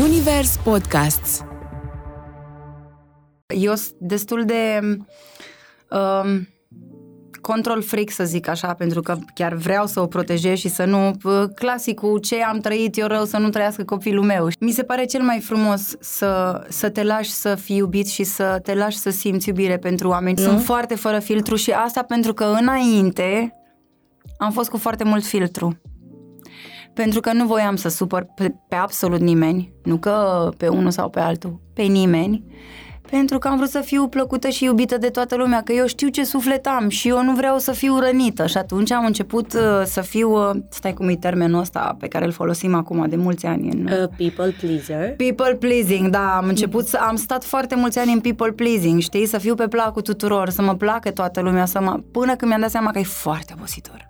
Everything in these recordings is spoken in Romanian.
Zunivers Podcasts. Eu sunt destul de um, control freak, să zic așa, pentru că chiar vreau să o protejez și să nu, clasicul ce am trăit eu rău, să nu trăiască copilul meu. Mi se pare cel mai frumos să, să te lași să fii iubit și să te lași să simți iubire pentru oameni. Nu? Sunt foarte fără filtru și asta pentru că înainte am fost cu foarte mult filtru. Pentru că nu voiam să supăr pe, pe absolut nimeni, nu că pe unul sau pe altul, pe nimeni pentru că am vrut să fiu plăcută și iubită de toată lumea, că eu știu ce suflet am și eu nu vreau să fiu rănită și atunci am început uh, să fiu, uh, stai cum e termenul ăsta pe care îl folosim acum de mulți ani în... Uh, people pleaser. People pleasing, da, am început să, am stat foarte mulți ani în people pleasing, știi, să fiu pe placul tuturor, să mă placă toată lumea, să mă, până când mi-am dat seama că e foarte obositor.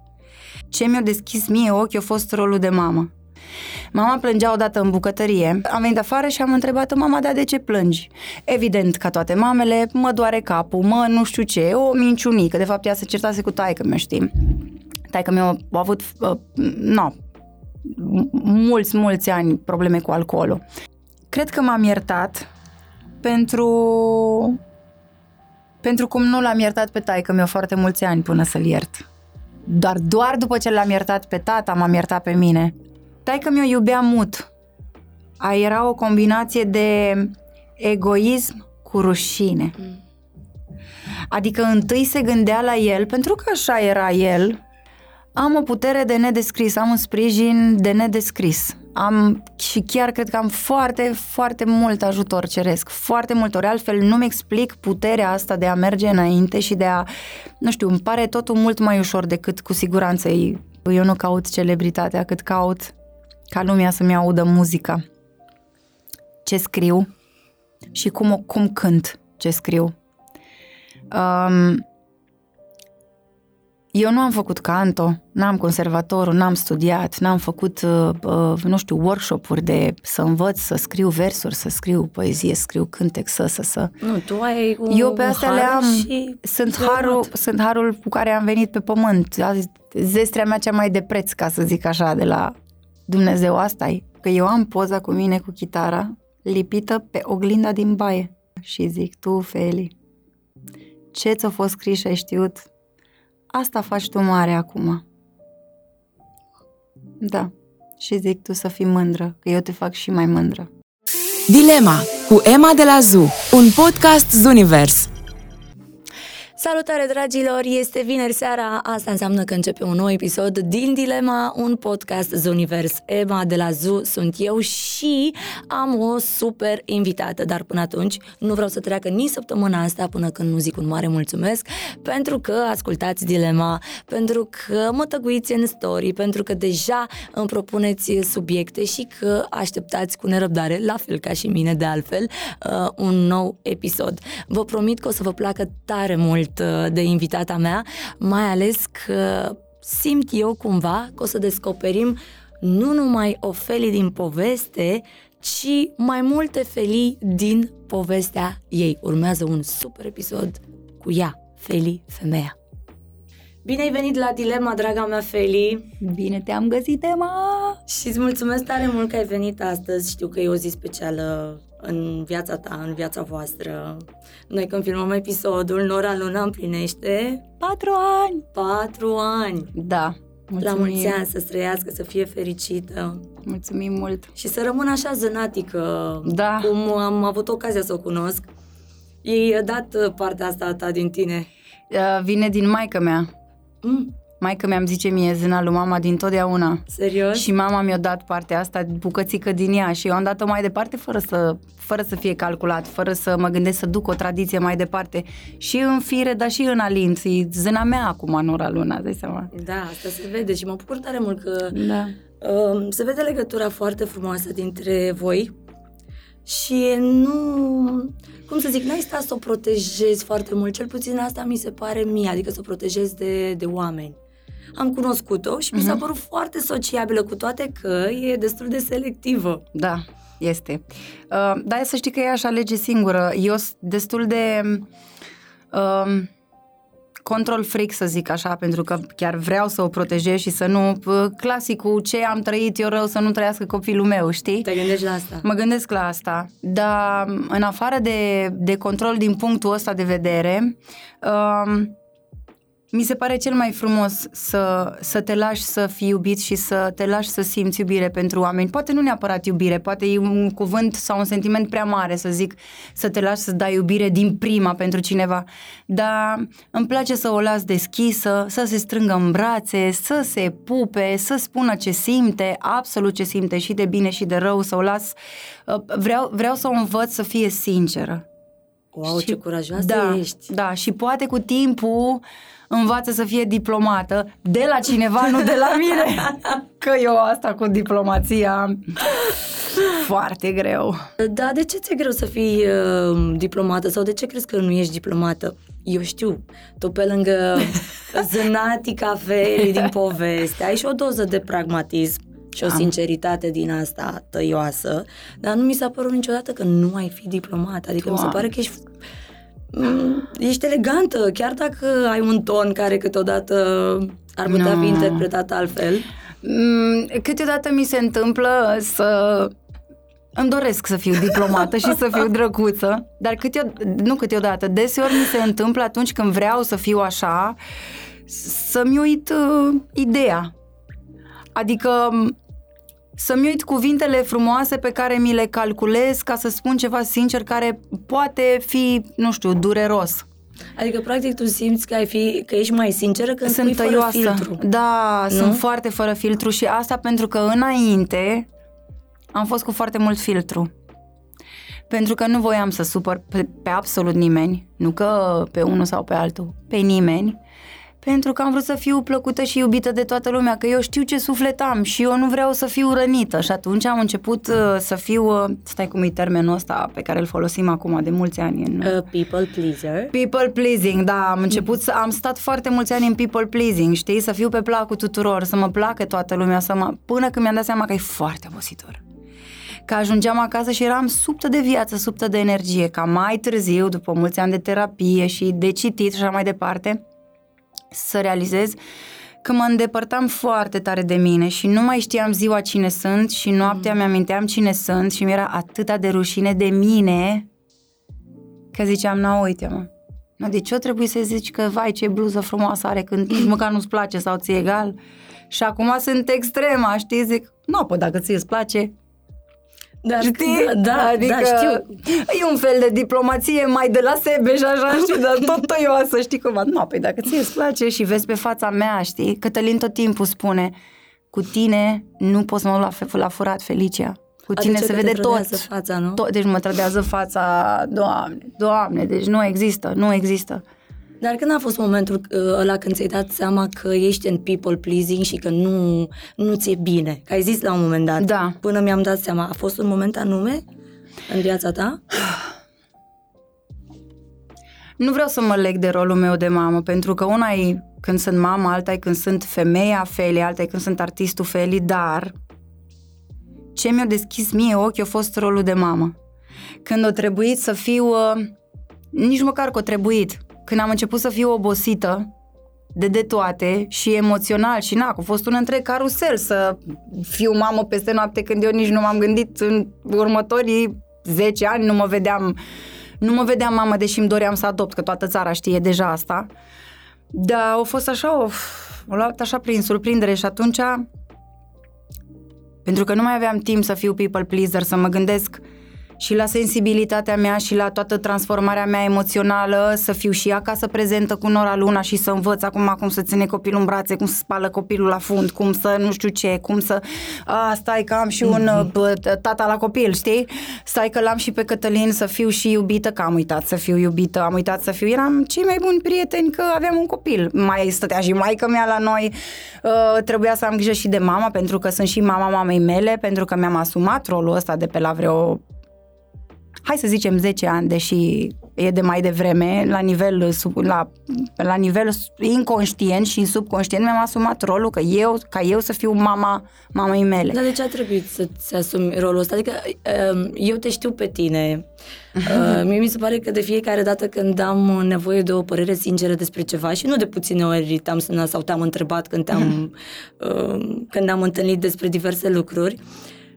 Ce mi-a deschis mie ochi a fost rolul de mamă. Mama plângea odată în bucătărie. Am venit afară și am întrebat-o, mama, dar de ce plângi? Evident, ca toate mamele, mă doare capul, mă nu știu ce, o minciunică. De fapt, ea se certase cu taică mi știi? Taică mi-a avut, uh, no, mulți, mulți ani probleme cu alcoolul. Cred că m-am iertat pentru pentru cum nu l-am iertat pe taică mi-o foarte mulți ani până să-l iert. Doar, doar după ce l-am iertat pe tata, m-am iertat pe mine. Taică mi-o iubea mut. A, era o combinație de egoism cu rușine. Mm. Adică întâi se gândea la el, pentru că așa era el, am o putere de nedescris, am un sprijin de nedescris. Am și chiar cred că am foarte, foarte mult ajutor ceresc, foarte mult ori, altfel nu-mi explic puterea asta de a merge înainte și de a, nu știu, îmi pare totul mult mai ușor decât cu siguranță eu nu caut celebritatea, cât caut ca lumea să-mi audă muzica, ce scriu și cum, cum cânt ce scriu. Um, eu nu am făcut canto, n-am conservatorul, n-am studiat, n-am făcut, uh, uh, nu știu, workshop-uri de să învăț să scriu versuri, să scriu poezie, să scriu cântec, să, să, să. Nu, tu ai un, Eu pe astea le am, și sunt harul, sunt harul cu care am venit pe pământ, zestrea mea cea mai de preț, ca să zic așa, de la Dumnezeu, asta e, că eu am poza cu mine cu chitara lipită pe oglinda din baie. Și zic, tu, Feli, ce ți-a fost scris și ai știut, asta faci tu mare acum. Da, și zic tu să fii mândră, că eu te fac și mai mândră. Dilema cu Emma de la ZU, un podcast Zunivers. Salutare dragilor, este vineri seara, asta înseamnă că începe un nou episod din Dilema, un podcast Zunivers. Ema de la ZU sunt eu și am o super invitată, dar până atunci nu vreau să treacă nici săptămâna asta până când nu zic un mare mulțumesc, pentru că ascultați Dilema, pentru că mă tăguiți în story, pentru că deja îmi propuneți subiecte și că așteptați cu nerăbdare, la fel ca și mine de altfel, uh, un nou episod. Vă promit că o să vă placă tare mult mult uh, de invitata mea, mai ales că simt eu cumva că o să descoperim nu numai o Feli din poveste, ci mai multe Feli din povestea ei. Urmează un super episod cu ea, Feli, femeia. Bine ai venit la Dilema, draga mea Feli! Bine te-am găsit, Emma! Și îți mulțumesc tare mult că ai venit astăzi. Știu că e o zi specială în viața ta, în viața voastră. Noi când filmăm episodul, Nora Luna împlinește... Patru ani! Patru ani! Da, Mulțumim. La mulți ani, să trăiască, să fie fericită. Mulțumim mult. Și să rămână așa zânatică, da. cum am avut ocazia să o cunosc. Ei dat partea asta ta din tine. Uh, vine din maică mea. Mm. Maica mi-am zice mie zâna lui mama din totdeauna. Serios? Și mama mi-a dat partea asta, bucățică din ea și eu am dat-o mai departe fără să, fără să fie calculat, fără să mă gândesc să duc o tradiție mai departe. Și în fire, dar și în alint. E zâna mea acum în ora luna, dai seama. Da, asta se vede și mă bucur tare mult că da. uh, se vede legătura foarte frumoasă dintre voi și nu, cum să zic, n-ai stat să o protejezi foarte mult, cel puțin asta mi se pare mie, adică să o protejezi de, de oameni am cunoscut-o și mi s-a mhm. părut foarte sociabilă, cu toate că e destul de selectivă. Da, este. Uh, dar să știi că ea își alege singură. Eu sunt destul de... Uh, control freak, să zic așa, pentru că chiar vreau să o protejez și să nu... Clasicul, ce am trăit eu rău, să nu trăiască copilul meu, știi? Te gândești la asta? Mă gândesc la asta, dar în afară de, de control din punctul ăsta de vedere, um, mi se pare cel mai frumos să, să te lași să fii iubit și să te lași să simți iubire pentru oameni. Poate nu neapărat iubire, poate e un cuvânt sau un sentiment prea mare să zic să te lași să dai iubire din prima pentru cineva. Dar îmi place să o las deschisă, să se strângă în brațe, să se pupe, să spună ce simte, absolut ce simte și de bine și de rău, să o las. Uh, vreau, vreau să o învăț să fie sinceră. Wow, și, ce curajoasă da, ești! Da, și poate cu timpul învață să fie diplomată de la cineva, nu de la mine. Că eu asta cu diplomația foarte greu. Da, de ce ți-e greu să fii uh, diplomată sau de ce crezi că nu ești diplomată? Eu știu, tu pe lângă zânatica ferii din poveste, ai și o doză de pragmatism și o Am. sinceritate din asta tăioasă, dar nu mi s-a părut niciodată că nu ai fi diplomat. Adică Doamne. mi se pare că ești Mm, ești elegantă, chiar dacă ai un ton care câteodată ar putea no. fi interpretat altfel. Mm, câteodată mi se întâmplă să îmi doresc să fiu diplomată și să fiu drăguță, dar câte, nu câteodată, deseori mi se întâmplă atunci când vreau să fiu așa, să-mi uit uh, ideea. Adică să-mi uit cuvintele frumoase pe care mi le calculez ca să spun ceva sincer care poate fi, nu știu, dureros. Adică, practic, tu simți că, ai fi, că ești mai sinceră când sunt spui fără filtru. Da, nu? sunt foarte fără filtru și asta pentru că înainte am fost cu foarte mult filtru. Pentru că nu voiam să supăr pe, pe absolut nimeni, nu că pe unul sau pe altul, pe nimeni pentru că am vrut să fiu plăcută și iubită de toată lumea, că eu știu ce suflet am și eu nu vreau să fiu rănită și atunci am început uh, să fiu, uh, stai cum e termenul ăsta pe care îl folosim acum de mulți ani. În, uh, people pleaser. People pleasing, da, am început să, am stat foarte mulți ani în people pleasing, știi, să fiu pe placul tuturor, să mă placă toată lumea, să mă, până când mi-am dat seama că e foarte obositor că ajungeam acasă și eram subtă de viață, subtă de energie, ca mai târziu, după mulți ani de terapie și de citit și așa mai departe, să realizez că mă îndepărtam foarte tare de mine și nu mai știam ziua cine sunt și noaptea mm. mi-aminteam cine sunt și mi-era atâta de rușine de mine că ziceam, nu, uite mă, no, de ce o trebuie să zici că, vai, ce bluză frumoasă are când nici măcar nu-ți place sau ți-e egal? Și acum sunt extrema, știi, zic, nu, păi dacă ți-e place, dar, Știi? Da, da, adică da, știu. E un fel de diplomație mai de la sebeș și așa, știi, dar tot tăioasă, știi cum? Nu, păi dacă ție îți place și vezi pe fața mea, știi? Cătălin tot timpul spune, cu tine nu poți mă lua la, la furat, Felicia. Cu tine adică se vede tot. fața, nu? Tot, deci mă trădează fața, doamne, doamne, deci nu există, nu există. Dar când a fost momentul uh, ăla când ți-ai dat seama că ești în people pleasing și că nu, nu ți-e bine? Că ai zis la un moment dat. Da. Până mi-am dat seama. A fost un moment anume în viața ta? Nu vreau să mă leg de rolul meu de mamă, pentru că una e când sunt mamă, alta e când sunt femeia Feli, alta e când sunt artistul Feli, dar ce mi-a deschis mie ochii a fost rolul de mamă. Când a trebuit să fiu, uh, nici măcar că a trebuit, când am început să fiu obosită de de toate și emoțional și na, a fost un întreg carusel să fiu mamă peste noapte când eu nici nu m-am gândit în următorii 10 ani, nu mă vedeam nu mă vedeam mamă, deși îmi doream să adopt, că toată țara știe deja asta. Dar au fost așa, o, o luat așa prin surprindere și atunci pentru că nu mai aveam timp să fiu people pleaser, să mă gândesc uh, și la sensibilitatea mea și la toată transformarea mea emoțională, să fiu și acasă prezentă cu Nora Luna și să învăț acum cum să ține copilul în brațe, cum să spală copilul la fund, cum să nu știu ce, cum să... A, stai că am și un mm-hmm. bă, tata la copil, știi? Stai că l-am și pe Cătălin să fiu și iubită, că am uitat să fiu iubită, am uitat să fiu... Eram cei mai buni prieteni că aveam un copil. Mai stătea și maică mea la noi. Uh, trebuia să am grijă și de mama, pentru că sunt și mama mamei mele, pentru că mi-am asumat rolul ăsta de pe la vreo hai să zicem 10 ani, deși e de mai devreme, la nivel, sub, la, la nivel inconștient și subconștient mi-am asumat rolul că eu, ca eu să fiu mama mamei mele. Dar de ce a trebuit să-ți asumi rolul ăsta? Adică um, eu te știu pe tine. Uh, mie mi se pare că de fiecare dată când am nevoie de o părere sinceră despre ceva și nu de puține ori te-am sunat sau te-am întrebat când te-am uh, când am întâlnit despre diverse lucruri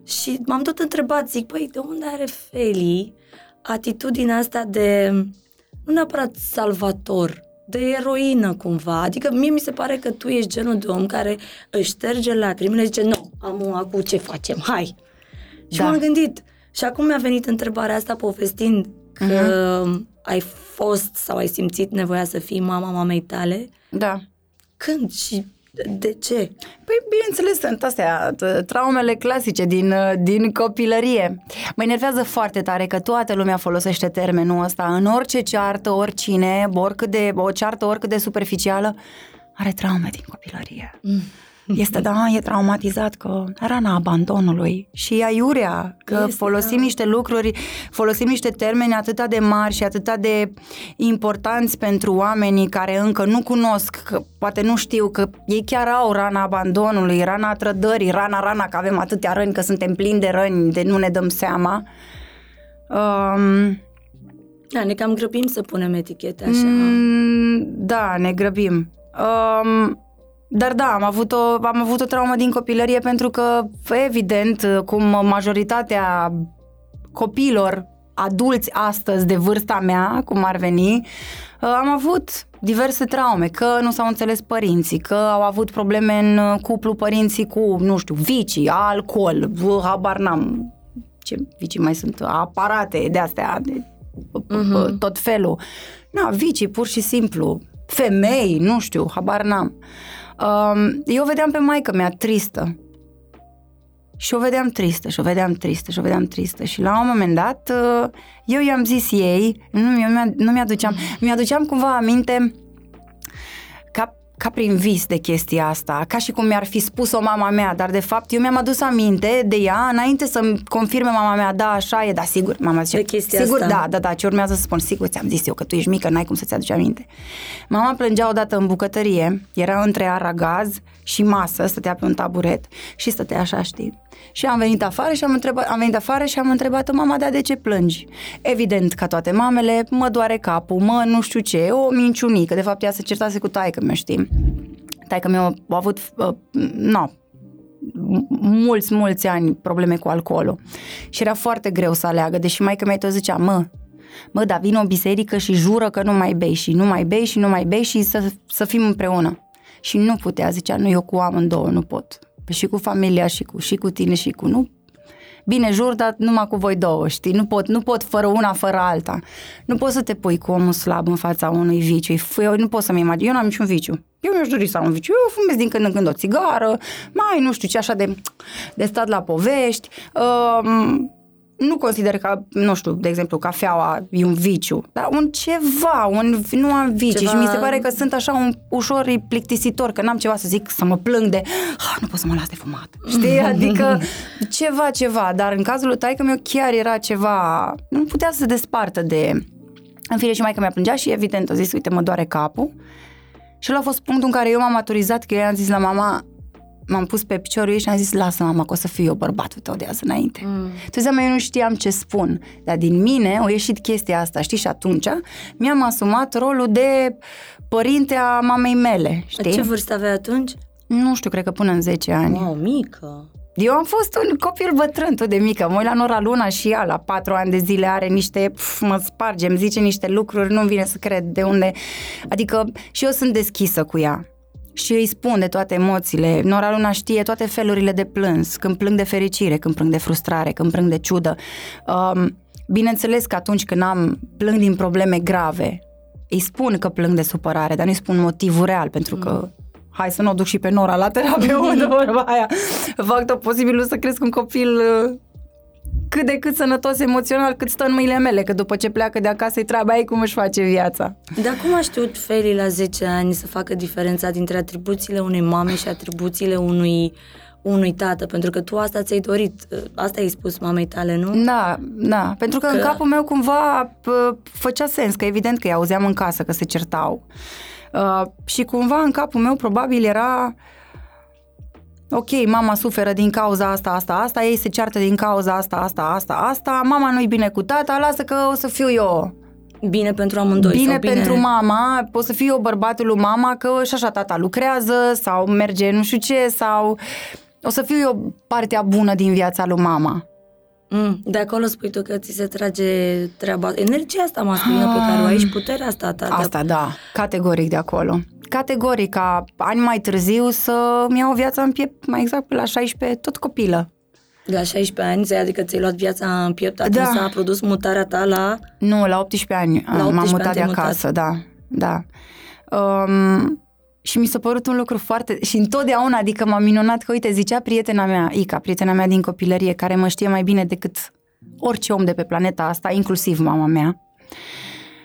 și m-am tot întrebat, zic, păi, de unde are Feli atitudinea asta de, nu neapărat salvator, de eroină cumva. Adică mie mi se pare că tu ești genul de om care își șterge lacrimile, zice, nu, am acum ce facem, hai. Și da. m-am gândit. Și acum mi-a venit întrebarea asta povestind că uh-huh. ai fost sau ai simțit nevoia să fii mama mamei tale. Da. Când și de ce? Păi, bineînțeles, sunt astea, traumele clasice din, din copilărie. Mă enervează foarte tare că toată lumea folosește termenul ăsta. În orice ceartă, oricine, oricât de, o ceartă oricât de superficială, are traume din copilărie. Mm. Este, da, e traumatizat că rana abandonului și aiurea, că este, folosim da. niște lucruri, folosim niște termeni atât de mari și atât de importanți pentru oamenii care încă nu cunosc, că poate nu știu că ei chiar au rana abandonului, rana trădării, rana, rana, că avem atâtea răni, că suntem plini de răni, de nu ne dăm seama. Um, da, ne cam grăbim să punem etichete așa. Mm, da, ne grăbim. Um, dar da, am avut, o, am avut o traumă din copilărie pentru că, evident, cum majoritatea copilor adulți astăzi de vârsta mea, cum ar veni, am avut diverse traume, că nu s-au înțeles părinții, că au avut probleme în cuplu părinții cu, nu știu, vicii, alcool, habar n-am ce vicii mai sunt, aparate de astea, de uh-huh. tot felul. Na, vicii, pur și simplu, femei, nu știu, habar n-am. Uh, eu vedeam pe maică mea tristă. Și o vedeam tristă, și o vedeam tristă, și o vedeam tristă. Și la un moment dat, uh, eu i-am zis ei, nu, nu mi-aduceam, mi-aduceam cumva aminte ca ca prin vis de chestia asta, ca și cum mi-ar fi spus-o mama mea, dar de fapt eu mi-am adus aminte de ea înainte să-mi confirme mama mea, da, așa e, da, sigur, mama zice, de chestia sigur, asta. da, da, da, ce urmează să spun, sigur, ți-am zis eu că tu ești mică, n-ai cum să-ți aduci aminte. Mama plângea odată în bucătărie, era între aragaz și masă, stătea pe un taburet și stătea așa, știi? Și am venit afară și am întrebat, am venit afară și am întrebat mama, da, de ce plângi? Evident, ca toate mamele, mă doare capul, mă nu știu ce, o minciunică, de fapt ea se certase cu taică mea, știi? Taică mi a avut, uh, no, mulți, mulți ani probleme cu alcoolul și era foarte greu să aleagă, deși mai că mi tot zicea, mă, mă, dar vin o biserică și jură că nu mai bei și nu mai bei și nu mai bei și să, să fim împreună. Și nu putea, zicea, nu, eu cu amândouă nu pot. Păi și cu familia și cu, și cu tine și cu nu. Bine, jur, dar numai cu voi două, știi? Nu pot, nu pot fără una, fără alta. Nu poți să te pui cu omul slab în fața unui viciu. Eu nu pot să-mi imagine. Eu n-am niciun viciu. Eu mi-aș dori să am un viciu. Eu fumez din când în când o țigară, mai nu știu ce, așa de, de stat la povești. Uh, nu consider că, nu știu, de exemplu, cafeaua e un viciu, dar un ceva, un, nu am vicii ceva... și mi se pare că sunt așa un ușor plictisitor, că n-am ceva să zic, să mă plâng de, ah, nu pot să mă las de fumat, știi? Adică ceva, ceva, dar în cazul lui taică meu chiar era ceva, nu putea să se despartă de... În fine, și mai că mi-a plângea și evident a zis, uite, mă doare capul. Și ăla a fost punctul în care eu m-am maturizat, că eu am zis la mama, m-am pus pe piciorul ei și am zis, lasă mama că o să fiu eu bărbatul tău de azi înainte. Mm. Tu ziceam, eu nu știam ce spun, dar din mine a ieșit chestia asta, știi? Și atunci mi-am asumat rolul de părinte a mamei mele, știi? Ce vârstă aveai atunci? Nu știu, cred că până în 10 ani. Wow, mică! Eu am fost un copil bătrân, tot de mică. Mă uit la Nora Luna și ea la patru ani de zile are niște, pf, mă sparge, îmi zice niște lucruri, nu-mi vine să cred de unde. Adică și eu sunt deschisă cu ea și îi spun de toate emoțiile. Nora Luna știe toate felurile de plâns, când plâng de fericire, când plâng de frustrare, când plâng de ciudă. Um, bineînțeles că atunci când am plâng din probleme grave, îi spun că plâng de supărare, dar nu îi spun motivul real, pentru că mm. hai să nu o duc și pe Nora la terapeută, vorba aia. Fac tot posibilul să cresc un copil uh, cât de cât sănătos emoțional, cât stă în mâinile mele, că după ce pleacă de acasă e treaba ei cum își face viața. Dar cum a știut Feli la 10 ani să facă diferența dintre atribuțiile unei mame și atribuțiile unui unui tată? Pentru că tu asta ți-ai dorit, asta ai spus mamei tale, nu? Da, da, pentru că, că... în capul meu cumva p- făcea sens, că evident că îi auzeam în casă că se certau. Uh, și cumva în capul meu probabil era ok, mama suferă din cauza asta, asta, asta, ei se ceartă din cauza asta, asta, asta, asta, mama nu-i bine cu tata, lasă că o să fiu eu. Bine pentru amândoi. Bine, sau bine pentru mama, pot să fiu eu bărbatul lui mama, că și așa tata lucrează sau merge nu știu ce, sau o să fiu eu partea bună din viața lui mama. Mm, de acolo spui tu că ți se trage treaba, energia asta masculină pe care o ai și puterea asta ta. Asta, da, categoric de acolo. Categoric, ca ani mai târziu să-mi iau viața în piept, mai exact pe la 16, tot copilă. La 16 ani, adică ți-ai luat viața în piept, atunci da. s-a produs mutarea ta la... Nu, la 18 ani la 18 m-am mutat de acasă, mutat. da, da. Um, și mi s-a părut un lucru foarte... Și întotdeauna, adică m-am minunat că, uite, zicea prietena mea, Ica, prietena mea din copilărie, care mă știe mai bine decât orice om de pe planeta asta, inclusiv mama mea,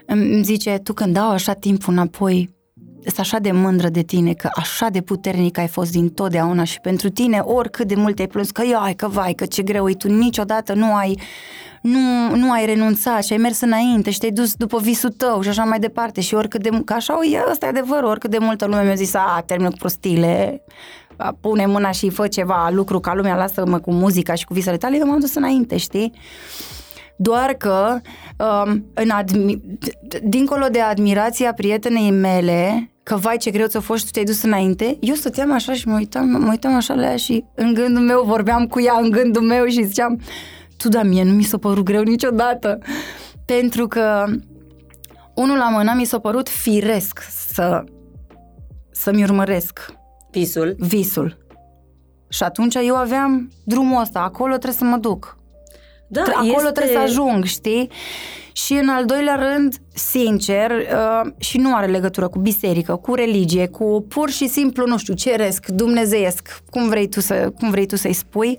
îmi zice, tu când dau așa timpul înapoi, sunt așa de mândră de tine, că așa de puternic ai fost din totdeauna și pentru tine, oricât de mult ai plâns, că iai, că vai, că ce greu e, tu niciodată nu ai nu, nu ai renunțat și ai mers înainte și te-ai dus după visul tău și așa mai departe și oricât de, că așa e, ăsta e adevărul, oricât de multă lume mi-a zis, a, termină cu prostile, pune mâna și fă ceva lucru ca lumea, lasă-mă cu muzica și cu visele tale, eu m-am dus înainte, știi? Doar că, um, în admi- dincolo de admirația prietenei mele, că vai ce greu ți-a fost și tu te-ai dus înainte, eu stăteam așa și mă uitam, mă uitam așa la ea și în gândul meu vorbeam cu ea în gândul meu și ziceam, tu, da, mie nu mi s-a părut greu niciodată. Pentru că unul la mână mi s-a părut firesc să, să-mi urmăresc visul. visul. Și atunci eu aveam drumul ăsta, acolo trebuie să mă duc. Da, acolo este... trebuie să ajung, știi? Și în al doilea rând, sincer, uh, și nu are legătură cu biserică, cu religie, cu pur și simplu, nu știu, ceresc, dumnezeiesc, cum vrei tu, să, cum vrei tu să-i spui,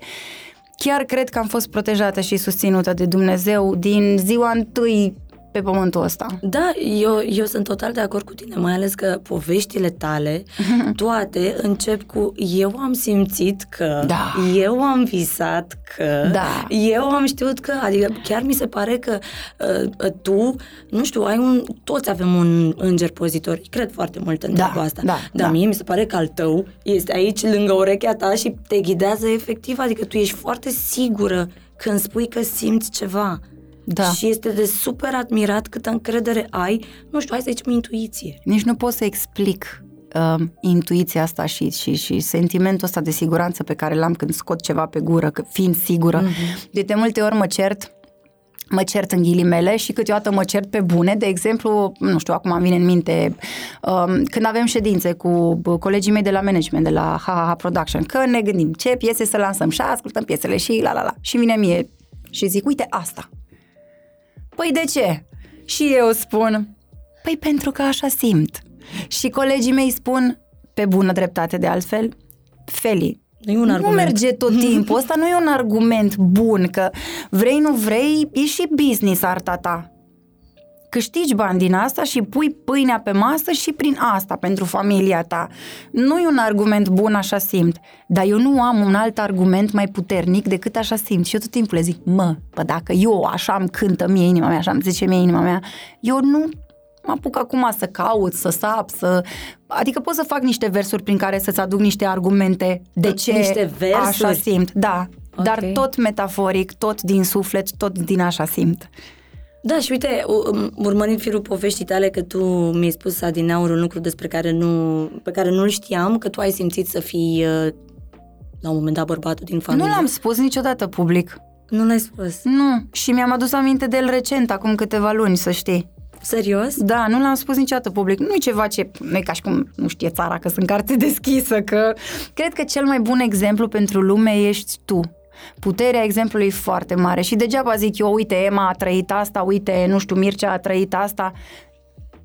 chiar cred că am fost protejată și susținută de Dumnezeu din ziua întâi pe pământul ăsta. Da, eu, eu sunt total de acord cu tine, mai ales că poveștile tale, toate încep cu eu am simțit că, da. eu am visat că, da. eu am știut că, adică chiar mi se pare că uh, tu, nu știu, ai un, toți avem un înger pozitor, cred foarte mult în da, asta, da, dar da. mie mi se pare că al tău este aici lângă urechea ta și te ghidează efectiv, adică tu ești foarte sigură când spui că simți ceva. Da. Și este de super admirat câtă încredere ai, nu știu, hai să zicem intuiție. Nici nu pot să explic uh, intuiția asta și, și, și sentimentul ăsta de siguranță pe care l-am când scot ceva pe gură, că fiind sigură. Mm-hmm. De, de multe ori mă cert mă cert în ghilimele și câteodată mă cert pe bune. De exemplu, nu știu, acum îmi vine în minte, um, când avem ședințe cu colegii mei de la management, de la HHH Production, că ne gândim ce piese să lansăm și ascultăm piesele și la la la. Și vine mie și zic, uite asta. Păi de ce? Și eu spun, păi pentru că așa simt. Și colegii mei spun, pe bună dreptate de altfel, Feli, nu, e un argument. nu merge tot timpul, ăsta nu e un argument bun, că vrei, nu vrei, e și business arta ta. Câștigi bani din asta și pui pâinea pe masă și prin asta pentru familia ta. Nu e un argument bun, așa simt, dar eu nu am un alt argument mai puternic decât așa simt. Și eu tot timpul le zic, mă, pă dacă eu așa îmi cântă mie inima mea, așa îmi zice mie inima mea, eu nu mă apuc acum să caut, să sap, să... Adică pot să fac niște versuri prin care să-ți aduc niște argumente de ce niște versuri. așa simt. Da, okay. dar tot metaforic, tot din suflet, tot din așa simt. Da, și uite, urmărind firul poveștii tale că tu mi-ai spus adineaur un lucru despre care nu, pe care nu-l știam, că tu ai simțit să fii la un moment dat bărbatul din familie. Nu l-am spus niciodată public. Nu l-ai spus? Nu, și mi-am adus aminte de el recent, acum câteva luni, să știi. Serios? Da, nu l-am spus niciodată public. Nu e ceva ce, nu e ca și cum nu știe țara că sunt carte deschisă, că cred că cel mai bun exemplu pentru lume ești tu. Puterea exemplului e foarte mare și degeaba zic eu, uite, Emma a trăit asta, uite, nu știu, Mircea a trăit asta.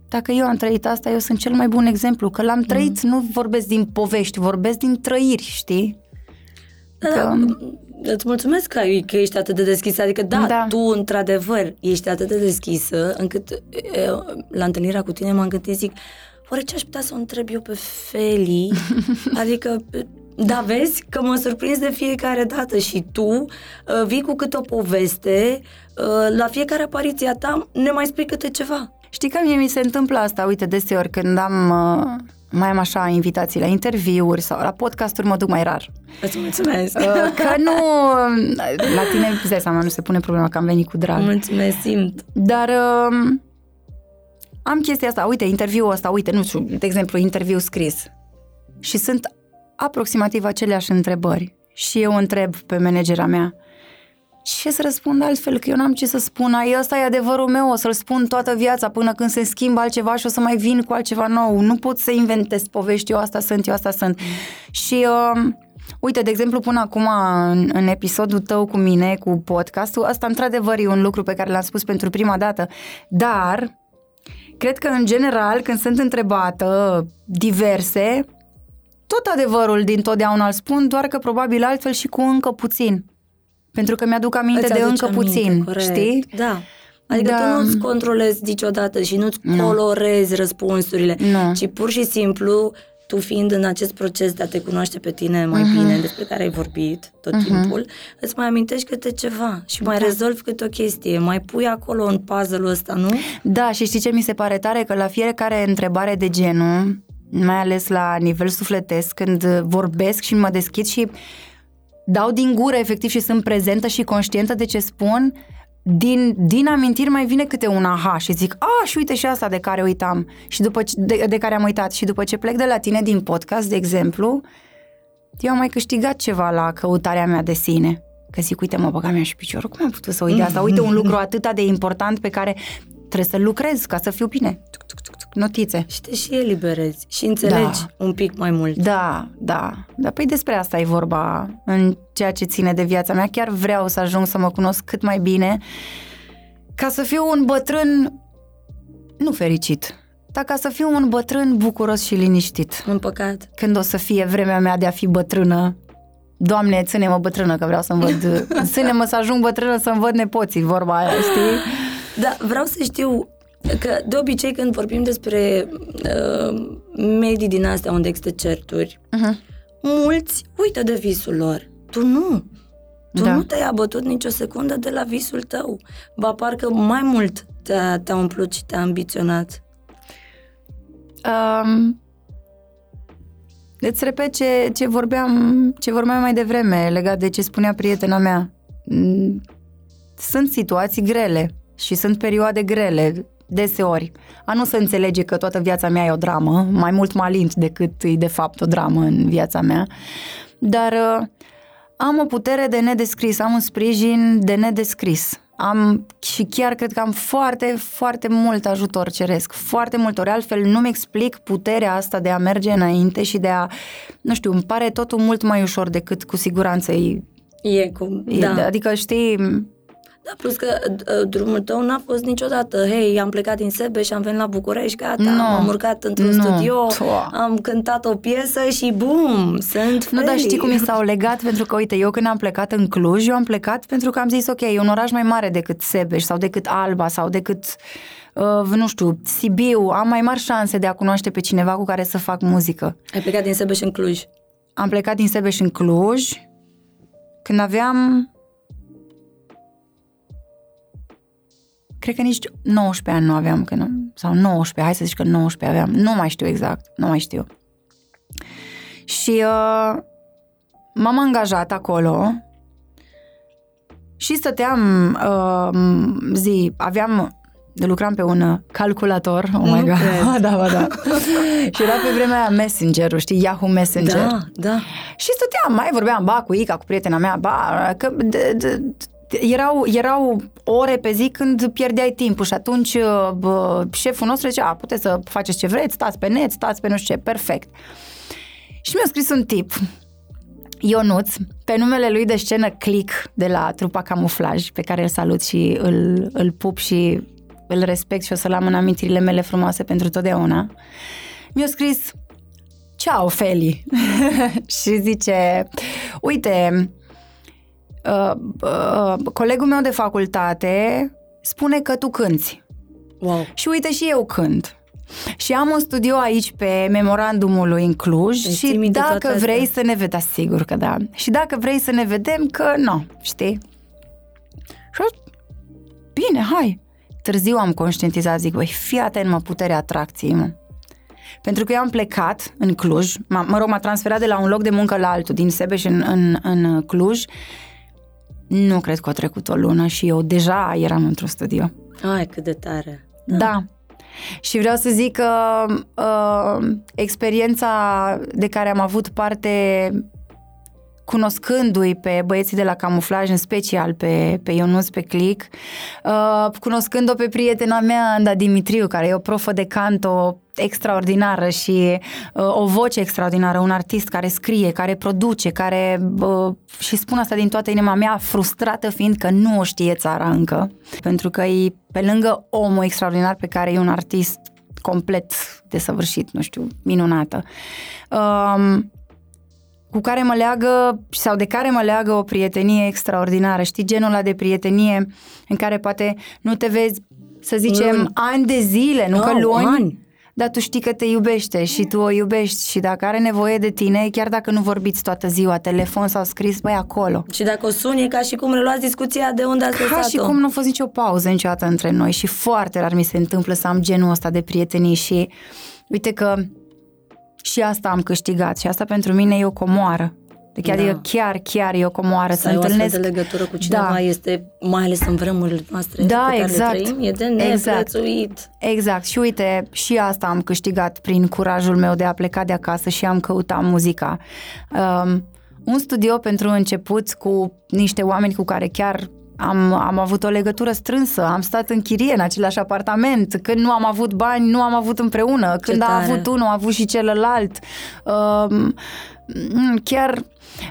Dacă eu am trăit asta, eu sunt cel mai bun exemplu, că l-am trăit, mm. nu vorbesc din povești, vorbesc din trăiri, știi? Da, că... da, îți mulțumesc că, ai, că ești atât de deschisă, adică da, da, tu într-adevăr ești atât de deschisă încât la întâlnirea cu tine m-am gândit, zic, oare ce aș putea să o întreb eu pe Feli? adică Da, vezi că mă surprins de fiecare dată și tu uh, vii cu câte o poveste, uh, la fiecare apariție a ta ne mai spui câte ceva. Știi că mie mi se întâmplă asta, uite, deseori când am, uh, mai am așa invitații la interviuri sau la podcasturi, mă duc mai rar. Îți mulțumesc. Uh, Că nu, la tine, îți dai seama, nu se pune problema că am venit cu drag. Mulțumesc, simt. Dar uh, am chestia asta, uite, interviul ăsta, uite, nu știu, de exemplu, interviu scris. Și sunt aproximativ aceleași întrebări. Și eu întreb pe managera mea, ce să răspund altfel, că eu n-am ce să spun, ai ăsta e adevărul meu, o să-l spun toată viața până când se schimbă altceva și o să mai vin cu altceva nou. Nu pot să inventez povești, eu asta sunt, eu asta sunt. Și uh, uite, de exemplu, până acum în, în episodul tău cu mine, cu podcastul, asta într-adevăr e un lucru pe care l-am spus pentru prima dată, dar cred că în general când sunt întrebată diverse, tot adevărul din totdeauna îl spun, doar că probabil altfel și cu încă puțin. Pentru că mi-aduc aminte Îți de aduce încă aminte, puțin, corect. știi? Da. Adică Da. tu nu-ți controlezi niciodată și nu-ți colorezi răspunsurile, Nu. ci pur și simplu tu fiind în acest proces de a te cunoaște pe tine mai bine, despre care ai vorbit tot timpul, îți mai amintești câte ceva și mai rezolvi câte o chestie, mai pui acolo în puzzle-ul ăsta, nu? Da, și știi ce mi se pare tare? Că la fiecare întrebare de genul, mai ales la nivel sufletesc, când vorbesc și mă deschid și dau din gură efectiv și sunt prezentă și conștientă de ce spun, din, din amintiri mai vine câte un aha și zic, a, și uite și asta de care uitam și după ce, de, de care am uitat și după ce plec de la tine din podcast, de exemplu, eu am mai câștigat ceva la căutarea mea de sine. Că zic, uite mă, băga mea și piciorul, cum am putut să uit de asta? Uite un lucru atât de important pe care trebuie să lucrez ca să fiu bine. Tuc, tuc, tuc, tuc, Notițe. Și te și eliberezi și înțelegi un pic mai mult. Da, da. Dar păi despre asta e vorba în ceea ce ține de viața mea. Chiar vreau să ajung să mă cunosc cât mai bine ca să fiu un bătrân nu fericit, dar ca să fiu un bătrân bucuros și liniștit. În păcat. Când o să fie vremea mea de a fi bătrână, Doamne, ține-mă bătrână, că vreau să-mi văd... Ține-mă să ajung bătrână să-mi văd nepoții, vorba aia, știi? Da, vreau să știu că de obicei când vorbim despre uh, medii din astea unde există certuri, Uh-huh. mulți uită de visul lor. Tu nu. Tu Da. nu te-ai abătut nicio secundă de la visul tău. Ba parcă mai mult te-a, te-a umplut și te-a ambiționat. Um, îți repet ce, ce, vorbeam, ce vorbeam mai devreme legat de ce spunea prietena mea. Mm, Sunt situații grele și sunt perioade grele, deseori. A nu se înțelege că toată viața mea e o dramă, mai mult mă alint decât e de fapt o dramă în viața mea, dar uh, am o putere de nedescris, am un sprijin de nedescris. Am și chiar cred că am foarte, foarte mult ajutor ceresc, foarte mult ori, altfel nu-mi explic puterea asta de a merge înainte și de a, nu știu, îmi pare totul mult mai ușor decât cu siguranță e, E cum, e da. adică știi, Da, plus că uh, drumul tău n-a fost niciodată, hei, am plecat din Sebe și am venit la București, gata, Nu. m-am urcat într-un Nu. studio, Toa. am cântat o piesă și bum, sunt Nu, dar free. știi cum mi s-au legat? Pentru că, uite, eu când am plecat în Cluj, eu am plecat pentru că am zis, ok, e un oraș mai mare decât Sebeș sau decât Alba sau decât, uh, nu știu, Sibiu. Am mai mari șanse de a cunoaște pe cineva cu care să fac muzică. Ai plecat din Sebeș în Cluj. Am plecat din Sebeș în Cluj când aveam... Cred că nici 19 ani nu aveam, când, sau 19, hai să zic că 19 aveam, nu mai știu exact, nu mai știu. Și uh, m-am angajat acolo și stăteam uh, zi, aveam lucram pe un uh, calculator, oh my Nu god, cred. da, da, da. și era pe vremea aia Messenger-ul, știi, Yahoo Messenger. Da, da. Și stăteam, mai vorbeam, ba, cu Ica, cu prietena mea, ba, că de, de, erau, erau ore pe zi când pierdeai timpul și atunci uh, bă, șeful nostru zicea, a, puteți să faceți ce vreți, stați pe net, stați pe nu știu ce, perfect. Și mi-a scris un tip, Ionuț, pe numele lui de scenă Click de la trupa Camuflaj, pe care îl salut și îl, îl pup și îl respect și o să-l am în amintirile mele frumoase pentru totdeauna. Mi-a scris, Ciao, Feli! și zice, uite, uh, uh, colegul meu de facultate spune că tu cânti. Wow. Și uite și eu cânt. Și am un studio aici pe memorandumului în Cluj Deci ții și minte dacă toate vrei astea? să ne vedem, sigur că da. Și dacă vrei să ne vedem, că nu, știi? Și eu, bine, hai. Târziu am conștientizat, zic, băi, fii atent, mă, puterea atracției, mă. Pentru că eu am plecat în Cluj, m- mă rog, m-a transferat de la un loc de muncă la altul, din Sebeș în, în, în Cluj. Nu cred că a trecut o lună și eu deja eram într-un studio. Ai, cât de tare. Da. Și vreau să zic că uh, experiența de care am avut parte cunoscându-i pe băieții de la camuflaj, în special pe, pe Ionuț, pe Click, uh, cunoscând-o pe prietena mea, Anda Dimitriu, care e o profă de canto extraordinară și uh, o voce extraordinară, un artist care scrie, care produce, care, uh, și spun asta din toată inima mea, frustrată fiind că nu o știe țara încă, pentru că e pe lângă omul extraordinar pe care e un artist complet desăvârșit, nu știu, minunată. Um, cu care mă leagă sau de care mă leagă o prietenie extraordinară. Știi, genul ăla de prietenie în care poate nu te vezi, să zicem, Luni. ani de zile, nu Wow, că luni, ani. dar tu știi că te iubește și tu o iubești și dacă are nevoie de tine, chiar dacă nu vorbiți toată ziua, telefon sau scris, băi, acolo. Și dacă o suni, e ca și cum reluați discuția de unde ați Ca și lăsat-o. cum nu a fost nicio pauză niciodată între noi și foarte rar mi se întâmplă să am genul ăsta de prietenii și uite că și asta am câștigat și asta pentru mine e o comoară. Deci Da. adică chiar, chiar e o comoară Să să ai o astfel întâlnesc. de legătură cu cineva Da. este, mai ales în vremurile noastre Da, pe care exact. le trăim, e de Exact. neprețuit. Exact. Și uite, și asta am câștigat prin curajul meu de a pleca de acasă și am căutat muzica. Um, un studio pentru început cu niște oameni cu care chiar am, am avut o legătură strânsă, am stat în chirie în același apartament, când nu am avut bani, nu am avut împreună, când a tare. avut unul, a avut și celălalt. Um, chiar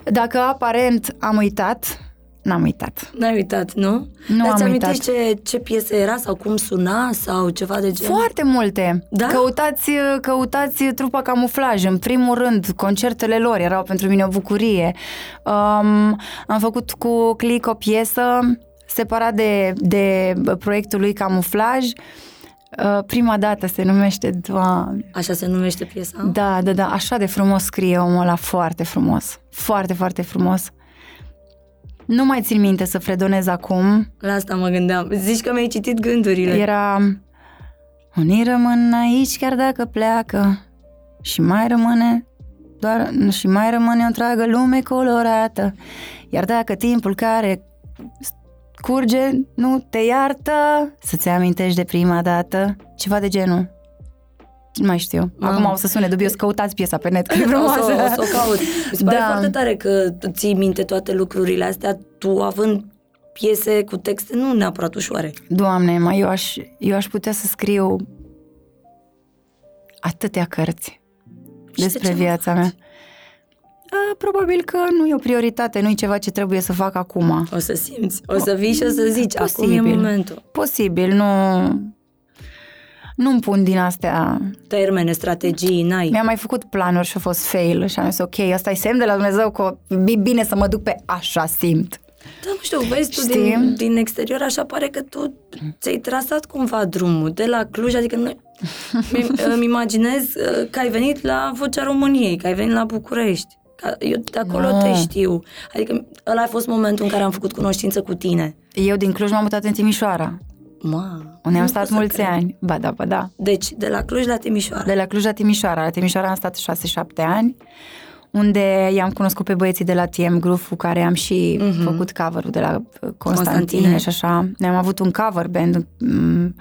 dacă aparent am uitat, n-am uitat. N-ai uitat, nu? Nu Dar am ți amintești uitat. ce, ce piesă era sau cum suna sau ceva de genul? Foarte multe. Da? Căutați, căutați trupa camuflaj. În primul rând, concertele lor erau pentru mine o bucurie. Um, am făcut cu Click o piesă separat de, de proiectul lui Camuflaj. Uh, prima dată se numește Doamne. Așa se numește piesa? Da, da, da, așa de frumos scrie omul ăla, foarte frumos. Foarte, foarte frumos. Nu mai țin minte să fredonez acum, La asta mă gândeam. Zici că mi-ai citit gândurile. Era Unii rămân aici chiar dacă pleacă Și mai rămâne doar, și mai rămâne o întreagă lume colorată Iar dacă timpul care curge nu te iartă Să-ți amintești de prima dată Ceva de genul Nu mai știu. Mamă. Acum o să sune dubios, căutați piesa pe net, că e O frumoasă. să, o să o caut. Mi se pare Da. foarte tare că tu ții minte toate lucrurile astea, tu având piese cu texte nu neapărat ușoare. Doamne, mai eu aș, eu aș putea să scriu atâtea cărți Și de despre ce nu viața faci? mea. A, probabil că nu e o prioritate, nu e ceva ce trebuie să fac acum. O să simți, o să vii și o să zici, acum e Posibil. momentul. Posibil, nu... Nu-mi pun din astea... Termene, strategii, n-ai. Mi-am mai făcut planuri și a fost fail și am zis, ok, asta e semn de la Dumnezeu că e bine să mă duc pe așa simt. Da, nu știu, vezi tu Știi? din, din exterior așa pare că tu ți-ai trasat cumva drumul de la Cluj, adică noi, mi- îmi imaginez uh, că ai venit la Vocea României, că ai venit la București. Că eu de acolo Nu. te știu. Adică ăla a fost momentul în care am făcut cunoștință cu tine. Eu din Cluj m-am mutat în Timișoara, Ma, unde am nu stat pot să mulți cred. ani. Ba da, ba da. Deci, de la Cluj la Timișoara. De la Cluj la Timișoara. La Timișoara am stat 6-7 ani, unde i-am cunoscut pe băieții de la TM Groove, cu care am și Mhm. făcut cover-ul de la uh, Constantine, Constantine. și așa. Ne-am avut un cover band mm,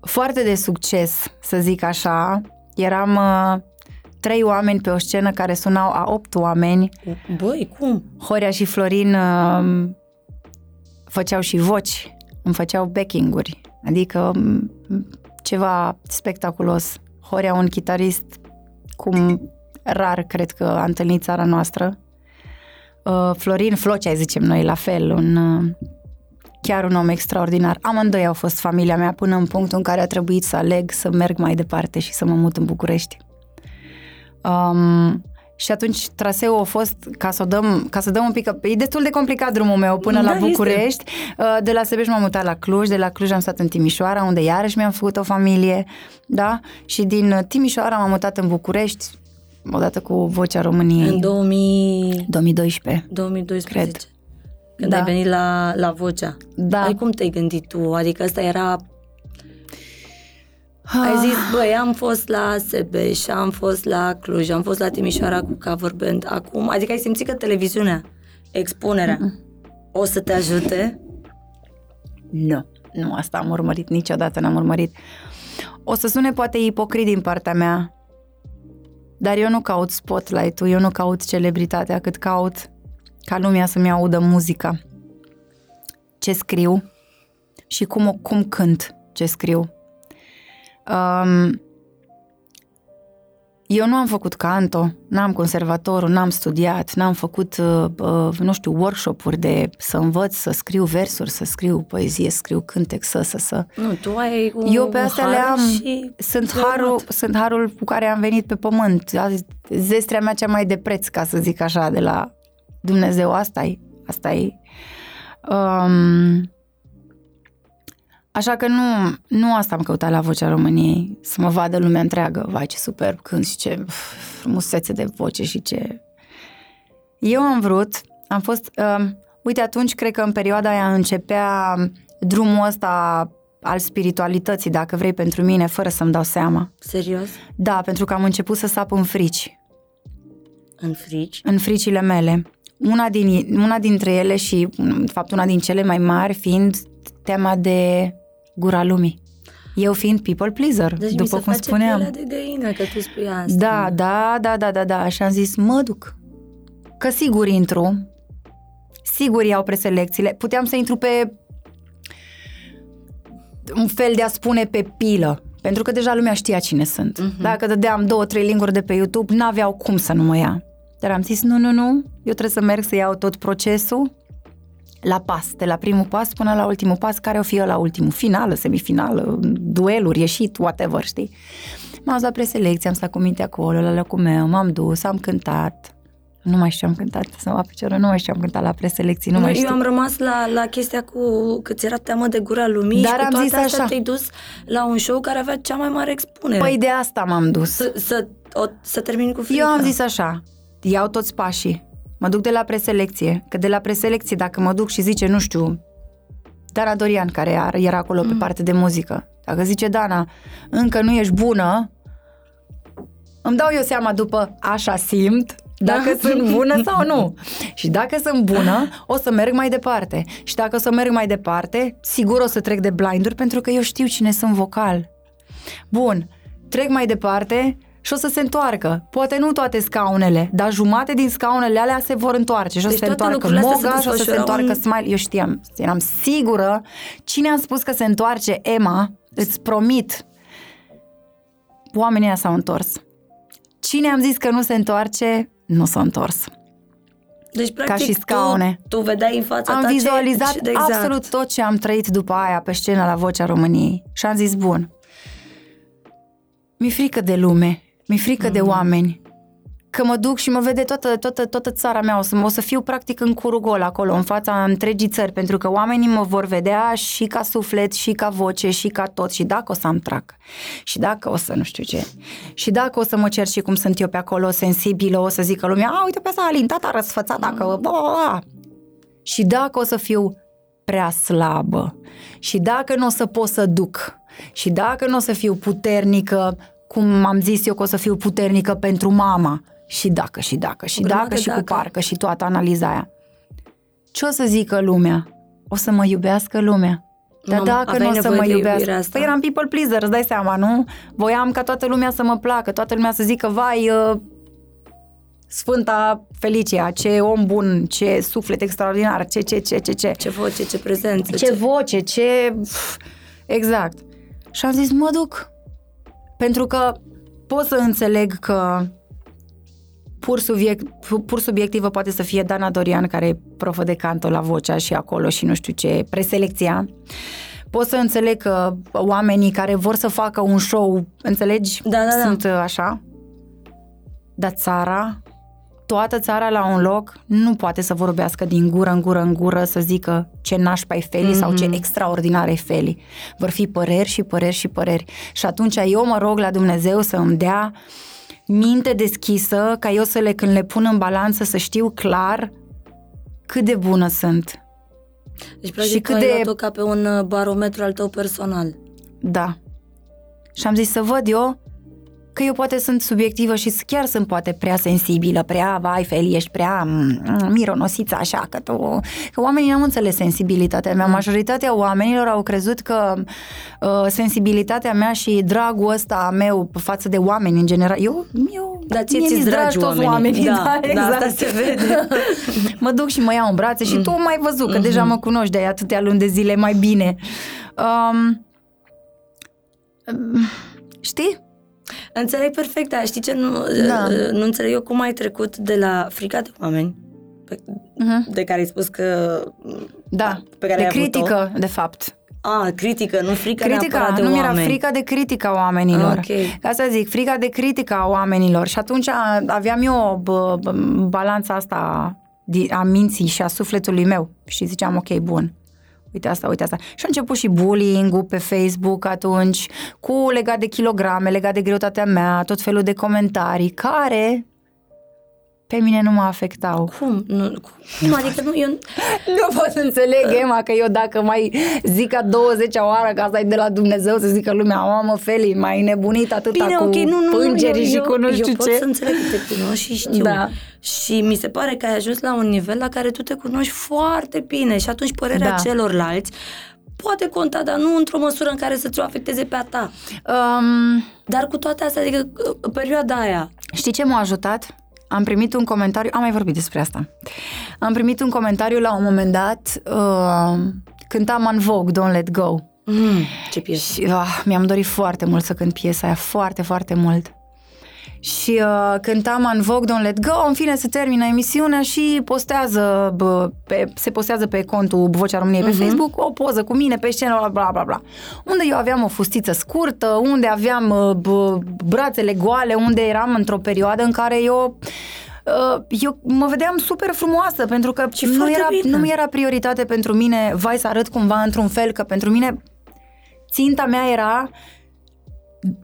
foarte de succes, să zic așa. Eram uh, trei oameni pe o scenă care sunau a opt oameni. Băi, cum? Horia și Florin uh, făceau și voci, îmi făceau backing-uri, adică m, ceva spectaculos. Horia, un chitarist cum rar cred că a întâlnit țara noastră. Uh, Florin Flocea, zicem noi, la fel, un, uh, chiar un om extraordinar. Amândoi au fost familia mea până în punctul în care a trebuit să aleg să merg mai departe și să mă mut în București. Um, Și atunci traseul a fost, ca să, o dăm, ca să dăm un pic, e destul de complicat drumul meu până Da, la București. Uh, De la Sebeș m-am mutat la Cluj, de la Cluj am stat în Timișoara, unde iarăși mi-am făcut o familie, da? Și din uh, Timișoara m-am mutat în București, odată cu Vocea României. În 2000... 2012. 2012. Cred. Când Da. ai venit la, la Vocea. Da. Ai cum te-ai gândit tu? Adică asta era... Ai zis, băi, am fost la Sebeș, am fost la Cluj, am fost la Timișoara cu cover band. Acum, adică ai simțit că televiziunea, expunerea, o să te ajute? Nu, nu, asta am urmărit, niciodată n-am urmărit. O să sune poate ipocrit din partea mea, dar eu nu caut spotlight-ul, eu nu caut celebritatea, cât caut ca lumea să-mi audă muzica. Ce scriu și cum, o- cum cânt ce scriu. Um, eu nu am făcut canto, n-am conservatorul, n-am studiat, n-am făcut, uh, uh, nu știu, workshop-uri de să învăț să scriu versuri, să scriu poezie, să scriu cântec, să, să, să. Nu, tu ai un Eu pe astea har le am. și Sunt ți-ai harul, urmat. sunt harul cu care am venit pe pământ. Zestrea mea cea mai de preț, ca să zic așa, de la Dumnezeu. Asta e. Asta e. Um, așa că nu, nu asta am căutat la Vocea României. Să mă vadă lumea întreagă. Vai, ce superb cânt și ce frumusețe de voce și ce... Eu am vrut, am fost... Um, uite, atunci cred că în perioada aia începea drumul ăsta al spiritualității, dacă vrei, pentru mine, fără să-mi dau seama. Serios? Da, pentru că am început să sap în frici, În frici? în fricile mele. Una, din, una dintre ele și, de fapt, una din cele mai mari fiind teama de gura lumii. Eu fiind people pleaser, Deci mi după se cum face spuneam. pielea de găină că tu spui asta. Da, da, da, da, da, da. Și am zis, mă duc. Că sigur intru. Sigur iau preselecțiile. Puteam să intru pe un fel de a spune pe pilă. Pentru că deja lumea știa cine sunt. Mhm. Dacă dădeam două, trei linguri de pe YouTube, n-aveau cum să nu mă ia. Dar am zis, nu, nu, nu, eu trebuie să merg să iau tot procesul la pas, de la primul pas până la ultimul pas, care o fi la ultimul, finală, semifinală, dueluri, ieșit, whatever, știi? M-am dus la preselecție, am stat cu minte acolo, la locul meu, m-am dus, am cântat. Nu mai știu, am cântat, să mă pe nu mai știu, am cântat la preselecții, nu mai eu știu. am rămas la, la chestia cu că ți era teamă de gura lumii Dar și cu am toate zis astea așa. te-ai dus la un show care avea cea mai mare expunere. Păi de asta m-am dus. să, să, o, să termin cu frică. Eu am zis așa, iau toți pașii, mă duc de la preselecție, că de la preselecție dacă mă duc și zice, nu știu, Dana Dorian, care era- era acolo pe parte de muzică, dacă zice Dana, încă nu ești bună, îmi dau eu seama după așa simt, dacă Da. sunt bună sau nu. Și dacă sunt bună, o să merg mai departe. Și dacă o să merg mai departe, sigur o să trec de blinduri, pentru că eu știu cine sunt vocal. Bun, trec mai departe și o să se întoarcă. Poate nu toate scaunele, dar jumate din scaunele alea se vor întoarce și o să Deci se toate întoarcă lucrurile astea Moga se și o să se desfășurau întoarcă în- Smile. Eu știam, eram sigură. Cine am spus că se întoarce Emma, îți promit, oamenii ăia s-au întors. Cine am zis că nu se întoarce, nu s-a întors. Deci, practic, și scaune. Tu, tu vedeai în fața Am ta vizualizat ce, exact. absolut tot ce am trăit după aia pe scenă la Vocea României și am zis, bun, mi-e frică de lume, mi-e frică Mm. de oameni, că mă duc și mă vede toată, toată, toată țara mea, o să, o să fiu practic în curul gol acolo, în fața întregii țări, pentru că oamenii mă vor vedea și ca suflet, și ca voce, și ca tot, și dacă o să am trac, și dacă o să nu știu ce, și dacă o să mă cer și cum sunt eu pe acolo, sensibilă, o să zică lumea, a, uite pe asta, alintata, răsfățata, că... Bla, bla, bla. Și dacă o să fiu prea slabă și dacă nu o să pot să duc și dacă nu o să fiu puternică, cum am zis eu că o să fiu puternică pentru mama și dacă, și dacă, și O grămadă dacă, și dacă. cu parcă și toată analiza aia. Ce o să zică lumea? O să mă iubească lumea. Dar Mamă, dacă aveai nu o să nevoie mă de iubirea iubească... asta. Păi eram people pleaser, îți dai seama, nu? Voiam ca toată lumea să mă placă, toată lumea să zică, vai, uh, Sfânta Felicia, ce om bun, ce suflet extraordinar, ce, ce, ce, ce, ce. Ce voce, ce prezență. Ce voce, ce... Exact. Și am zis, mă duc. Pentru că pot să înțeleg că pur, subiect, pur subiectivă poate să fie Dana Dorian, care e profă de canto la vocea și acolo și nu știu ce, preselecția. Pot să înțeleg că oamenii care vor să facă un show, înțelegi? Da, da, da. Sunt uh, așa. Dar țara, toată țara la un loc nu poate să vorbească din gură în gură în gură să zică ce nașpa e Feli mm-hmm. sau ce Mhm. extraordinar e Feli. Vor fi păreri și păreri și păreri. Și atunci eu mă rog la Dumnezeu să îmi dea minte deschisă ca eu să le, când le pun în balanță, să știu clar cât de bună sunt. Deci, practic, Și cât cât ai de- luat-o ca pe un uh, barometru al tău personal. Da. Și am zis să văd eu că eu poate sunt subiectivă și chiar sunt poate prea sensibilă, prea, vai, Feli, ești prea mm, mironosiță așa, că tu... Că oamenii n-au înțeles sensibilitatea mea. Majoritatea oamenilor au crezut că uh, sensibilitatea mea și dragul ăsta meu față de oameni în general... Eu, eu Dar ție mie ți-ți mi-s dragi toți oamenii. Da, da, da, exact. asta se vede. mă duc și mă iau în brațe și tu m-ai văzut, că deja mă cunoști de atâtea luni de zile mai bine. Um, știi? Înțeleg perfect, dar știi ce nu, Da. uh, nu înțeleg eu cum ai trecut de la frica de oameni, pe, Uh-huh. de care ai spus că... Da, Pe care de ai avut-o? critică, de fapt. A, critică, nu frica Critica, neapărat de nu mi-era oameni. frica de critica oamenilor. Ok. Ca să zic, frica de critica oamenilor. Și atunci a- aveam eu bă, bă, balanța asta di- a minții și a sufletului meu. Și ziceam, ok, bun, uite asta, uite asta. Și a început și bullying-ul pe Facebook atunci, cu legat de kilograme, legat de greutatea mea, tot felul de comentarii, care pe mine nu mă afectau. Cum? Nu, cum? Adică nu, eu... Nu pot să înțeleg, Emma, că eu dacă mai zic a 20 oară că asta e de la Dumnezeu, să zică lumea, mamă, Feli, mai nebunit atâta Bine, cu ok, nu, nu, nu, îngerii eu, și cu nu eu, știu eu pot ce. să înțeleg că te cunoști și știu. Da. Și mi se pare că ai ajuns la un nivel la care tu te cunoști foarte bine și atunci părerea Da. celorlalți poate conta, dar nu într-o măsură în care să ți-o afecteze pe a ta. Um, Dar cu toate astea, adică uh, perioada aia, știi ce m-a ajutat? Am primit un comentariu, am mai vorbit despre asta. Am primit un comentariu la un moment dat, uh, cântam În Vogue, Don't Let Go. mm, ce piesă. Și ah, mi-am dorit foarte mult să cânt piesa aia, foarte, foarte mult. Și uh, cântam în Vogue Don't Let Go, în fine se termină emisiunea și postează, bă, pe, se postează pe contul Vocea României pe Facebook o poză cu mine pe scenă, bla bla bla. Unde eu aveam o fustiță scurtă, unde aveam uh, bă, brațele goale, unde eram într-o perioadă în care eu uh, eu mă vedeam super frumoasă pentru că Și nu foarte era, bine. nu era prioritate pentru mine, vai să arăt cumva într-un fel, că pentru mine ținta mea era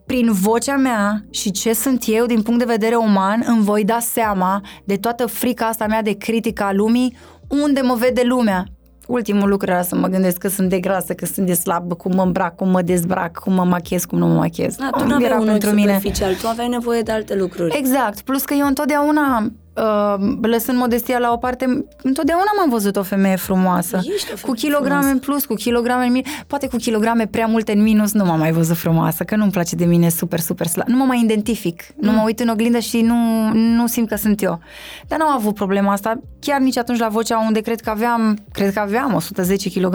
prin vocea mea și ce sunt eu din punct de vedere uman, îmi voi da seama de toată frica asta mea de critica a lumii, unde mă vede lumea. Ultimul lucru era să mă gândesc că sunt de grasă, că sunt de slabă, cum mă îmbrac, cum mă dezbrac, cum mă machez, cum nu mă machez. Da, tu Om, nu aveai era un ochi pentru mine. superficial, tu aveai nevoie de alte lucruri. Exact, plus că eu întotdeauna, uh, lăsând modestia la o parte, întotdeauna m-am văzut o femeie frumoasă. Ești o cu femeie kilograme frumoasă. în plus, cu kilograme în minus. Poate cu kilograme prea multe în minus nu m-am mai văzut frumoasă, că nu-mi place de mine super, super slab. Nu mă mai identific. Nu Mm. mă uit în oglindă și nu, nu simt că sunt eu. Dar nu am avut problema asta. Chiar nici atunci la vocea unde cred că aveam, cred că aveam 110 kg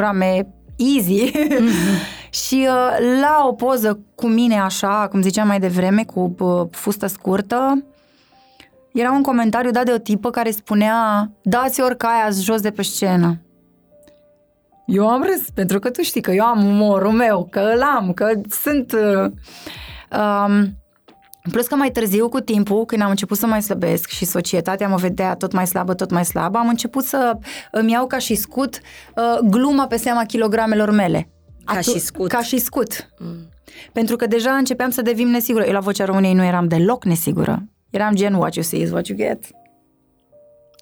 easy. și uh, la o poză cu mine așa, cum ziceam mai devreme, cu uh, fustă scurtă, era un comentariu dat de o tipă care spunea dați oricai jos de pe scenă. Eu am râs, pentru că tu știi că eu am umorul meu, că îl am, că sunt... Uh, um, plus că mai târziu, cu timpul, când am început să mai slăbesc și societatea mă vedea tot mai slabă, tot mai slabă, am început să îmi iau ca și scut uh, gluma pe seama kilogramelor mele. Ca și scut. Ca și scut. Mm. Pentru că deja începeam să devin nesigură. Eu la Vocea României nu eram deloc nesigură. Eram gen what you see is what you get.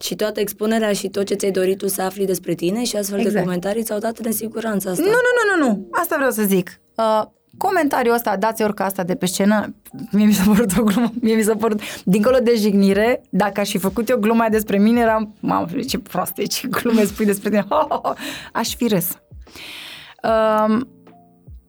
Și toată expunerea și tot ce ți-ai dorit tu să afli despre tine și astfel de Exact. comentarii ți-au dat nesiguranța asta. Nu, nu, nu, nu, nu. Asta vreau să zic. Uh, comentariul ăsta, dați orică asta de pe scenă, mie mi s-a părut o glumă, mie mi s-a părut, dincolo de jignire, dacă aș fi făcut eu gluma despre mine, eram, mamă, ce proastă e, ce glume spui despre tine, ho, ho, ho. aș fi râs. Um,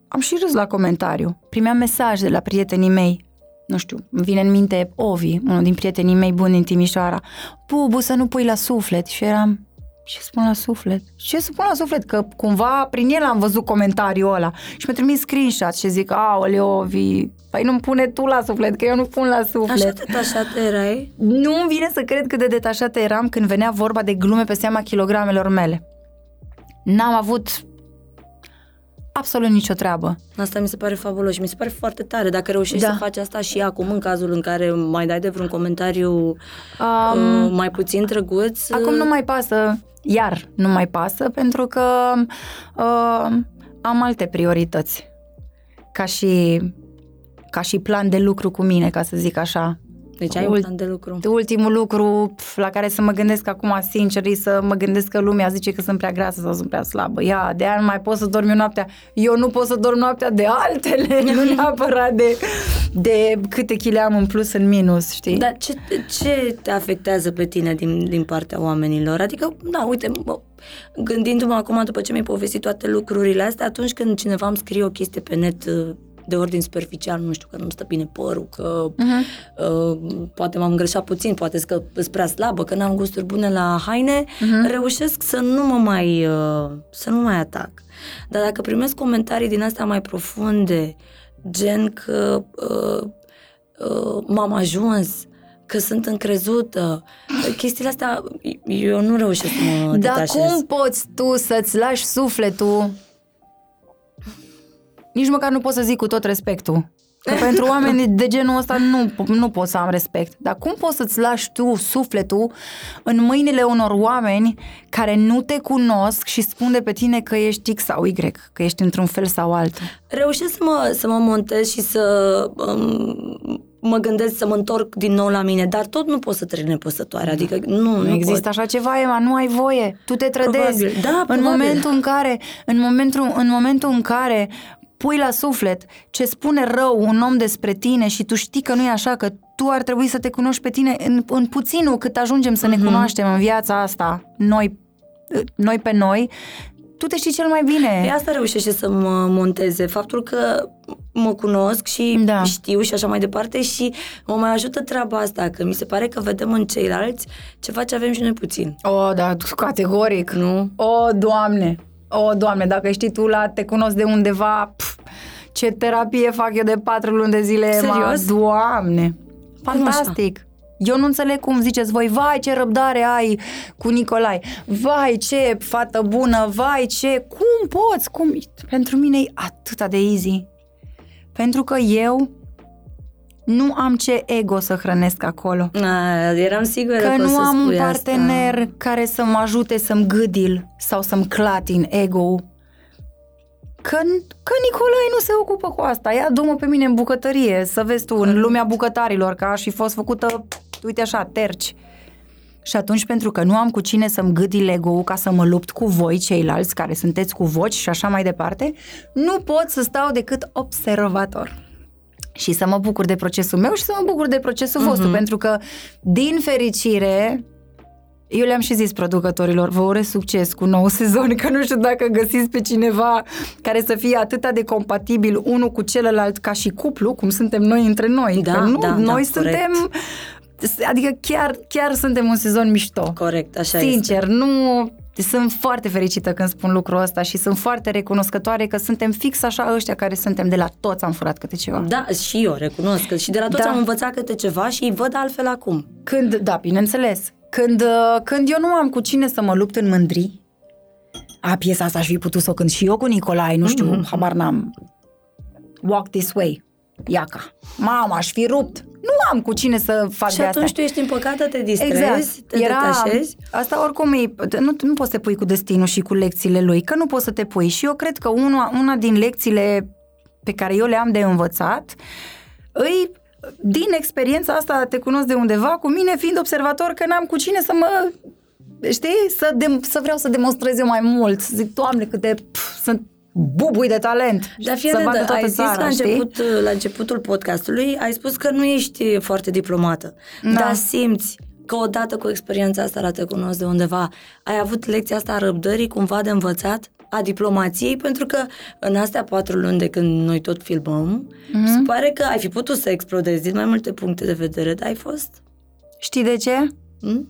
am și râs la comentariu. Primeam mesaje de la prietenii mei. Nu știu, îmi vine în minte Ovi, unul din prietenii mei buni din Timișoara. Bubu, să nu pui la suflet. Și eram, ce spun la suflet? Ce spun la suflet? Că cumva prin el am văzut comentariul ăla și mi-a trimis screenshot și zic, aoleo, Ovi, păi nu-mi pune tu la suflet, că eu nu pun la Așa suflet. detașată erai? Nu îmi vine să cred cât de detașată eram când venea vorba de glume pe seama kilogramelor mele. N-am avut absolut nicio treabă. Asta mi se pare fabulos și mi se pare foarte tare. Dacă reușești Da. să faci asta și acum, în cazul în care mai dai de vreun comentariu Um, uh, mai puțin drăguț... Acum nu mai pasă, iar nu mai pasă, pentru că uh, am alte priorități. Ca și, ca și plan de lucru cu mine, ca să zic așa. Deci ai un Ult- plan de lucru. Ultimul lucru pf, la care să mă gândesc acum, sincer, e să mă gândesc că lumea zice că sunt prea grasă sau sunt prea slabă. Ia, de aia nu mai pot să dorm eu noaptea. Eu nu pot să dorm noaptea de altele, nu neapărat de, de câte chile am în plus, în minus, știi? Dar ce, ce te afectează pe tine din, din partea oamenilor? Adică, da, uite, mă, gândindu-mă acum după ce mi-ai povestit toate lucrurile astea, atunci când cineva îmi scrie o chestie pe net uh, de ordin superficial, nu știu, că nu-mi stă bine părul, că Uh-huh. uh, poate m-am greșat puțin, poate că sunt prea slabă, că n-am gusturi bune la haine, Uh-huh. reușesc să nu mă mai, uh, să nu mai atac. Dar dacă primesc comentarii din astea mai profunde, gen că uh, uh, m-am ajuns, că sunt încrezută, chestiile astea eu nu reușesc să mă Dar detașez. cum poți tu să-ți lași sufletul? Nici măcar nu pot să zic cu tot respectul. Că pentru oameni de genul ăsta nu, nu pot să am respect. Dar cum poți să-ți lași tu sufletul în mâinile unor oameni care nu te cunosc și spun de pe tine că ești X sau Y, că ești într-un fel sau altul? Reușesc să mă, să mă montez și să um, mă gândesc să mă întorc din nou la mine, dar tot nu pot să trec nepăsătoare, adică nu, nu, Nu există pot. așa ceva, Ema, nu ai voie. Tu te trădezi. Probabil. Da, în probabil. momentul în care, în momentul, în momentul în care pui la suflet ce spune rău un om despre tine și tu știi că nu e așa, că tu ar trebui să te cunoști pe tine în, în puținul cât ajungem să ne Mhm. cunoaștem în viața asta, noi, noi pe noi, tu te știi cel mai bine. Pe asta reușește să mă monteze, faptul că mă cunosc și Da. știu și așa mai departe și mă mai ajută treaba asta, că mi se pare că vedem în ceilalți ceva ce avem și noi puțin. O, da, categoric. Nu? O, Doamne! O, Doamne, dacă știi tu la te cunosc de undeva, pf, ce terapie fac eu de patru luni de zile, Ema. Serios? Doamne! Fantastic! Eu nu înțeleg cum ziceți voi, vai ce răbdare ai cu Nicolai, vai ce fată bună, vai ce, cum poți, cum, pentru mine e atâta de easy. Pentru că eu nu am ce ego să hrănesc acolo. A, eram sigură Că că o nu să am un spui partener Asta. care să mă ajute să-mi gâdil sau să-mi clatin ego Că, că Nicolae nu se ocupă cu asta. Ia, du-mă pe mine în bucătărie, să vezi tu, în lumea bucătarilor, că aș fi fost făcută, uite așa, terci. Și atunci, pentru că nu am cu cine să-mi gâdil ego ca să mă lupt cu voi, ceilalți care sunteți cu voci și așa mai departe, nu pot să stau decât observator și să mă bucur de procesul meu și să mă bucur de procesul uh-huh. vostru, pentru că, din fericire, eu le-am și zis producătorilor, vă urez succes cu nou sezon, că nu știu dacă găsiți pe cineva care să fie atât de compatibil unul cu celălalt ca și cuplu, cum suntem noi între noi. Da, că nu, da, da, noi corect. suntem, adică chiar, chiar suntem un sezon mișto. Corect, așa Sincer, este. nu... Sunt foarte fericită când spun lucrul ăsta și sunt foarte recunoscătoare că suntem fix așa ăștia care suntem de la toți am furat câte ceva. Da, și eu recunosc că și de la toți Da. am învățat câte ceva și îi văd altfel acum. Când, da, bineînțeles. Când, uh, când eu nu am cu cine să mă lupt în mândri, a, piesa asta aș fi putut să o cânt și eu cu Nicolae, nu știu, mm-hmm. habar n-am. Walk this way, iaca. Mama, aș fi rupt. Nu am cu cine să fac și de atunci asta. tu ești împăcată, te distrezi, Exact. te detașezi. Asta oricum e, nu, nu poți să te pui cu destinul și cu lecțiile lui, că nu poți să te pui. Și eu cred că una, una din lecțiile pe care eu le-am de învățat îi din experiența asta te cunosc de undeva, cu mine fiind observator că n-am cu cine să mă știi, să, de, să vreau să demonstrez eu mai mult. Să zic, doamne, câte pf, sunt bubui de talent. Dar fii să atent, vadă toată ai zis țara, la, știi? început, la începutul podcastului, ai spus că nu ești foarte diplomată, Da. dar simți că odată cu experiența asta la te cunosc de undeva, ai avut lecția asta a răbdării cumva de învățat, a diplomației, pentru că în astea patru luni de când noi tot filmăm, Mhm. mm-hmm. se pare că ai fi putut să explodezi din mai multe puncte de vedere, dar ai fost... Știi de ce? Hm?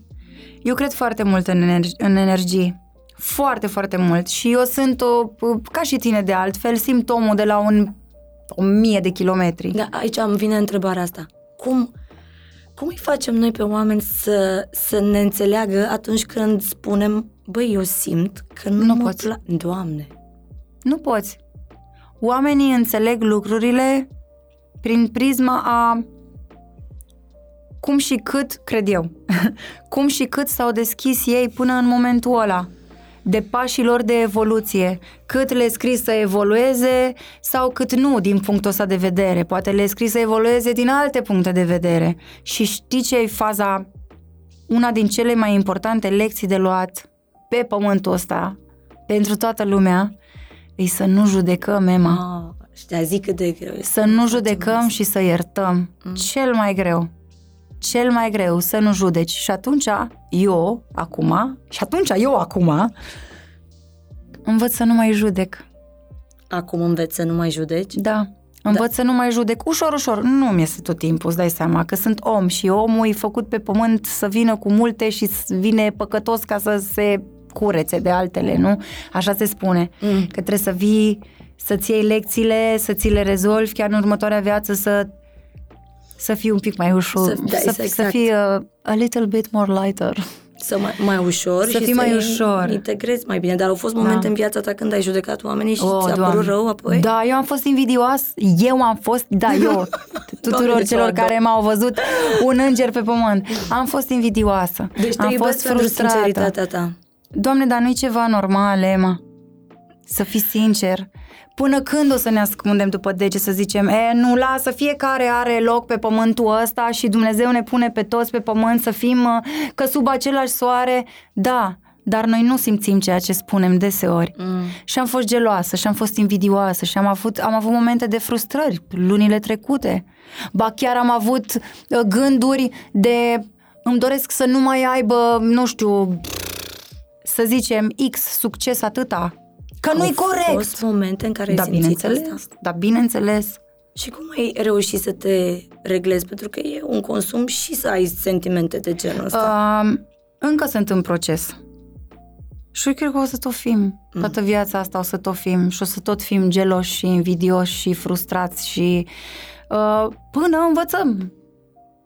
Eu cred foarte mult în, energi- în energie. Foarte, foarte mult. Și eu sunt, o, ca și tine de altfel, simt omul de la un, o mie de kilometri. Da, aici îmi vine întrebarea asta. Cum, cum îi facem noi pe oameni să, să ne înțeleagă atunci când spunem, băi, eu simt că nu, Nu mă poți. pla- Doamne, Nu poți. oamenii înțeleg lucrurile prin prisma a cum și cât, cred eu, cum și cât s-au deschis ei până în momentul ăla de pașii lor de evoluție. Cât le scris să evolueze sau cât nu din punctul ăsta de vedere. Poate le scris să evolueze din alte puncte de vedere. Și știi ce e faza, una din cele mai importante lecții de luat pe pământul ăsta, pentru toată lumea, e să nu judecăm, Emma. Ah, și te zic cât de greu este. Să nu judecăm și să iertăm. Mm. Cel mai greu. Cel mai greu, să nu judeci. Și atunci, eu, acum, și atunci eu, acum, învăț să nu mai judec. Acum înveți să nu mai judeci? Da. Învăț să nu mai judec. Ușor, ușor. Nu mi este tot timpul, îți dai seama, că sunt om și omul e făcut pe pământ să vină cu multe și să vine păcătos ca să se curețe de altele, nu? Așa se spune. Mm. Că trebuie să vii, să-ți iei lecțiile, să ți le rezolvi chiar în următoarea viață, să să fii un pic mai ușor, Să- da, să, exact. să fii uh, a little bit more lighter. Să mai, mai ușor Să și fii să mai îi ușor. integrezi mai bine. Dar au fost momente Da. în viața ta când ai judecat oamenii și Oh, ți-a Doamne. părut rău apoi? Da, eu am fost invidioas, eu am fost, da, eu, tuturor Doamne, celor ce care m-au văzut un înger pe pământ, am fost invidioasă, Deci te am iubesc fost pentru frustrată. sinceritatea ta. Doamne, dar nu-i ceva normal, Emma, să fii sincer. Până când o să ne ascundem după dege să zicem, e, nu, lasă, fiecare are loc pe pământul ăsta și Dumnezeu ne pune pe toți pe pământ să fim, uh, că sub același soare, da, dar noi nu simțim ceea ce spunem deseori. Mm. Și am fost geloasă și am fost invidioasă și am avut, am avut momente de frustrări lunile trecute. Ba chiar am avut uh, gânduri de îmi doresc să nu mai aibă, nu știu, să zicem, X succes atâta. Că nu-i Au corect. fost momente în care ai Da, simțit bineînțeles. asta. Da, bineînțeles. Și cum ai reușit să te reglezi? Pentru că e un consum și să ai sentimente de genul ăsta. Uh, încă sunt în proces. Și eu cred că o să tot fim. Toată viața asta o să tot fim și o să tot fim geloși și invidioși și frustrați și uh, până învățăm.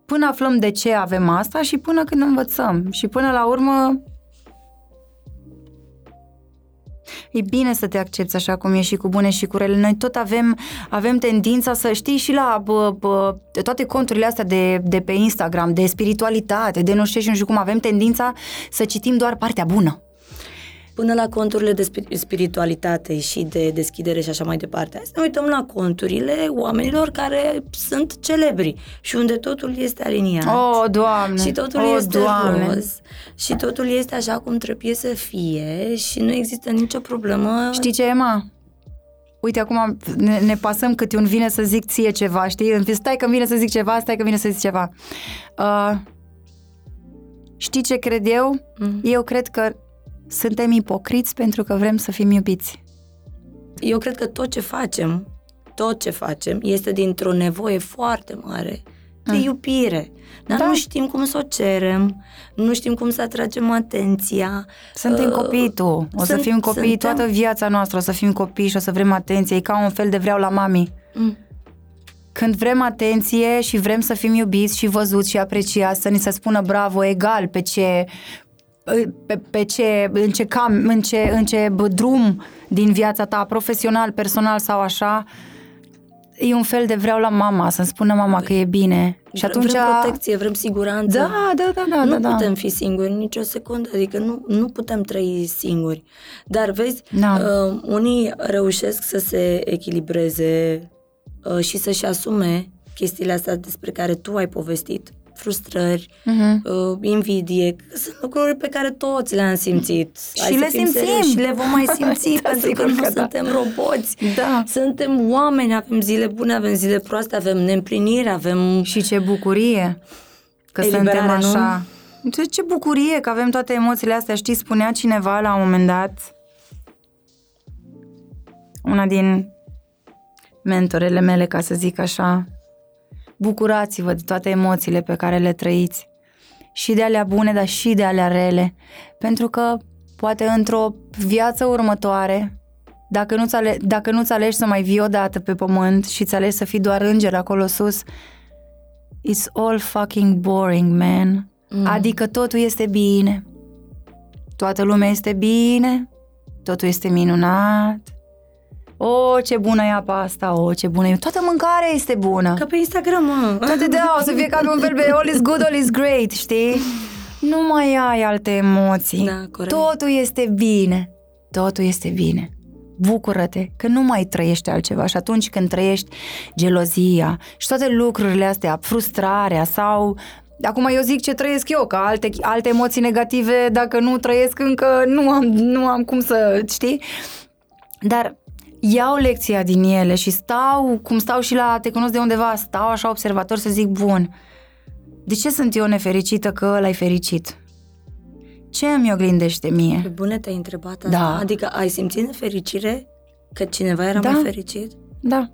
Până aflăm de ce avem asta și până când învățăm. Și până la urmă E bine să te accepti așa cum ești și cu bune și cu rele. Noi tot avem, avem tendința să știi și la bă, bă, de toate conturile astea de, de pe Instagram, de spiritualitate, de nu știu și nu știu cum, avem tendința să citim doar partea bună. Până la conturile de spi- spiritualitate și de deschidere și așa mai departe. Hai să ne uităm la conturile oamenilor care sunt celebri și unde totul este aliniat. Oh, Doamne! Și totul oh, este Doamne. roz și totul este așa cum trebuie să fie și nu există nicio problemă. Știi ce, Emma? Uite, acum ne, ne pasăm câte un vine să zic ție ceva, știi? Îmi fi- Stai că vine să zic ceva, stai că vine să zic ceva. Uh, știi ce cred eu? Mm. Eu cred că suntem ipocriți pentru că vrem să fim iubiți. Eu cred că tot ce facem, tot ce facem, este dintr-o nevoie foarte mare de iubire. Dar Da. nu știm cum să o cerem, nu știm cum să atragem atenția. Suntem Uh, copii tu. O să sunt- fim copii suntem- toată viața noastră, o să fim copii și o să vrem atenție. E ca un fel de vreau la mami. Mm. Când vrem atenție și vrem să fim iubiți și văzuți și apreciați, să ni se spună bravo egal pe ce pe, pe ce, în ce, cam, în ce, în ce bă, drum din viața ta, profesional, personal sau așa, e un fel de vreau la mama, să-mi spună mama că e bine. Și Vrem- atunci... Vrem protecție, vrem siguranță. Da, da, da, da, nu da, da. putem fi singuri nicio secundă, adică nu, nu putem trăi singuri. Dar vezi, Da. uh, unii reușesc să se echilibreze uh, și să-și asume chestiile astea despre care tu ai povestit. Frustrări, Mhm. uh, invidie, că sunt lucruri pe care toți le-am simțit. Hai Și să le fim simțim. serioși, Și le vom mai simți, Da, pentru că sigur nu că da. suntem roboți. Da. Suntem oameni, avem zile bune, avem zile proaste, avem neîmpliniri, avem Și ce bucurie că Eliberare, suntem nu? așa. Ce, ce bucurie că avem toate emoțiile astea. Știi, spunea cineva la un moment dat, una din mentorele mele, ca să zic așa, bucurați-vă de toate emoțiile pe care le trăiți. Și de alea bune, dar și de alea rele. Pentru că poate într-o viață următoare, dacă nu-ți, ale- dacă nu-ți alegi să mai vii odată pe pământ și ți alegi să fii doar înger acolo sus, it's all fucking boring, man. Mm. Adică totul este bine. Toată lumea este bine, totul este minunat. O, o, ce bună e apa asta, o, ce bună e. Toată mâncarea este bună. Ca pe Instagram, mă. Toate da, o să fie ca pe un fel de all is good, all is great, știi? Nu mai ai alte emoții. Da, corect. Totul este bine. Totul este bine. Bucură-te că nu mai trăiești altceva și atunci când trăiești gelozia și toate lucrurile astea, frustrarea sau Acum eu zic ce trăiesc eu, că alte, alte emoții negative, dacă nu trăiesc încă, nu am, nu am cum să, știi? Dar iau lecția din ele și stau, cum stau și la Te cunosc de undeva, stau așa observator să zic, bun, de ce sunt eu nefericită că ăla ai fericit? Ce îmi oglindește mie? Pe bune te-ai întrebat asta? Da. Adică ai simțit nefericire că cineva era Da. mai fericit? Da,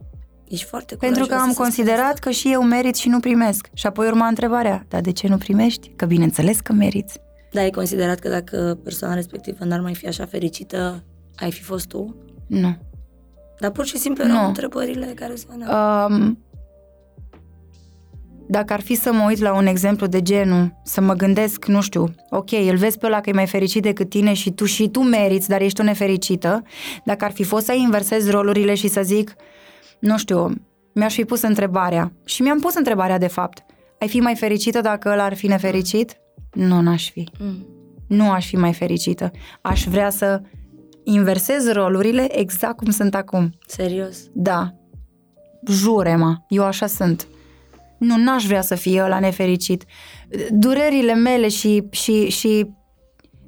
Ești foarte pentru că curajoasă am să considerat că și eu merit și nu primesc. Și apoi urma întrebarea, dar de ce nu primești? Că bineînțeles că meriți. spui asta. Dar ai considerat că dacă persoana respectivă n-ar mai fi așa fericită, ai fi fost tu? Nu. Dar pur și simplu erau Nu. întrebările care se veneau. Um, dacă ar fi să mă uit la un exemplu de genul, să mă gândesc, nu știu, ok, îl vezi pe ăla că e mai fericit decât tine și tu și tu meriți, dar ești o nefericită, dacă ar fi fost să inversez rolurile și să zic, nu știu, mi-aș fi pus întrebarea și mi-am pus întrebarea de fapt, ai fi mai fericită dacă ăla ar fi nefericit? Nu, n-aș fi. Mm. Nu aș fi mai fericită. Aș vrea să inversez rolurile exact cum sunt acum. Serios. Da. Jure-mă, eu așa sunt. Nu, n-aș vrea să fie ăla nefericit. Durerile mele și, și, și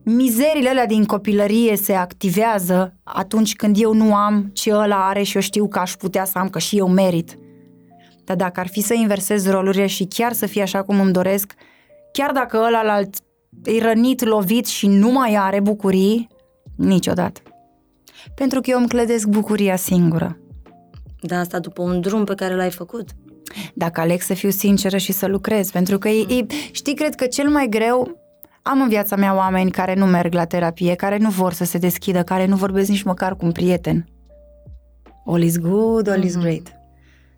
mizerile alea din copilărie se activează atunci când eu nu am ce ăla are și eu știu că aș putea să am, că și eu merit. Dar dacă ar fi să inversez rolurile și chiar să fie așa cum îmi doresc, chiar dacă ăla alt e rănit, lovit și nu mai are bucurii, niciodată. Pentru că eu îmi clădesc bucuria singură. Da, asta după un drum pe care l-ai făcut. dacă aleg să fiu sinceră și să lucrez, pentru că e, e, știi, cred că cel mai greu am în viața mea oameni care nu merg la terapie, care nu vor să se deschidă, care nu vorbesc nici măcar cu un prieten. All is good, all is great.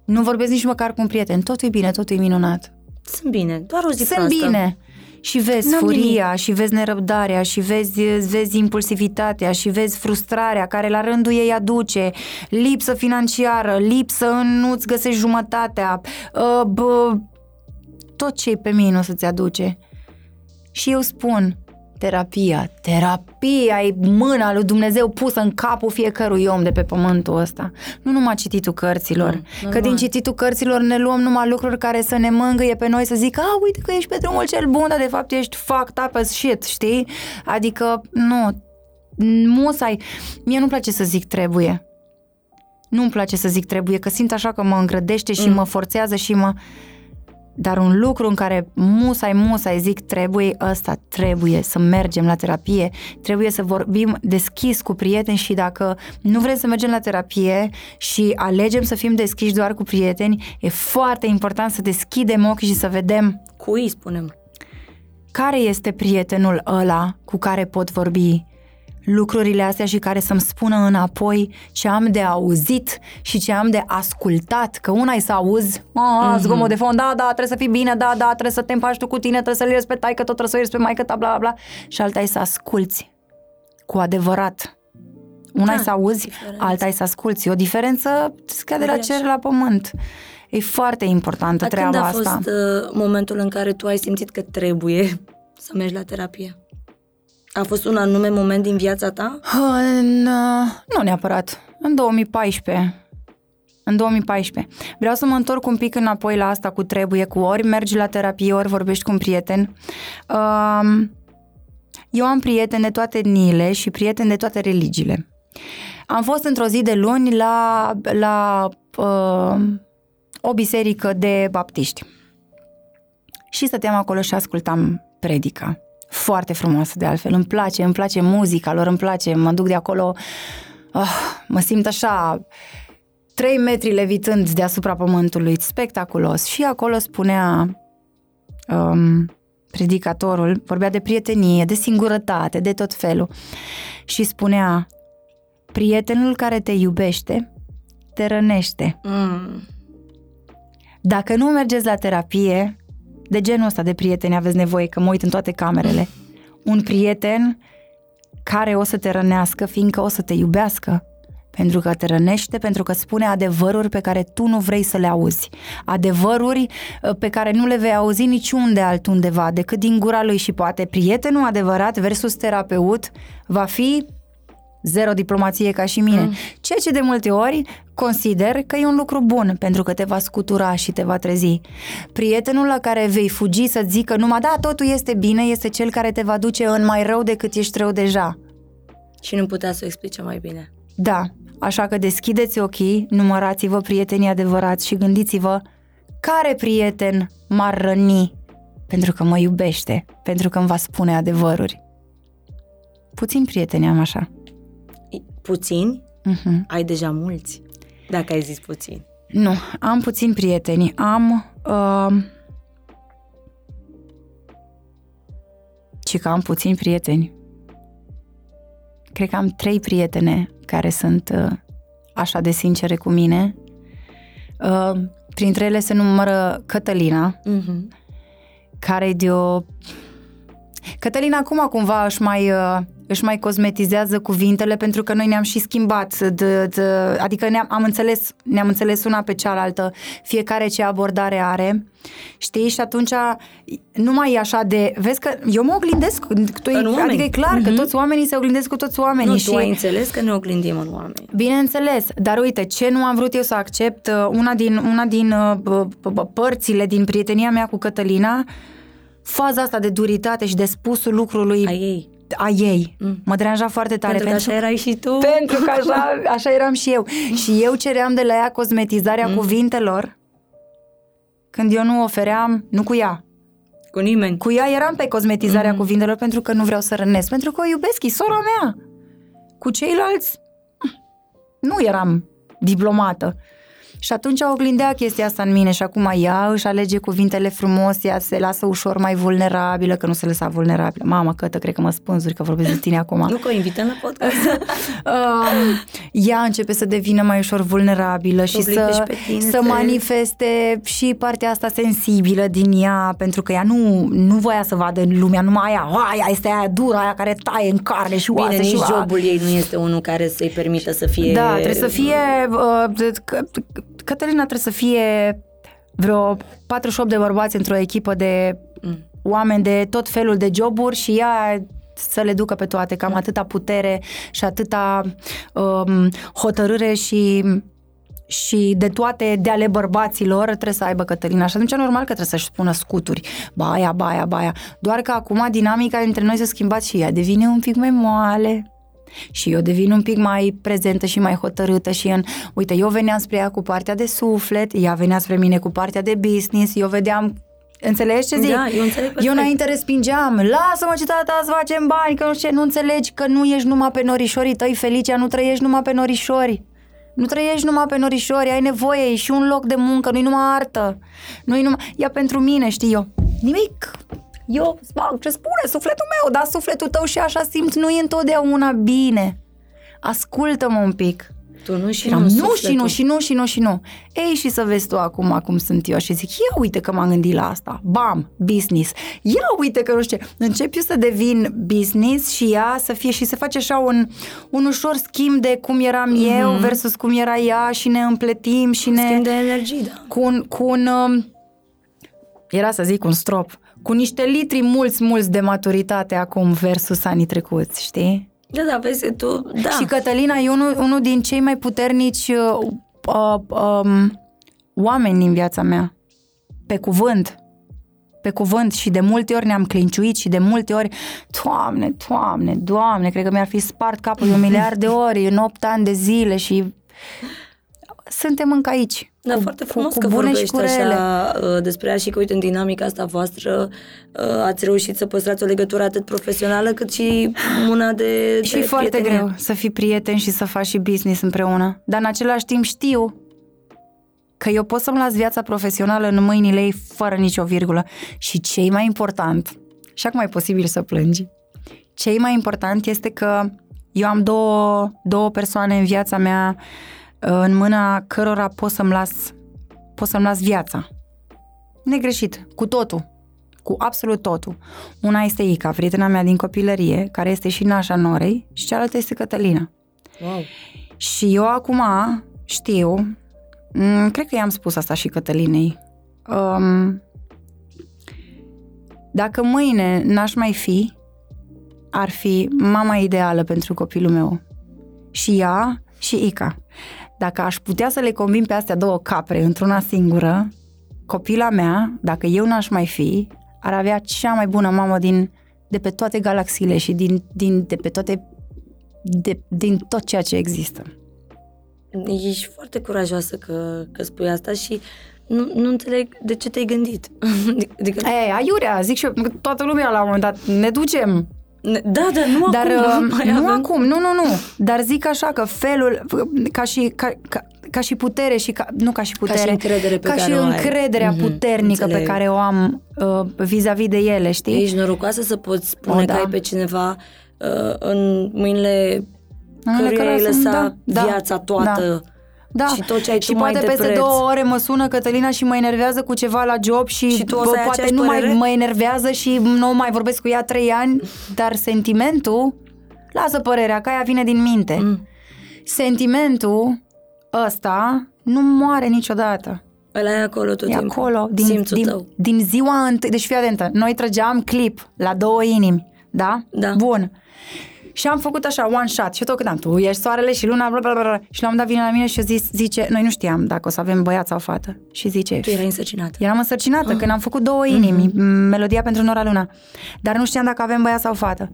Nu vorbesc nici măcar cu un prieten. Totul e bine, totul e minunat. Sunt bine, doar o zi Sunt proastă. bine. Și vezi N-am furia, și vezi nerăbdarea, și vezi, vezi impulsivitatea, și vezi frustrarea care la rândul ei aduce, lipsă financiară, lipsă în nu-ți găsești jumătatea, uh, bă, tot ce e pe minus să-ți aduce. Și eu spun, terapia, terapia e mâna lui Dumnezeu pusă în capul fiecărui om de pe pământul ăsta. Nu numai cititul cărților, Mm, că normal. din cititul cărților ne luăm numai lucruri care să ne mângâie pe noi să zic, a, uite că ești pe drumul cel bun, dar de fapt ești fucked up as shit, știi? Adică, nu, musai, mie nu-mi place să zic trebuie. Nu-mi place să zic trebuie, că simt așa că mă îngrădește și Mm. mă forțează și mă... Dar un lucru în care musai, musai zic trebuie, ăsta trebuie să mergem la terapie, trebuie să vorbim deschis cu prieteni și dacă nu vrem să mergem la terapie și alegem să fim deschiși doar cu prieteni, e foarte important să deschidem ochii și să vedem Cui spunem? care este prietenul ăla cu care pot vorbi lucrurile astea și care să-mi spună înapoi ce am de auzit și ce am de ascultat. Că una e să auzi, a, zgomot de fond, da, da, trebuie să fii bine, da, da, trebuie să te împaci tu cu tine, trebuie să-l ierți pe taică, tot trebuie să o ierți pe maică ta, bla, bla, bla. Și alta e să asculți cu adevărat. Una Da, e să auzi, diferență. alta e să asculți. E o diferență ca de la Uriașă. cer la pământ. E foarte importantă Dar treaba când a asta. fost uh, momentul în care tu ai simțit că trebuie să mergi la terapie? A fost un anume moment din viața ta? În, uh, nu neapărat. În 2014. În 2014. Vreau să mă întorc un pic înapoi la asta cu trebuie, cu ori mergi la terapie, ori vorbești cu un prieten. Um, eu am prieteni de toate etniile și prieteni de toate religiile. Am fost într-o zi de luni la, la uh, o biserică de baptiști. Și stăteam acolo și ascultam predica. Foarte frumoasă de altfel. Îmi place, îmi place muzica lor, îmi place, mă duc de acolo, oh, mă simt așa, trei metri levitând deasupra pământului, spectaculos. Și acolo spunea um, predicatorul, vorbea de prietenie, de singurătate, de tot felul. Și spunea, prietenul care te iubește, te rănește. Mm. Dacă nu mergeți la terapie, de genul ăsta de prieteni aveți nevoie, că mă uit în toate camerele. Un prieten care o să te rănească, fiindcă o să te iubească. Pentru că te rănește, pentru că spune adevăruri pe care tu nu vrei să le auzi. Adevăruri uh, pe care nu le vei auzi niciunde altundeva decât din gura lui și poate prietenul adevărat versus terapeut va fi zero diplomație ca și mine. Mm. Ceea ce de multe ori consider că e un lucru bun pentru că te va scutura și te va trezi. Prietenul la care vei fugi să zică numai da, totul este bine, este cel care te va duce în mai rău decât ești rău deja. Și nu putea să o explice mai bine. Da, așa că deschideți ochii, numărați-vă prietenii adevărați și gândiți-vă care prieten m-ar răni pentru că mă iubește, pentru că îmi va spune adevăruri. Puțin prieteni am așa. Puțini? Uh-huh. Ai deja mulți, dacă ai zis puțin. Nu, am puțin prieteni. Am... Uh, ci că am puțini prieteni. Cred că am trei prietene care sunt uh, așa de sincere cu mine. Uh, printre ele se numără Cătălina, Mm-hmm. care e de o... Cătălina acum cumva își mai, uh, își mai cosmetizează cuvintele pentru că noi ne-am și schimbat, de, de, adică ne-am am înțeles, ne-am înțeles una pe cealaltă, fiecare ce abordare are, știi, și atunci nu mai e așa de, vezi că eu mă oglindesc, tu, În oameni. adică e clar că Mhm. toți oamenii se oglindesc cu toți oamenii Nu, și... tu ai înțeles că ne oglindim în oameni. Bineînțeles, dar uite, ce nu am vrut eu să accept, uh, una din, una din uh, b- b- părțile din prietenia mea cu Cătălina, faza asta de duritate și de spusul lucrului A ei. A ei. Mm. Mă deranja foarte tare. Pentru că așa erai și tu. pentru că așa, așa eram și eu. Și eu ceream de la ea cosmetizarea Mm. cuvintelor când eu nu ofeream, nu cu ea, Cu nimeni. cu ea eram pe cosmetizarea Mhm. cuvintelor pentru că nu vreau să rănesc, pentru că o iubesc, e sora mea. Cu ceilalți nu eram diplomată. Și atunci oglindea chestia asta în mine și acum ea își alege cuvintele frumos, ea se lasă ușor mai vulnerabilă, că nu se lăsa vulnerabilă. Mama, cătă, cred că mă spânzuri că vorbesc de tine acum. Nu că o invităm la podcast. um, ea începe să devină mai ușor vulnerabilă și obligi să, pe tine să să- manifeste și partea asta sensibilă din ea, pentru că ea nu, nu voia să vadă în lumea numai aia, aia este aia dură, aia care taie în carne și oase Bine, și nici oa- jobul ei nu este unul care să-i permită să fie... Da, trebuie să fie, uh, de- că- Cătălina trebuie să fie vreo 48 de bărbați într-o echipă de Mm. oameni de tot felul de joburi și ea să le ducă pe toate, cam atâta putere și atâta um, hotărâre și și de toate de ale bărbaților trebuie să aibă Cătălina și atunci normal că trebuie să-și spună scuturi, baia, baia, baia. Doar că acum dinamica dintre noi s-a schimbat și ea devine un pic mai moale, și eu devin un pic mai prezentă și mai hotărâtă și în, uite, eu veneam spre ea cu partea de suflet, ea venea spre mine cu partea de business, eu vedeam Înțelegi ce zic? Da, eu înțeleg perfect. Eu înainte respingeam, lasă-mă ce tata să facem bani, că nu știu ce, nu înțelegi că nu ești numai pe norișorii tăi, Felicia, nu trăiești numai pe norișori. Nu trăiești numai pe norișori, ai nevoie, e și un loc de muncă, nu-i numai artă. Nu-i numai... Ia pentru mine, știi eu. Nimic. Eu fac ce spune sufletul meu, dar sufletul tău și așa simți, nu e întotdeauna bine. Ascultă-mă un pic. Tu nu și Eram, nu, nu și sufletul. nu și nu și nu și nu. Ei, și să vezi tu acum cum sunt eu și zic, ia uite că m-am gândit la asta. Bam, business. Ia uite că nu știu ce. Încep eu să devin business și ea să fie și se face așa un, un ușor schimb de cum eram mm-hmm. eu versus cum era ea și ne împletim și ne... Schimb de energii, da. Cu un, cu un um, era să zic un strop, cu niște litri mulți, mulți de maturitate acum versus anii trecuți, știi? Da, da, vezi, tu, da. Și Cătălina e unul, unul din cei mai puternici uh, uh, um, oameni din viața mea. Pe cuvânt. Pe cuvânt și de multe ori ne-am clinciuit și de multe ori, Doamne, Doamne, Doamne, cred că mi-ar fi spart capul de un miliard de ori în 8 ani de zile și suntem încă aici. Da, cu, foarte frumos cu, că cu bune și vorbești cu rele. așa uh, despre ea și că, uite, în dinamica asta voastră uh, ați reușit să păstrați o legătură atât profesională cât și una de, Și de e foarte prietenie. greu să fii prieten și să faci și business împreună. Dar în același timp știu că eu pot să-mi las viața profesională în mâinile ei fără nicio virgulă. Și cei mai important, și acum e posibil să plângi, cei mai important este că eu am două, două persoane în viața mea în mâna cărora pot să-mi las, pot să-mi las viața. Negreșit, cu totul. Cu absolut totul. Una este Ica, prietena mea din copilărie, care este și nașa Norei, și cealaltă este Cătălina. Wow. Și eu acum știu, m, cred că i-am spus asta și Cătălinei, um, dacă mâine n-aș mai fi, ar fi mama ideală pentru copilul meu. Și ea și Ica. Dacă aș putea să le combin pe astea două capre într-una singură, copila mea, dacă eu n-aș mai fi, ar avea cea mai bună mamă din, de pe toate galaxiile și din, din, de pe toate de, din tot ceea ce există. Ești foarte curajoasă că, că spui asta și nu, nu înțeleg de ce te-ai gândit. adică... Ei, aiurea, zic și eu, toată lumea la un moment dat, ne ducem, da, da, nu Dar acum. uh, nu avem... acum, nu, nu, nu. Dar zic așa că felul, ca și, ca, ca, ca și putere și ca, nu ca și putere, ca și încredere pe ca care și o ai. încrederea Mhm, puternică înțeleg. pe care o am uh, vis-a-vis de ele, știi? Ești norocoasă să poți spune O, că da. ai pe cineva uh, în mâinile Mâinile căruia ai care sunt- lăsat da, da, viața toată. Da. Și tot ce ai și tu mai poate de peste preț. două ore mă sună Cătălina și mă enervează cu ceva la job și, Și tu o să bă, ai poate aceeași nu mai părere? mă enervează și nu mai vorbesc cu ea trei ani, dar sentimentul, lasă părerea, că aia vine din minte. Mm. Sentimentul ăsta nu moare niciodată. Ăla e acolo tot E timpul. acolo, din, Simțul din, tău. din ziua întâi. Deci fii atentă, noi trăgeam clip la două inimi, da? Da. Bun. Și am făcut așa, one shot. Și eu tot cât am, tu ești soarele și luna, bla, bla, bla, bla. Și la un dat vine la mine și zis, zice, noi nu știam dacă o să avem băiat sau fată. Și zice, Tu erai însărcinată. Eram însărcinată Ah. când am făcut două inimi, Mhm. m- melodia pentru Nora Luna. Dar nu știam dacă avem băiat sau fată.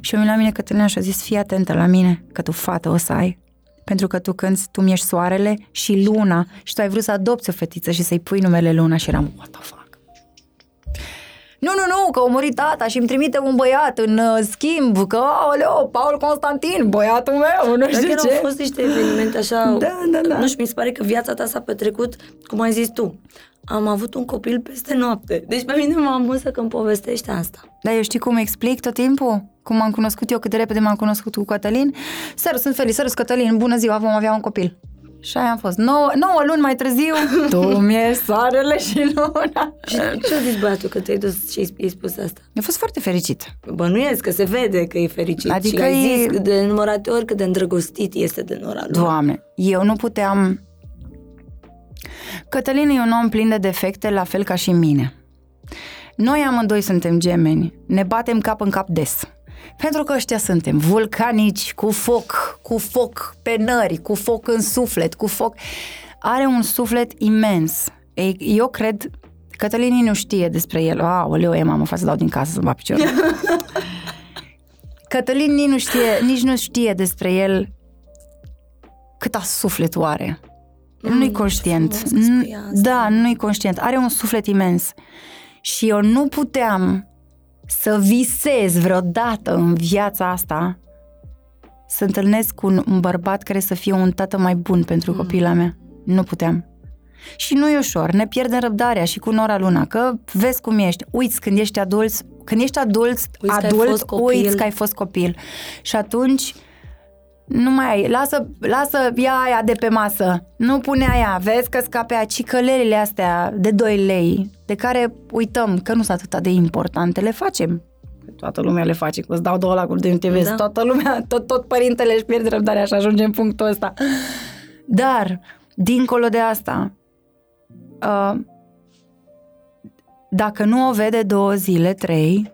Și eu vine la mine Cătălina și a zis, fii atentă la mine, că tu fată o să ai. Pentru că tu când tu mi ești soarele și luna și tu ai vrut să adopți o fetiță și să-i pui numele Luna și eram, what the fuck? Nu, nu, nu, că a murit tata și îmi trimite un băiat în uh, schimb, că, aoleo, Paul Constantin, băiatul meu, nu Dar știu chiar ce. au fost niște evenimente așa... Da, da, da. Nu știu, mi se pare că viața ta s-a petrecut, cum ai zis tu. Am avut un copil peste noapte. Deci pe mine mă amuză când povestești asta. Dar eu știi cum explic tot timpul? Cum am cunoscut eu, cât de repede m-am cunoscut cu Cătălin? Seru, sunt Feli, seru, Cătălin, bună ziua, vom avea un copil. Și aia am fost. 9, 9 luni mai târziu, tu mi soarele și luna. Și ce a zis băiatul că te-ai dus și i-ai spus asta? Eu fost foarte fericit. Bănuiesc că se vede că e fericit Adică și ai e- zis de numărate ori cât de îndrăgostit este de Nora lui. Doamne, eu nu puteam... Cătălin e un om plin de defecte, la fel ca și mine. Noi amândoi suntem gemeni, ne batem cap în cap des. Pentru că ăștia suntem vulcanici, cu foc, cu foc pe nări, cu foc în suflet, cu foc... Are un suflet imens. Ei, Eu cred, Cătălin nu știe despre el. Aoleu, e mamă, fac să dau din casă să-mi bat piciorul. Cătălin nici nu știe, nici nu știe despre el cât sufletul are. Mm, nu-i ce conștient. frumos că spui N- asta. Da, nu-i conștient. Are un suflet imens. Și eu nu puteam să visez vreodată în viața asta să întâlnesc un, un bărbat care să fie un tată mai bun pentru Mm. copila mea. Nu puteam. Și nu e ușor, ne pierdem răbdarea și cu Nora Luna, că vezi cum ești, uiți când ești adult, când ești adult, Uiți că ai adult, fost copil. uiți că ai fost copil. Și atunci nu mai ai, lasă, lasă ia aia de pe masă, nu pune aia, vezi că scape aia, cicălelile astea de 2 lei, de care uităm că nu sunt atât de importante, le facem. Toată lumea le face, că îți dau două lacuri de TV, Da. da. toată lumea, tot, tot părintele își pierde răbdarea și ajunge în punctul ăsta. Dar, dincolo de asta, uh, dacă nu o vede două zile, trei,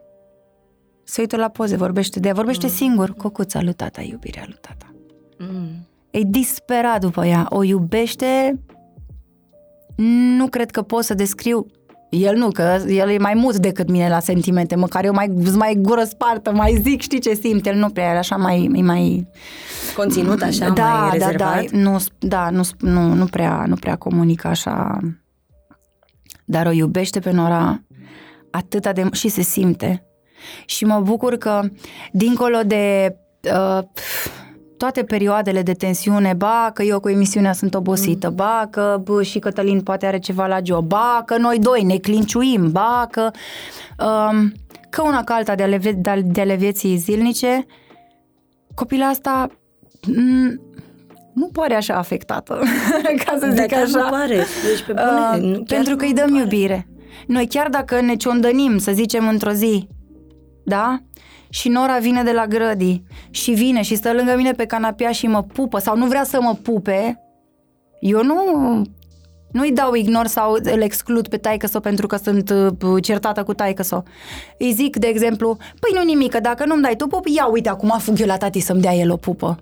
se uită la poze, vorbește de ea, vorbește mm. singur, cocuța lui tata, iubirea lui tata. Mm. E disperat după ea, o iubește, nu cred că pot să descriu el nu, că el e mai mut decât mine la sentimente, măcar eu mai, mai gură spartă, mai zic, știi ce simt, el nu prea, e așa mai, e mai... Conținut așa, da, mai da, rezervat? da, nu, da, nu, nu, nu, prea, nu prea comunică așa, dar o iubește pe Nora atâta de... și se simte. Și mă bucur că, dincolo de uh, toate perioadele de tensiune, ba că eu cu emisiunea sunt obosită, mm. ba că bă, și Cătălin poate are ceva la job, ba că noi doi ne clinciuim, ba că um, că una ca alta de ale, vie- de ale- de ale vieții zilnice, copila asta m- nu pare așa afectată, ca să Dar zic chiar așa. nu pare. Deci pe bune, Uh, nu, chiar pentru că nu îi dăm pare. iubire. Noi chiar dacă ne ciondănim, să zicem, într-o zi, da? Și Nora vine de la grădii și vine și stă lângă mine pe canapea și mă pupă sau nu vrea să mă pupe, eu nu nu-i dau ignor sau îl exclud pe taică sau pentru că sunt uh, certată cu taică sau. Îi zic, de exemplu, păi nu nimică, dacă nu-mi dai tu pup, ia uite, acum fug eu la tati să-mi dea el o pupă.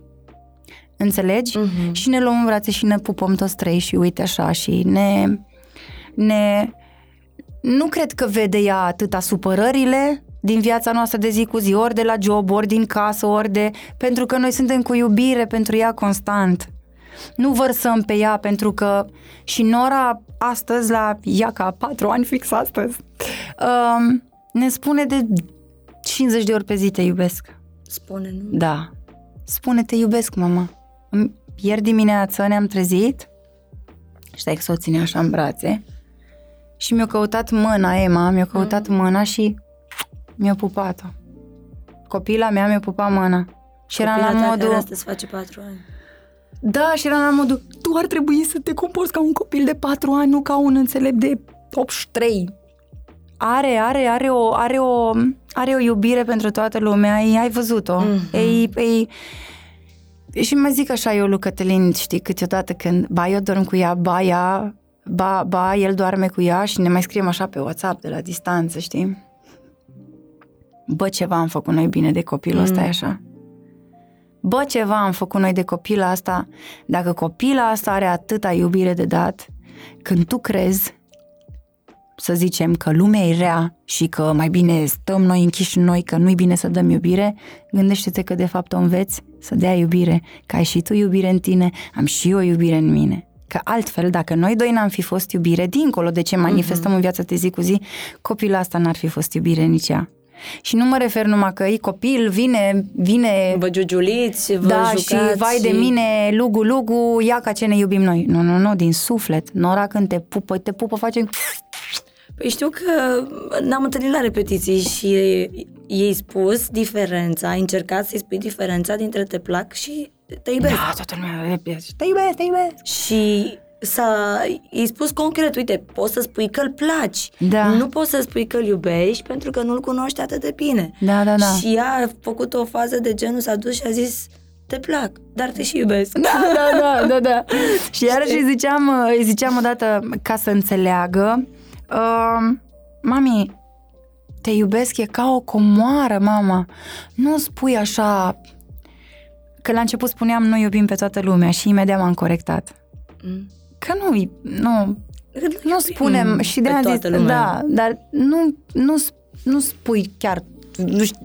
Înțelegi? Uh-huh. Și ne luăm în brațe și ne pupăm toți trei și uite așa și ne... ne nu cred că vede ea atâta supărările din viața noastră de zi cu zi, ori de la job, ori din casă, ori de... Pentru că noi suntem cu iubire pentru ea constant. Nu vărsăm pe ea pentru că și Nora astăzi, la ea ca patru ani fix astăzi, um, ne spune de 50 de ori pe zi te iubesc. Spune, nu? Da. Spune te iubesc, mama. Ieri dimineață ne-am trezit și că să o ține așa în brațe și mi-a căutat mâna, Emma, mi-a căutat mm. mâna și mi-a pupat-o. Copila mea mi-a pupat mâna. Și Copila era la modul... Care astăzi face patru ani. Da, și era la modul, tu ar trebui să te comporți ca un copil de patru ani, nu ca un înțelept de 83. Are, are, are o, are o, are o iubire pentru toată lumea, ai, ai văzut-o. Mm-hmm. Ei, ei, și mai zic așa eu lui Cătălin, știi, câteodată când ba eu dorm cu ea, ba ea, ba, ba el doarme cu ea și ne mai scriem așa pe WhatsApp de la distanță, știi? Bă, ceva am făcut noi bine de copilul mm. ăsta, așa. Bă, ceva am făcut noi de copila asta. Dacă copila asta are atâta iubire de dat, când tu crezi, să zicem, că lumea e rea și că mai bine stăm noi închiși în noi, că nu-i bine să dăm iubire, gândește-te că de fapt o înveți să dea iubire, că ai și tu iubire în tine, am și eu iubire în mine. Că altfel, dacă noi doi n-am fi fost iubire, dincolo de ce manifestăm uh-huh. în viața de zi cu zi, copilul asta n-ar fi fost iubire nici ea. Și nu mă refer numai că e copil, vine, vine... Vă giugiuliți, vă Da, jucați și vai și... de mine, lugu, lugu, ia ca ce ne iubim noi. Nu, nu, nu, din suflet. Nora când te pupă, te pupă, face... Păi știu că n-am întâlnit la repetiții și ei spus diferența, ai încercat să-i spui diferența dintre te plac și te iubesc. Da, toată lumea, te iubesc, te iubesc. Și s-a, i spus concret, uite, poți să spui că îl placi, da. nu poți să spui că îl iubești pentru că nu-l cunoști atât de bine. Da, da, da. Și ea a făcut o fază de genul, s-a dus și a zis, te plac, dar te și iubesc. Da, da, da, da, da. și iarăși îi ziceam, îi ziceam odată ca să înțeleagă, uh, mami, te iubesc e ca o comoară, mama. Nu spui așa... Că la început spuneam nu iubim pe toată lumea și imediat m-am corectat. Mm că nu, nu, nu spunem mm, și de a zis, lumea. da, dar nu, nu, nu spui chiar nu știu,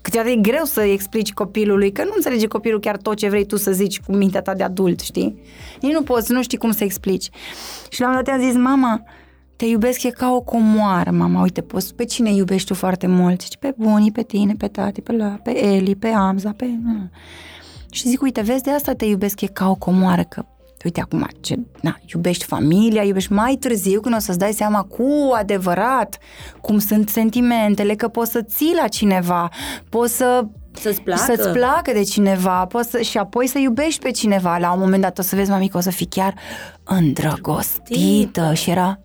câteodată e greu să explici copilului că nu înțelege copilul chiar tot ce vrei tu să zici cu mintea ta de adult, știi? Nici nu poți, nu știi cum să explici. Și la un dat am zis, mama, te iubesc e ca o comoară, mama, uite, poți, pe cine iubești tu foarte mult? Și pe bunii, pe tine, pe tati, pe la, pe Eli, pe Amza, pe... Și zic, uite, vezi, de asta te iubesc e ca o comoară, că uite acum, ce, na, iubești familia, iubești mai târziu când o să-ți dai seama cu adevărat cum sunt sentimentele, că poți să ții la cineva, poți să să-ți placă. Să-ți placă de cineva poți să, și apoi să iubești pe cineva. La un moment dat o să vezi, mami, că o să fii chiar îndrăgostită. Și era,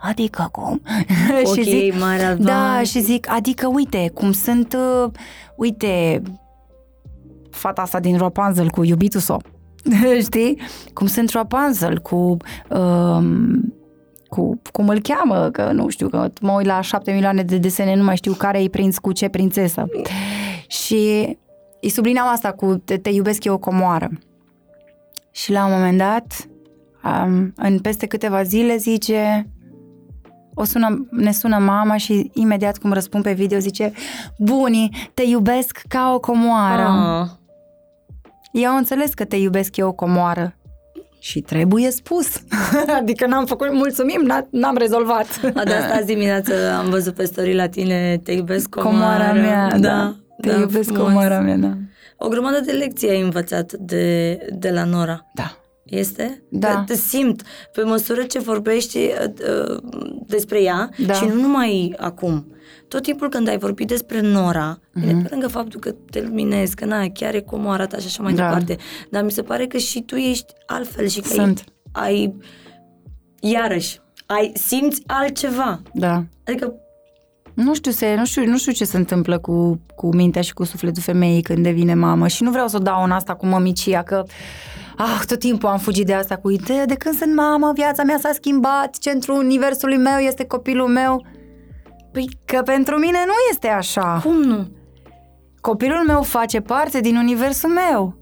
adică cum? și zic, mari Da, și zic, adică uite, cum sunt, uh, uite, fata asta din Rapunzel cu iubitul său știi? Cum sunt Rapunzel, cu... Um, cu cum îl cheamă, că nu știu, că mă uit la șapte milioane de desene, nu mai știu care e prinț cu ce prințesă. Și îi sublineam asta cu te, te iubesc eu o comoară. Și la un moment dat, um, în peste câteva zile, zice, o sună, ne sună mama și imediat cum răspund pe video zice, Buni, te iubesc ca o comoară. Ah. Eu am înțeles că te iubesc eu o comoară. Și trebuie spus. adică n-am făcut, mulțumim, n-am rezolvat. A, de asta azi dimineață am văzut pe story la tine, te iubesc comoara, comoara mea. Da, da te da, iubesc frumos. comoara mea, da. O grămadă de lecții ai învățat de, de la Nora. Da. Este? Da. Te simt pe măsură ce vorbești uh, uh, despre ea da. și nu numai acum tot timpul când ai vorbit despre Nora, uh-huh. pe lângă faptul că te luminezi, că na, chiar e cum o arată și așa mai da. departe, dar mi se pare că și tu ești altfel și că Sunt. ai, ai, iarăși, ai, simți altceva. Da. Adică Nu știu, se, nu, știu, nu știu ce se întâmplă cu, cu mintea și cu sufletul femeii când devine mamă și nu vreau să o dau în asta cu mămicia, că ah, tot timpul am fugit de asta cu ideea de când sunt mamă, viața mea s-a schimbat, centrul universului meu este copilul meu. Păi că pentru mine nu este așa. Cum nu? Copilul meu face parte din universul meu.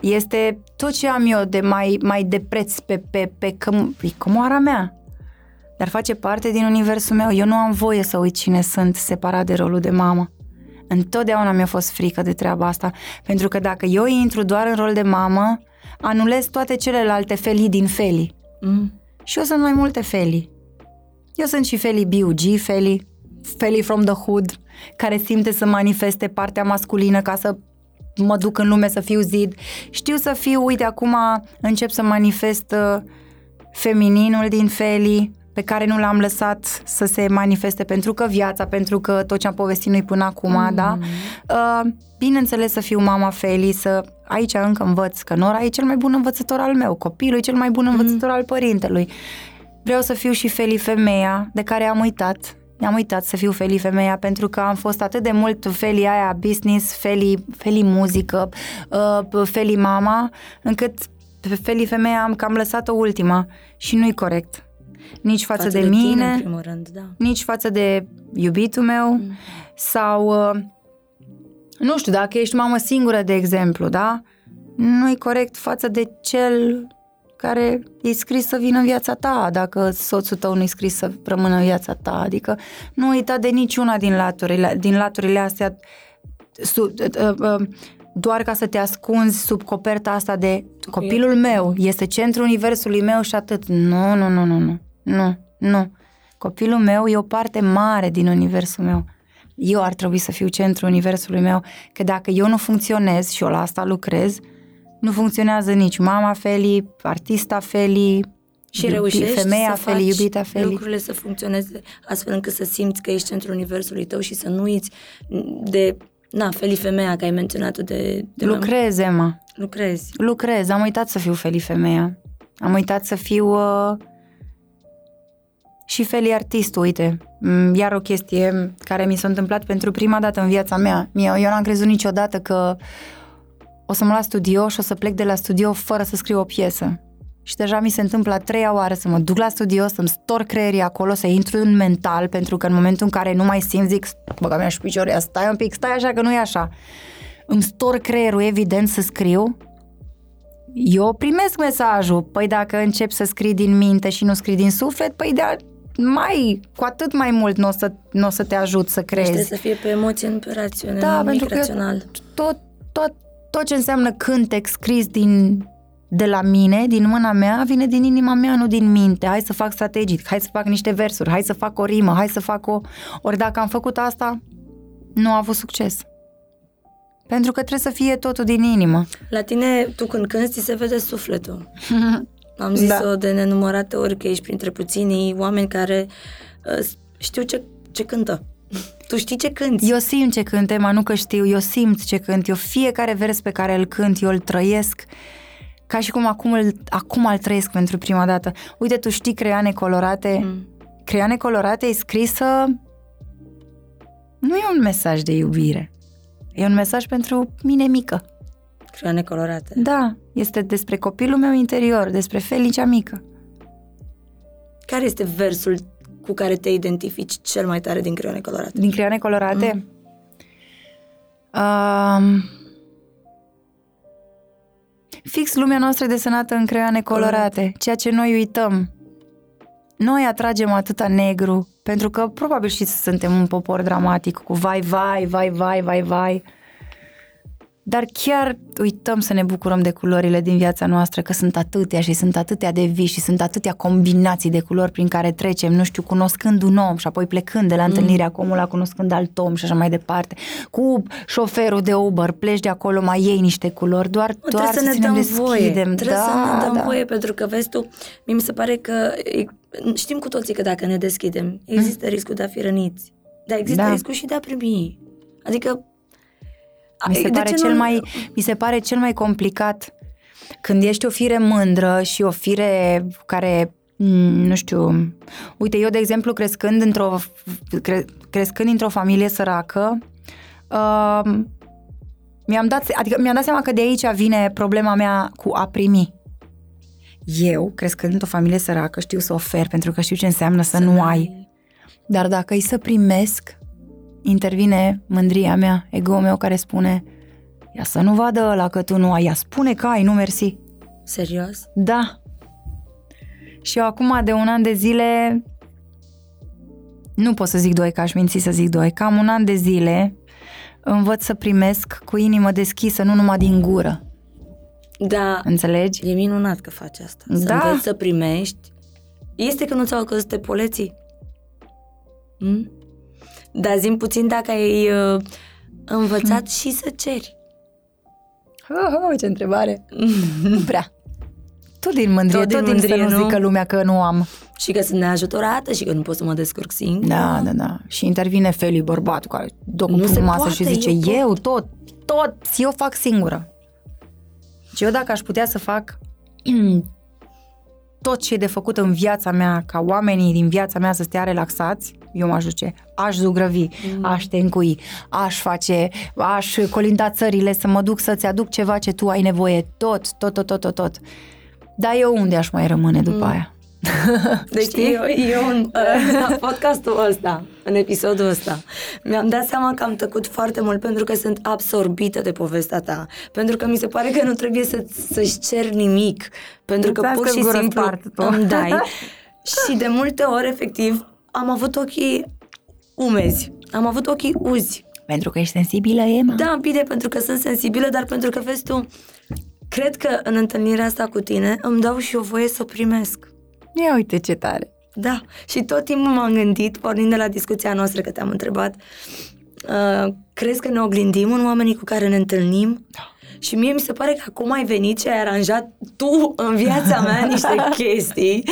Este tot ce am eu de mai, mai de preț pe, pe, pe căm, pe comoara mea. Dar face parte din universul meu. Eu nu am voie să uit cine sunt separat de rolul de mamă. Întotdeauna mi-a fost frică de treaba asta, pentru că dacă eu intru doar în rol de mamă, anulez toate celelalte felii din felii. Mm. Și eu sunt mai multe felii. Eu sunt și felii BUG, felii, felii from the hood, care simte să manifeste partea masculină ca să mă duc în lume să fiu zid. Știu să fiu, uite, acum încep să manifest uh, femininul din felii, pe care nu l-am lăsat să se manifeste pentru că viața, pentru că tot ce am povestit noi până acum, mm. da? Uh, bineînțeles să fiu mama Feli, să aici încă învăț, că Nora e cel mai bun învățător al meu, copilul e cel mai bun învățător mm. al părintelui. Vreau să fiu și Feli femeia, de care am uitat. Mi-am uitat să fiu Feli femeia pentru că am fost atât de mult Feli aia business, Feli, Feli muzică, uh, Feli mama, încât pe Feli femeia am cam lăsat-o ultima și nu-i corect nici față, Față de, de tine, mine, în primul rând, da. nici față de iubitul meu Mm. sau uh, nu știu, dacă ești mamă singură, de exemplu, da? Nu-i corect față de cel care e scris să vină în viața ta, dacă soțul tău nu-i scris să rămână în viața ta. Adică nu uita de niciuna din laturile, din laturile astea sub, uh, uh, doar ca să te ascunzi sub coperta asta de copilul meu, este centrul universului meu și atât. Nu, nu, nu, nu, nu, nu, nu. Copilul meu e o parte mare din universul meu. Eu ar trebui să fiu centrul universului meu, că dacă eu nu funcționez și eu la asta lucrez, nu funcționează nici mama Feli, artista Feli, Și iubi- reușești femeia să Feli, faci iubita Feli. lucrurile să funcționeze astfel încât să simți că ești centrul universului tău și să nu uiți de, na, Feli femeia, că ai menționat-o de, de mai Lucrez, Emma. Lucrezi. Lucrez, am uitat să fiu Feli femeia. Am uitat să fiu uh, și Feli artistul, uite. Mm, Iar o chestie care mi s-a întâmplat pentru prima dată în viața mea. Mie, eu n-am crezut niciodată că o să mă las studio și o să plec de la studio fără să scriu o piesă. Și deja mi se întâmplă a treia oară să mă duc la studio, să-mi stor creierii acolo, să intru în mental, pentru că în momentul în care nu mai simt, zic, băga mea și piciorii, ia, stai un pic, stai așa că nu e așa. Îmi stor creierul, evident, să scriu, eu primesc mesajul. Păi dacă încep să scrii din minte și nu scrii din suflet, păi de mai, cu atât mai mult nu o să, n-o să te ajut să Trebuie crezi. să fie pe emoție, nu pe rațiune, Da, nu pentru nimic că rațional. tot, tot, tot ce înseamnă cântec scris din, de la mine, din mâna mea, vine din inima mea, nu din minte. Hai să fac strategic, hai să fac niște versuri, hai să fac o rimă, hai să fac o... Ori dacă am făcut asta, nu a avut succes. Pentru că trebuie să fie totul din inimă. La tine, tu când cânti, ți se vede sufletul. Am zis-o Da. de nenumărate ori că ești printre puținii oameni care uh, știu ce, ce cântă. Tu știi ce cânti. Eu simt ce cânt, Emma, nu că știu, eu simt ce cânt, eu fiecare vers pe care îl cânt, eu îl trăiesc ca și cum acum îl, acum îl trăiesc pentru prima dată. Uite, tu știi creioane colorate? Mm. Creioane colorate e scrisă... Nu e un mesaj de iubire. E un mesaj pentru mine mică. Creioane colorate. Da, este despre copilul meu interior, despre Felicea mică. Care este versul cu care te identifici cel mai tare din creioane colorate? Din creioane colorate? Mm. Um, fix lumea noastră e desenată în creioane colorate, ceea ce noi uităm. Noi atragem atâta negru, pentru că probabil și suntem un popor dramatic, cu vai, vai, vai, vai, vai, vai. Dar chiar uităm să ne bucurăm de culorile din viața noastră, că sunt atâtea și sunt atâtea de vii și sunt atâtea combinații de culori prin care trecem, nu știu, cunoscând un om și apoi plecând de la întâlnirea cu omul ăla, cunoscând alt om și așa mai departe. Cu șoferul de Uber, pleci de acolo, mai iei niște culori, doar, Mă, doar trebuie să ne ne dăm deschidem. voie. Trebuie da, să ne dăm da. voie, pentru că, vezi tu, mie mi se pare că e- știm cu toții că dacă ne deschidem, există riscul de a fi răniți. Dar există Da. riscul și de a primi. Adică... Mi se, de pare ce cel nu- mai, mi se pare cel mai complicat când ești o fire mândră și o fire care Mm, nu știu. Uite, eu, de exemplu, crescând într-o, cre, crescând într-o familie săracă, uh, mi-am dat, adică mi-am dat seama că de aici vine problema mea cu a primi. Eu, crescând într-o familie săracă, știu să ofer pentru că știu ce înseamnă să, să nu ai. Dar dacă îi să primesc, intervine mândria mea, ego meu care spune Ia să nu vadă ăla că tu nu ai, ea spune că ai, nu mersi. Serios? Da. Și eu acum de un an de zile nu pot să zic doi, că aș minți să zic doi, cam un an de zile învăț să primesc cu inimă deschisă, nu numai din gură. Da. Înțelegi? E minunat că faci asta. Să Da. înveți să primești. Este că nu ți-au căzut poleții? Hmm? Dar zi puțin dacă ai uh, învățat și să ceri. Oh, oh, ce întrebare! nu prea. Tot din mândrie, tot din, tot din mândrie, să nu, nu? zică lumea că nu am. Și că sunt neajutorată și că nu pot să mă descurc singur. Da, da, da. Și intervine Feli, bărbatul, care dă cu Nu se frumoasă poate, și zice, eu eu, pot." tot, tot, eu fac singură. Și eu dacă aș putea să fac tot ce e de făcut în viața mea, ca oamenii din viața mea să stea relaxați, eu m-aș duce. Aș zugrăvi, mm. aș te încui, aș face, aș colinda țările, să mă duc să-ți aduc ceva ce tu ai nevoie, tot, tot, tot, tot, tot, tot. Dar eu unde aș mai rămâne după mm. aia? Deci Știi? eu, eu în uh, podcastul ăsta, în episodul ăsta, mi-am dat seama că am tăcut foarte mult pentru că sunt absorbită de povestea ta. Pentru că mi se pare că nu trebuie să, să-și cer nimic. Pentru că Îți pur lasă și gură simplu spartă tu. îmi dai. și de multe ori, efectiv, am avut ochii umezi. Am avut ochii uzi. Pentru că ești sensibilă, Emma. Da, bine, pentru că sunt sensibilă, dar pentru că, vezi tu, cred că în întâlnirea asta cu tine îmi dau și eu voie să o primesc. Ia uite ce tare. Da, și tot timpul m-am gândit, pornind de la discuția noastră că te-am întrebat, uh, crezi că ne oglindim în oamenii cu care ne întâlnim? Da. Și mie mi se pare că acum ai venit și ai aranjat tu în viața mea niște chestii.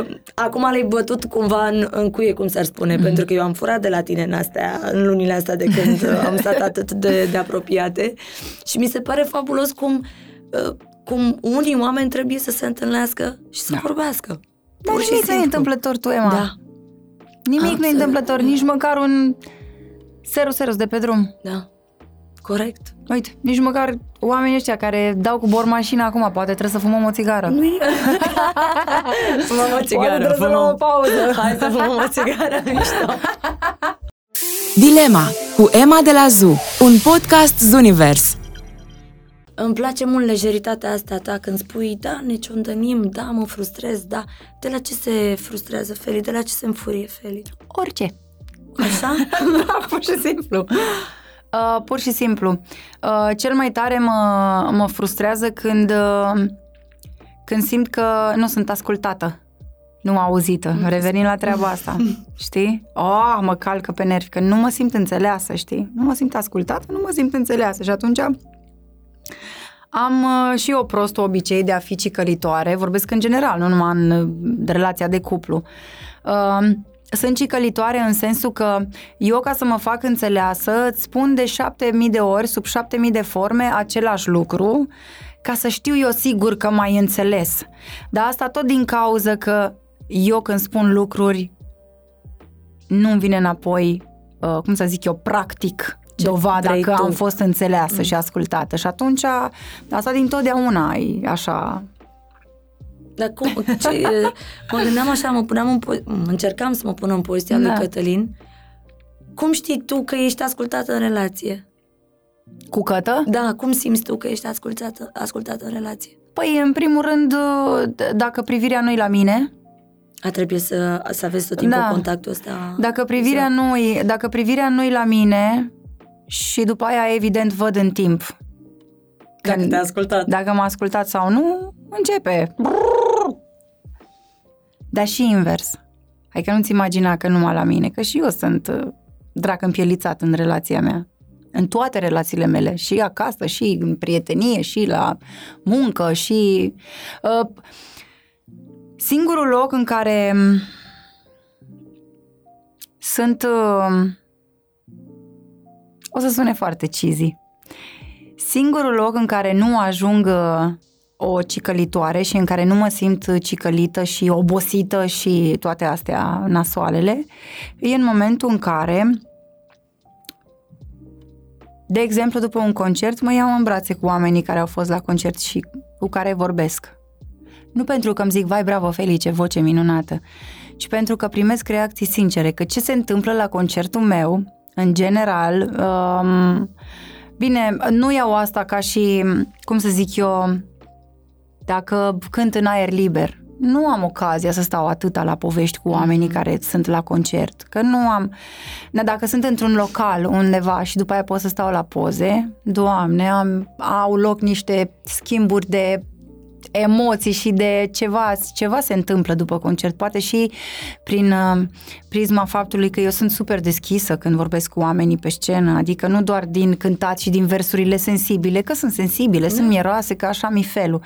Uh, acum le-ai bătut cumva în, în cuie, cum s-ar spune, mm-hmm. pentru că eu am furat de la tine în astea, în lunile astea de când uh, am stat atât de, de apropiate. Și mi se pare fabulos cum, uh, cum unii oameni trebuie să se întâlnească și să Da. vorbească. Dar Pur și nimic nu e simplu. întâmplător, tu, Emma. Da, Nimic nu e Absolut. întâmplător, nici măcar un seru serus de pe drum. da. Corect. Uite, nici măcar oamenii ăștia care dau cu bor mașina acum, poate trebuie să fumăm o țigară. Nu e... fumăm o țigară, trebuie să luăm o pauză. Hai să fumăm o țigară, mișto. Dilema cu Emma de la Zoo, un podcast Zunivers. Îmi place mult lejeritatea asta ta când spui, da, ne ciondănim, da, mă frustrez, da. De la ce se frustrează Feli? De la ce se înfurie Feli? Orice. Așa? Da, pur și simplu. Uh, pur și simplu. Uh, cel mai tare mă, mă frustrează când, uh, când simt că nu sunt ascultată, nu auzită. Revenind la treaba asta, știi? Oh, mă calcă pe nervi, că nu mă simt înțeleasă, știi? Nu mă simt ascultată, nu mă simt înțeleasă și atunci am uh, și eu prost obicei de a fi cicălitoare, vorbesc în general, nu numai în uh, relația de cuplu. Uh, sunt cicălitoare în sensul că eu ca să mă fac înțeleasă îți spun de șapte mii de ori, sub șapte mii de forme, același lucru, ca să știu eu sigur că m-ai înțeles. Dar asta tot din cauză că eu când spun lucruri nu-mi vine înapoi, uh, cum să zic eu, practic Ce dovada vrei că tu. am fost înțeleasă mm. și ascultată. Și atunci, asta din totdeauna e așa... Dar cum? Ce, mă gândeam așa, mă puneam în po- încercam să mă pun în poziția Da. lui Cătălin. Cum știi tu că ești ascultată în relație? Cu cătă? Da, cum simți tu că ești ascultată, ascultată în relație? Păi, în primul rând, d- dacă privirea nu-i la mine, A trebuie să, să aveți tot timpul Da. contactul ăsta. dacă privirea, Exact. nu-i, dacă privirea nu-i la mine și după aia, evident, văd în timp. Dacă Când- te-a ascultat. Dacă m-a ascultat sau nu, începe. Dar și invers. Hai că nu-ți imagina că numai la mine, că și eu sunt uh, drac împielițat în relația mea. În toate relațiile mele, și acasă, și în prietenie, și la muncă, și... Uh, singurul loc în care um, sunt... Uh, o să sune foarte cheesy. Singurul loc în care nu ajung uh, o cicălitoare și în care nu mă simt cicălită și obosită și toate astea nasoalele, e în momentul în care de exemplu, după un concert, mă iau în brațe cu oamenii care au fost la concert și cu care vorbesc. Nu pentru că îmi zic, vai, bravo, Felice, voce minunată, ci pentru că primesc reacții sincere, că ce se întâmplă la concertul meu, în general, um, bine, nu iau asta ca și, cum să zic eu, dacă cânt în aer liber. Nu am ocazia să stau atâta la povești cu oamenii care sunt la concert, că nu am... Dar dacă sunt într-un local undeva și după aia pot să stau la poze, doamne, am, au loc niște schimburi de emoții și de ceva, ceva se întâmplă după concert, poate și prin uh, prisma faptului că eu sunt super deschisă când vorbesc cu oamenii pe scenă, adică nu doar din cântat și din versurile sensibile, că sunt sensibile, mm. sunt mieroase, că așa mi felul.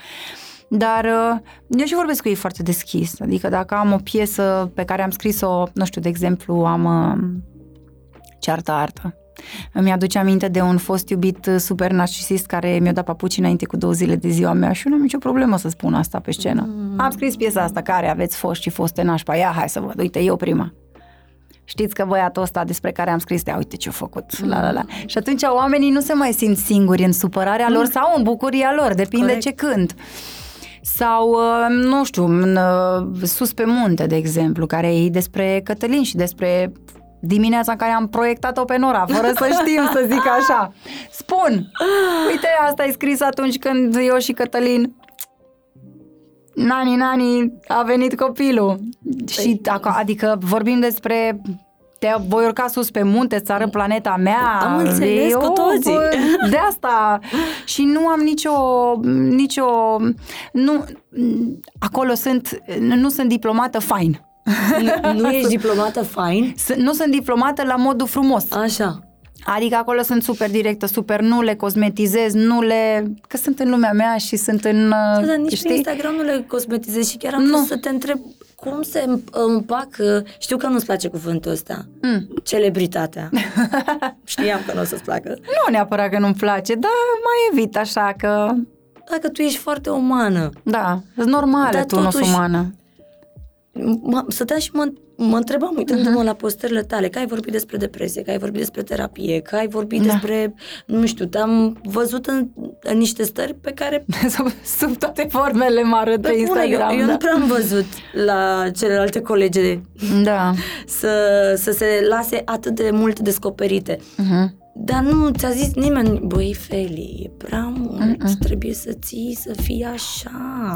Dar uh, eu și vorbesc cu ei foarte deschis, adică dacă am o piesă pe care am scris-o, nu știu, de exemplu, am uh, ceartă artă îmi aduce aminte de un fost iubit uh, super narcisist care mi-a dat papuci înainte cu două zile de ziua mea și eu nu am nicio problemă să spun asta pe scenă. Mm. Am scris piesa asta, care aveți fost și foste nașpa, ia hai să văd, uite, eu prima. Știți că băiatul ăsta despre care am scris, ia uite ce-a făcut, mm. la la la. Și atunci oamenii nu se mai simt singuri în supărarea mm. lor sau în bucuria lor, depinde Corect. ce cânt sau, uh, nu știu, uh, Sus pe munte, de exemplu, care e despre Cătălin și despre dimineața în care am proiectat-o pe Nora, fără să știm să zic așa. Spun, uite, asta ai scris atunci când eu și Cătălin Nani, nani, a venit copilul. Păi... Și, adică vorbim despre te voi urca sus pe munte, țară planeta mea. Am înțeles eu, cu toții. De asta. Și nu am nicio, nicio, nu, acolo sunt, nu sunt diplomată fine. Nu, nu ești diplomată fine? Nu sunt diplomată la modul frumos. Așa. Adică acolo sunt super directă, super, nu le cosmetizez, nu le... Că sunt în lumea mea și sunt în... Da, dar nici știi? pe Instagram nu le cosmetizez și chiar am nu. vrut să te întreb cum se împacă, știu că nu-ți place cuvântul ăsta, mm. celebritatea. Știam că nu o să-ți placă. Nu neapărat că nu-mi place, dar mai evit așa că... Dacă tu ești foarte umană. Da, e normal tu nu ești umană mă, stăteam și mă, mă întrebam uitându-mă uh-huh. la postările tale, că ai vorbit despre depresie, că ai vorbit despre terapie, că ai vorbit da. despre, nu știu, te-am văzut în, în niște stări pe care... sub, sub toate formele mă arăt pe, pe Instagram. Eu, eu da. nu prea am văzut la celelalte colege da. să, să se lase atât de mult descoperite. Uh-huh. Dar nu ți-a zis nimeni, băi, Feli, e prea mult, Mm-mm. trebuie să ții, să fii așa.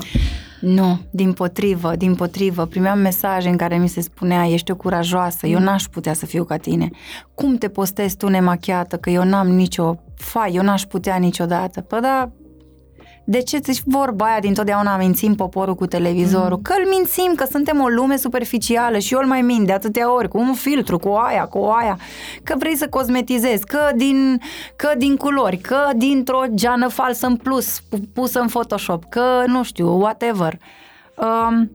Nu, din potrivă, din potrivă. Primeam mesaje în care mi se spunea, ești o curajoasă, eu n-aș putea să fiu ca tine. Cum te postezi tu nemachiată, că eu n-am nicio fai, eu n-aș putea niciodată. Păi da, de ce zici vorba aia dintotdeauna mințim poporul cu televizorul? Mm. Că îl mințim, că suntem o lume superficială și eu îl mai mint de atâtea ori, cu un filtru, cu aia, cu aia, că vrei să cosmetizezi, că din, că din culori, că dintr-o geană falsă în plus, pusă în Photoshop, că nu știu, whatever. Um,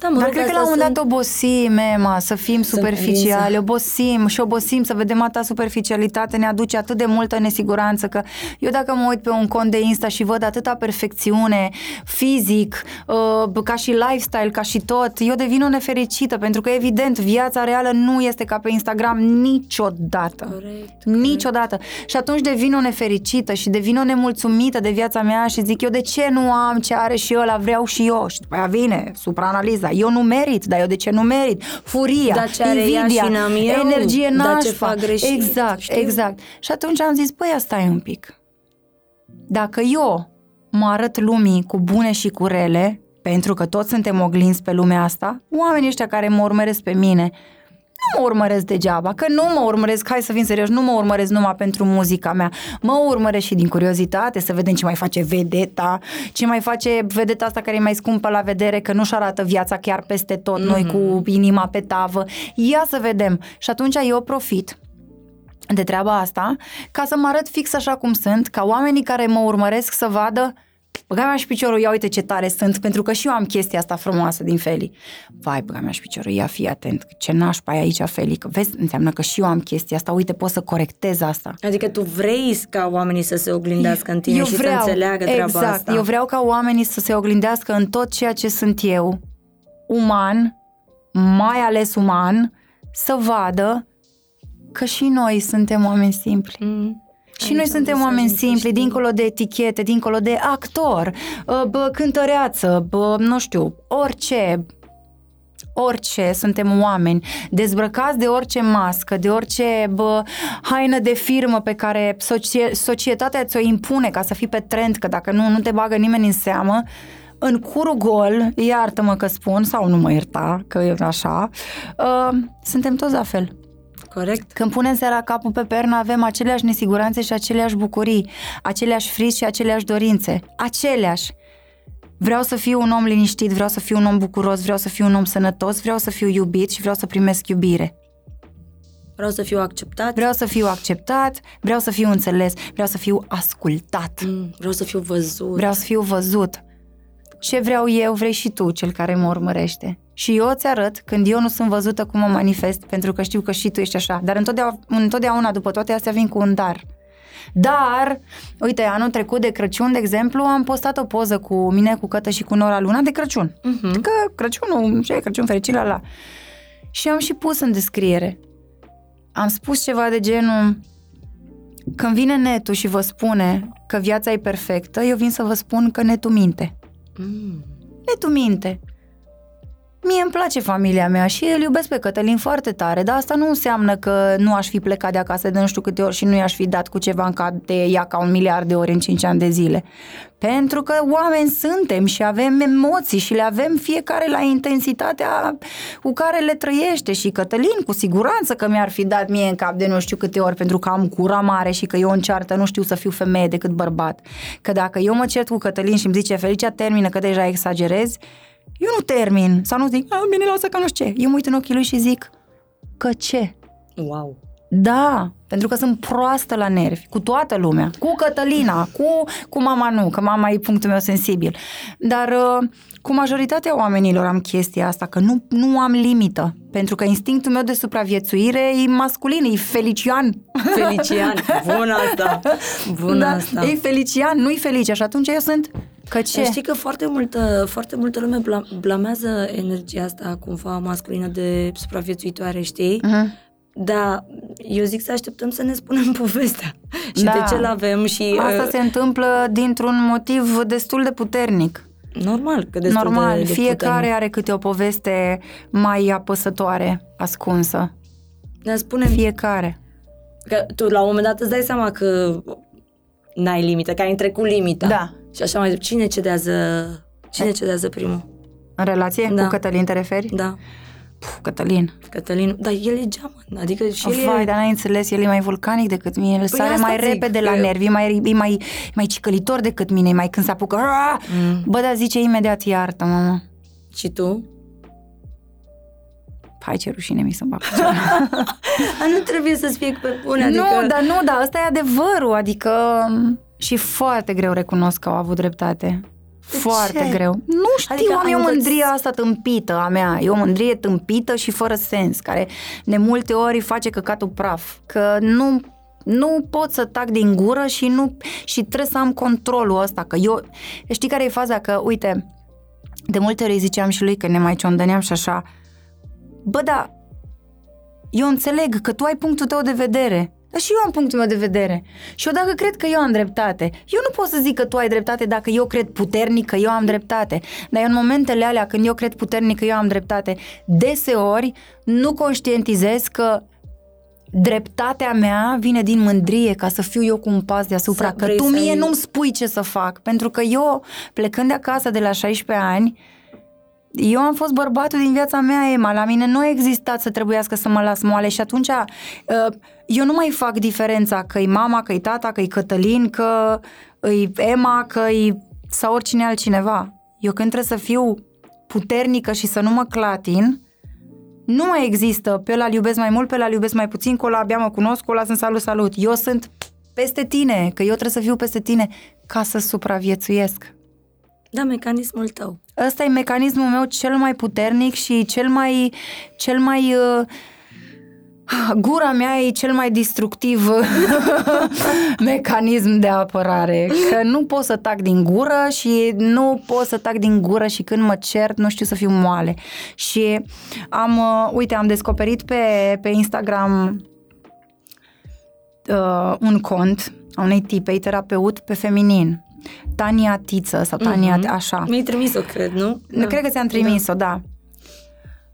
da, mă Dar cred că la un moment dat obosim, Emma, să fim superficiali, obosim și obosim să vedem atâta superficialitate, ne aduce atât de multă nesiguranță că eu dacă mă uit pe un cont de Insta și văd atâta perfecțiune fizic, uh, ca și lifestyle, ca și tot, eu devin o nefericită pentru că evident viața reală nu este ca pe Instagram niciodată. Corect, niciodată. Corect. Și atunci devin o nefericită și devin o nemulțumită de viața mea și zic eu de ce nu am ce are și ăla, vreau și eu. Și după aia vine supraanaliza asta. Eu nu merit, dar eu de ce nu merit? Furia, dar ce are invidia, și n-am eu, energie nașpa. ce fac greșit, exact, știu? exact. Și atunci am zis, păi asta e un pic. Dacă eu mă arăt lumii cu bune și cu rele, pentru că toți suntem oglinzi pe lumea asta, oamenii ăștia care mă urmăresc pe mine nu mă urmăresc degeaba, că nu mă urmăresc, hai să fim serios, nu mă urmăresc numai pentru muzica mea, mă urmăresc și din curiozitate să vedem ce mai face vedeta, ce mai face vedeta asta care e mai scumpă la vedere, că nu-și arată viața chiar peste tot, mm-hmm. noi cu mhm. inima pe tavă, ia să vedem. Și atunci eu profit de treaba asta ca să mă arăt fix așa cum sunt, ca oamenii care mă urmăresc să vadă Băga mea și piciorul, ia uite ce tare sunt, pentru că și eu am chestia asta frumoasă din Feli. Vai, băga mea și piciorul, ia fi atent, ce nașpa ai aici, Feli, că vezi, înseamnă că și eu am chestia asta, uite, pot să corectez asta. Adică tu vrei ca oamenii să se oglindească în tine eu și vreau, să înțeleagă treaba exact, asta. eu vreau ca oamenii să se oglindească în tot ceea ce sunt eu, uman, mai ales uman, să vadă că și noi suntem oameni simpli. Mm. Și noi suntem oameni simpli, dincolo de etichete, dincolo de actor, uh, bă, cântăreață, bă, nu știu, orice, orice, suntem oameni, dezbrăcați de orice mască, de orice bă, haină de firmă pe care socie- societatea ți-o impune ca să fii pe trend, că dacă nu, nu te bagă nimeni în seamă, în curul gol, iartă-mă că spun, sau nu mă ierta, că e așa, uh, suntem toți la fel. Corect? Când punem seara capul pe pernă, avem aceleași nesiguranțe și aceleași bucurii, aceleași frici și aceleași dorințe. Aceleași. Vreau să fiu un om liniștit, vreau să fiu un om bucuros, vreau să fiu un om sănătos, vreau să fiu iubit și vreau să primesc iubire. Vreau să fiu acceptat. Vreau să fiu acceptat, vreau să fiu înțeles, vreau să fiu ascultat, Mm, vreau să fiu văzut. vreau să fiu văzut. Ce vreau eu, vrei și tu, cel care mă urmărește. Și eu îți arăt când eu nu sunt văzută cum mă manifest, pentru că știu că și tu ești așa. Dar întotdeauna, întotdeauna după toate astea vin cu un dar. Dar, uite, anul trecut de Crăciun, de exemplu, am postat o poză cu mine, cu Cătă și cu Nora Luna de Crăciun. Mhm. Că Crăciunul, ce e Crăciun fericit, la la. Și am și pus în descriere. Am spus ceva de genul, când vine netul și vă spune că viața e perfectă, eu vin să vă spun că netul minte. Mm. Netul minte. Mie îmi place familia mea și îl iubesc pe Cătălin foarte tare, dar asta nu înseamnă că nu aș fi plecat de acasă de nu știu câte ori și nu i-aș fi dat cu ceva în cap de ea ca un miliard de ori în 5 ani de zile. Pentru că oameni suntem și avem emoții și le avem fiecare la intensitatea cu care le trăiește și Cătălin cu siguranță că mi-ar fi dat mie în cap de nu știu câte ori pentru că am gura mare și că eu în ceartă nu știu să fiu femeie decât bărbat. Că dacă eu mă cert cu Cătălin și îmi zice Felicia termină că deja exagerezi, eu nu termin. Sau nu zic, "A, bine, lasă că nu știu ce. Eu mă uit în ochii lui și zic, că ce? Wow. Da, pentru că sunt proastă la nervi, cu toată lumea, cu Cătălina, cu, cu mama nu, că mama e punctul meu sensibil. Dar uh, cu majoritatea oamenilor am chestia asta, că nu, nu am limită, pentru că instinctul meu de supraviețuire e masculin, e felician. Felician. Bun asta. Bun da, asta. E felician, nu-i felice și atunci eu sunt că ce? Știi că foarte multă, foarte multă lume bla- blamează energia asta cumva masculină de supraviețuitoare, știi? Uh-huh. Da, eu zic să așteptăm să ne spunem povestea și Da. de ce l-avem și... Asta uh, se întâmplă dintr-un motiv destul de puternic. Normal, că destul Normal, de, de fiecare puternic. are câte o poveste mai apăsătoare, ascunsă. Ne spune Fiecare. că tu la un moment dat îți dai seama că n-ai limită, că ai trecut limita. Da. Și așa mai departe. Cine cedează, cine cedează primul? În relație Da. cu Cătălin te referi? Da, Puf, Cătălin. Cătălin. Dar el e geamăn, adică și el Vai, e... dar n-ai înțeles, el e mai vulcanic decât mine, el sare Păi asta mai zic, repede la că- nervi, e mai, e mai, e mai cicălitor decât mine, e mai când se apucă. "Aaah!" Mm. Bă, dar zice imediat iartă, mama. Și tu? Hai, ce rușine mi să bag. A, nu trebuie să-ți fie pe bune, adică... Nu, dar nu, dar ăsta e adevărul, adică și foarte greu recunosc că au avut dreptate. Foarte ce? greu. Nu știu, Adică am ai eu învăț- mândria asta tâmpită a mea. E o mândrie tâmpită și fără sens, care de multe ori face căcatul praf. Că nu nu pot să tac din gură și nu și trebuie să am controlul ăsta, că eu știi care e faza că uite, de multe ori îi ziceam și lui că ne mai ciondăneam și așa. Bă, da, eu înțeleg că tu ai punctul tău de vedere, dar și eu am punctul meu de vedere. Și eu dacă cred că eu am dreptate, eu nu pot să zic că tu ai dreptate dacă eu cred puternic că eu am dreptate. Dar în momentele alea când eu cred puternic că eu am dreptate, deseori nu conștientizez că dreptatea mea vine din mândrie ca să fiu eu cu un pas deasupra, Să că vrei tu să mie ai- nu-mi spui ce să fac, pentru că eu, plecând de acasă de la 16 ani, eu am fost bărbatul din viața mea, Emma. La mine nu a existat să trebuiască să mă las moale și atunci uh, eu nu mai fac diferența că e mama, că e tata, că e Cătălin, că e Emma, că e sau oricine altcineva. Eu când trebuie să fiu puternică și să nu mă clatin, nu mai există pe ăla iubesc mai mult, pe ăla iubesc mai puțin, cu ăla abia mă cunosc, cu ăla sunt salut, salut. Eu sunt peste tine, că eu trebuie să fiu peste tine ca să supraviețuiesc. Da, mecanismul tău. Ăsta e mecanismul meu cel mai puternic și cel mai, cel mai uh, Gura mea e cel mai destructiv mecanism de apărare. Că nu pot să tac din gură și nu pot să tac din gură și când mă cert nu știu să fiu moale. Și am, uh, uite, am descoperit pe, pe Instagram uh, un cont a unei tipei, terapeut pe feminin. Tania Tiță sau Tania, uh-huh. așa. Mi-ai trimis-o, cred, nu? Da. Cred că ți-am trimis-o, da. da.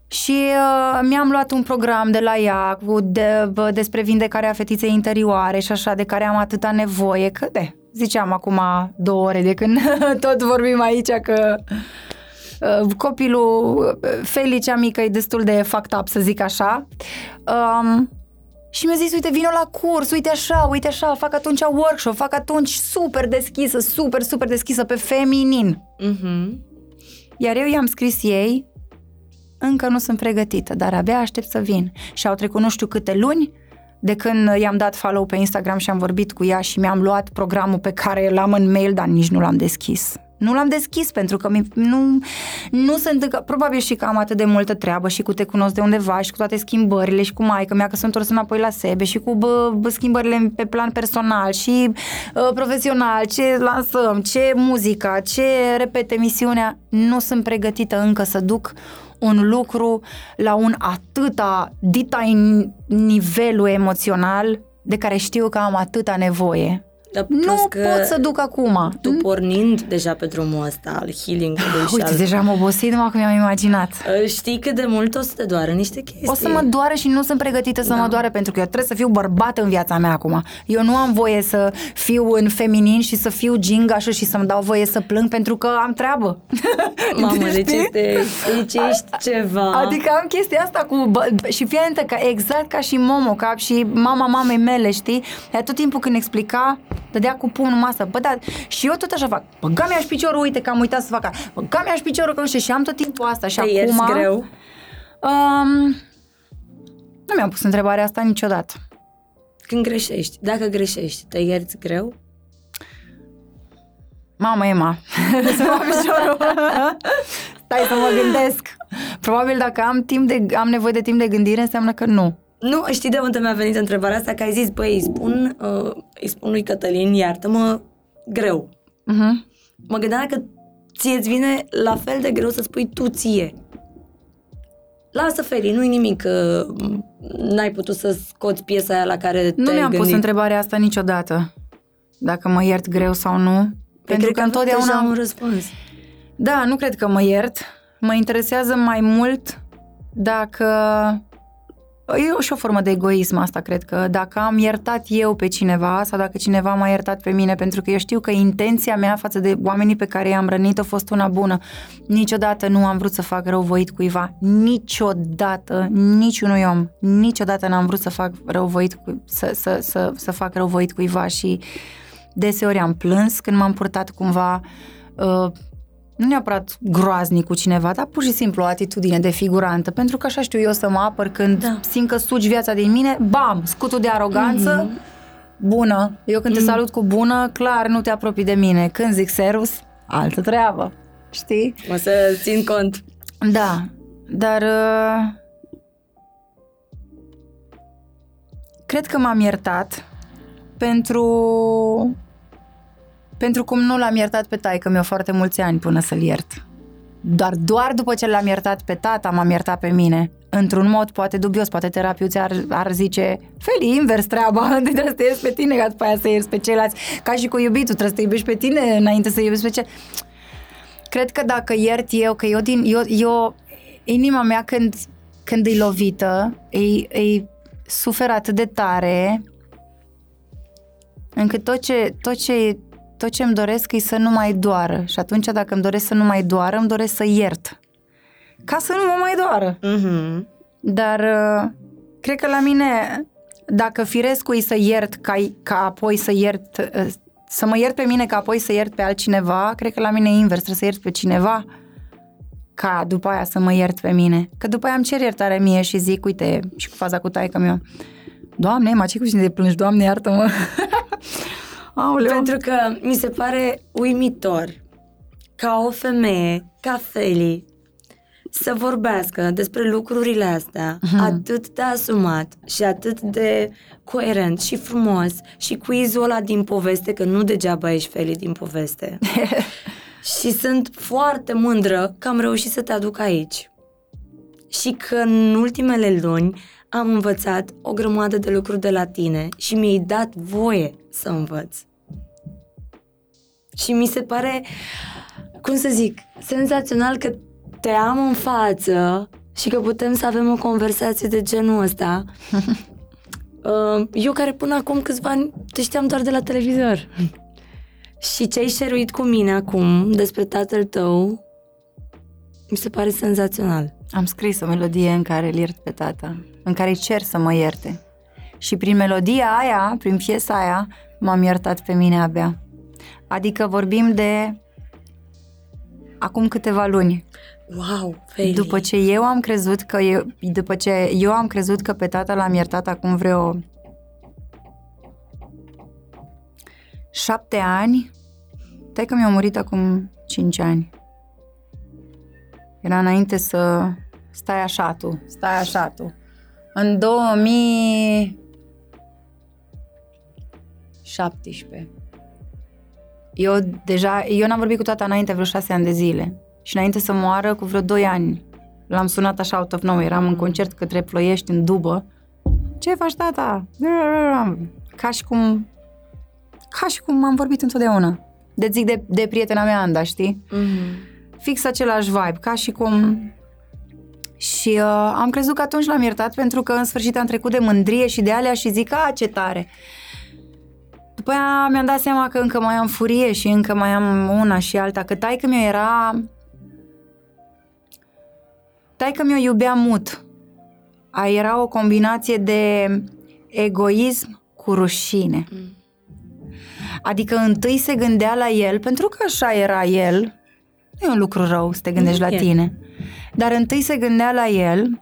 Și uh, mi-am luat un program de la ea cu de, bă, despre vindecarea fetiței interioare și așa, de care am atâta nevoie, că de, ziceam acum două ore de când tot vorbim aici că uh, copilul, uh, Felicea mică, e destul de fucked up, să zic așa. Um, și mi-a zis, uite, vino la curs, uite așa, uite așa, fac atunci workshop, fac atunci super deschisă, super, super deschisă pe feminin. Uh-huh. Iar eu i-am scris ei, încă nu sunt pregătită, dar abia aștept să vin. Și au trecut nu știu câte luni de când i-am dat follow pe Instagram și am vorbit cu ea și mi-am luat programul pe care l-am în mail, dar nici nu l-am deschis. Nu l-am deschis pentru că nu, nu sunt încă, probabil și că am atât de multă treabă și cu te cunosc de undeva și cu toate schimbările și cu maică mea că sunt întors înapoi la sebe și cu bă, bă, schimbările pe plan personal și uh, profesional, ce lansăm, ce muzica, ce repet emisiunea, nu sunt pregătită încă să duc un lucru la un atâta dita nivelul emoțional de care știu că am atâta nevoie. Dar nu că pot să duc acum. Tu pornind deja pe drumul ăsta al healing-ului Uite, al... deja am obosit numai cum mi-am imaginat. Uh, știi cât de mult o să te doară niște chestii. O să mă doară și nu sunt pregătită să da. mă doară pentru că eu trebuie să fiu bărbat în viața mea acum. Eu nu am voie să fiu în feminin și să fiu gingașă și să-mi dau voie să plâng pentru că am treabă. Mamă, deci, este, deci ești ceva. Adică am chestia asta cu... Bă, și fie ca exact ca și Momo, ca și mama mamei mele, știi? Ea tot timpul când explica dădea cu pumnul în masă, bă, da, și eu tot așa fac, bă, mi-aș piciorul, uite că am uitat să fac, bă, mi-aș piciorul, că nu știu, și am tot timpul asta și Te acum... greu? Um, nu mi-am pus întrebarea asta niciodată. Când greșești, dacă greșești, te ierți greu? Mamă, Emma, să mă piciorul. Stai să mă gândesc. Probabil dacă am, timp de, am nevoie de timp de gândire, înseamnă că nu. Nu, știi de unde mi-a venit întrebarea asta? Că ai zis, băi, îi spun, uh, îi spun lui Cătălin, iartă-mă, greu. Uh-huh. Mă gândeam că ție îți vine la fel de greu să spui tu ție. Lasă, Feli, nu-i nimic că n-ai putut să scoți piesa aia la care Nu mi-am gândit. pus întrebarea asta niciodată. Dacă mă iert greu sau nu. Păi pentru că, că întotdeauna am un răspuns. Da, nu cred că mă iert. Mă interesează mai mult dacă E și o formă de egoism asta, cred că dacă am iertat eu pe cineva sau dacă cineva m-a iertat pe mine, pentru că eu știu că intenția mea față de oamenii pe care i-am rănit a fost una bună. Niciodată nu am vrut să fac răuvoit cuiva. Niciodată, niciunui om, niciodată n-am vrut să fac răuvoit, cu, să, să, să, să fac răuvoit cuiva și deseori am plâns când m-am purtat cumva uh, nu neapărat groaznic cu cineva, dar pur și simplu o atitudine de figurantă, pentru că așa știu eu să mă apăr când da. simt că sugi viața din mine, bam, scutul de aroganță, mm-hmm. bună. Eu când mm-hmm. te salut cu bună, clar, nu te apropii de mine. Când zic serus, altă treabă, știi? O să țin cont. Da, dar... Uh, cred că m-am iertat pentru pentru cum nu l-am iertat pe taică mi-o foarte mulți ani până să-l iert. Doar, doar după ce l-am iertat pe tata, m-am iertat pe mine. Într-un mod poate dubios, poate terapeuții ar, ar zice Feli, invers treaba, trebuie să te ierți pe tine ca după aia să ierți pe ceilalți. Ca și cu iubitul, trebuie să te iubești pe tine înainte să iubești pe ce. Cred că dacă iert eu, că eu din... Eu, eu inima mea când, când e lovită, e, e suferă atât de tare încât tot ce, tot ce tot ce îmi doresc e să nu mai doară. Și atunci, dacă îmi doresc să nu mai doară, îmi doresc să iert. Ca să nu mă mai doară. Uh-huh. Dar uh, cred că la mine, dacă firesc e să iert ca, ca apoi să iert, uh, să mă iert pe mine ca apoi să iert pe altcineva, cred că la mine e invers, trebuie să iert pe cineva ca după aia să mă iert pe mine. Că după aia îmi cer iertare mie și zic, uite, și cu faza cu taică meu, Doamne, mă, ce cu cine de plângi, Doamne, iartă-mă. Aoleu. Pentru că mi se pare uimitor ca o femeie, ca Feli, să vorbească despre lucrurile astea Mhm. atât de asumat și atât de coerent și frumos și quizul ăla din poveste, că nu degeaba ești Feli din poveste. și sunt foarte mândră că am reușit să te aduc aici. Și că în ultimele luni am învățat o grămadă de lucruri de la tine și mi-ai dat voie să învăț. Și mi se pare, cum să zic, senzațional că te am în față și că putem să avem o conversație de genul ăsta. Uh, Eu care până acum câțiva ani te știam doar de la televizor. Și ce ai șeruit cu mine acum despre tatăl tău mi se pare senzațional. Am scris o melodie în care îl iert pe tata, în care îi cer să mă ierte. Și prin melodia aia, prin piesa aia, m-am iertat pe mine abia. Adică vorbim de acum câteva luni. Wow, Feli. După ce eu am crezut că eu, după ce eu am crezut că pe tata l-am iertat acum vreo șapte ani, tai că mi-a murit acum cinci ani. Era înainte să stai așa tu, stai așa tu. În 2017. Eu deja, eu n-am vorbit cu tata înainte vreo șase ani de zile. Și înainte să moară, cu vreo doi ani, l-am sunat așa out of nowhere. Eram în concert către Ploiești, în Dubă. Ce faci, tata? Ca și cum... Ca și cum am vorbit întotdeauna. De zic de, de prietena mea, Anda, știi? Mm-hmm. Fix același vibe, ca și cum... Și uh, am crezut că atunci l-am iertat pentru că în sfârșit am trecut de mândrie și de alea și zic, a, ce tare. După aia mi-am dat seama că încă mai am furie și încă mai am una și alta, că taică mi era... Taică mi-o iubea mut. A, era o combinație de egoism cu rușine. Adică întâi se gândea la el, pentru că așa era el, nu e un lucru rău să te gândești la E. tine, dar întâi se gândea la el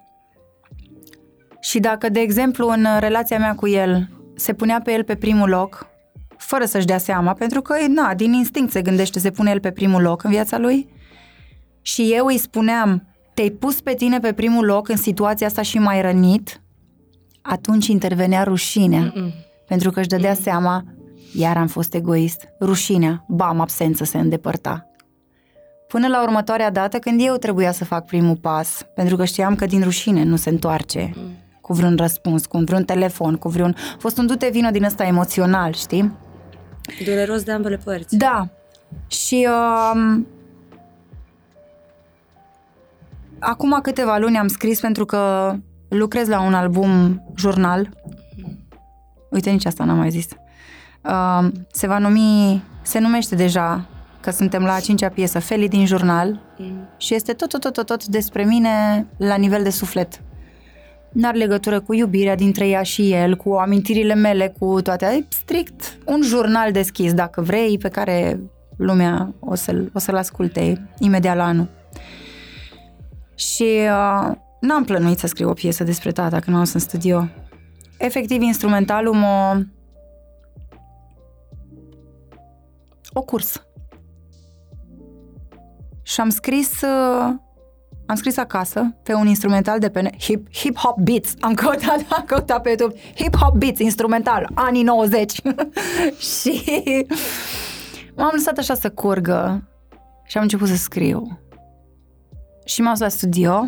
și dacă, de exemplu, în relația mea cu el se punea pe el pe primul loc, fără să-și dea seama, pentru că, na, din instinct se gândește, se pune el pe primul loc în viața lui, și eu îi spuneam, te-ai pus pe tine pe primul loc în situația asta și mai rănit, atunci intervenea rușinea, Mm-mm. pentru că își dădea seama, iar am fost egoist, rușinea, bam, absență se îndepărta. Până la următoarea dată când eu trebuia să fac primul pas, pentru că știam că din rușine nu se întoarce cu vreun răspuns, cu vreun telefon, cu vreun... A fost un dute vină din ăsta emoțional, știi? Dureros de ambele părți. Da. Și um, acum câteva luni am scris pentru că lucrez la un album jurnal. Uite, nici asta n-am mai zis. Um, se va numi, se numește deja că suntem la a cincea piesă, Feli din jurnal Mm. și este tot, tot, tot, tot, tot despre mine la nivel de suflet. N-are legătură cu iubirea dintre ea și el, cu amintirile mele, cu toate. E strict un jurnal deschis, dacă vrei, pe care lumea o să-l, o să-l asculte imediat la anul. Și uh, n-am plănuit să scriu o piesă despre tata când m-am dus în studio. Efectiv, instrumentalul m-a... o curs. Și am scris uh, am scris acasă pe un instrumental de pe hip, hip hop beats. Am căutat, am căutat pe YouTube hip hop beats instrumental, anii 90. și m-am lăsat așa să curgă și am început să scriu. Și m-am dus la studio.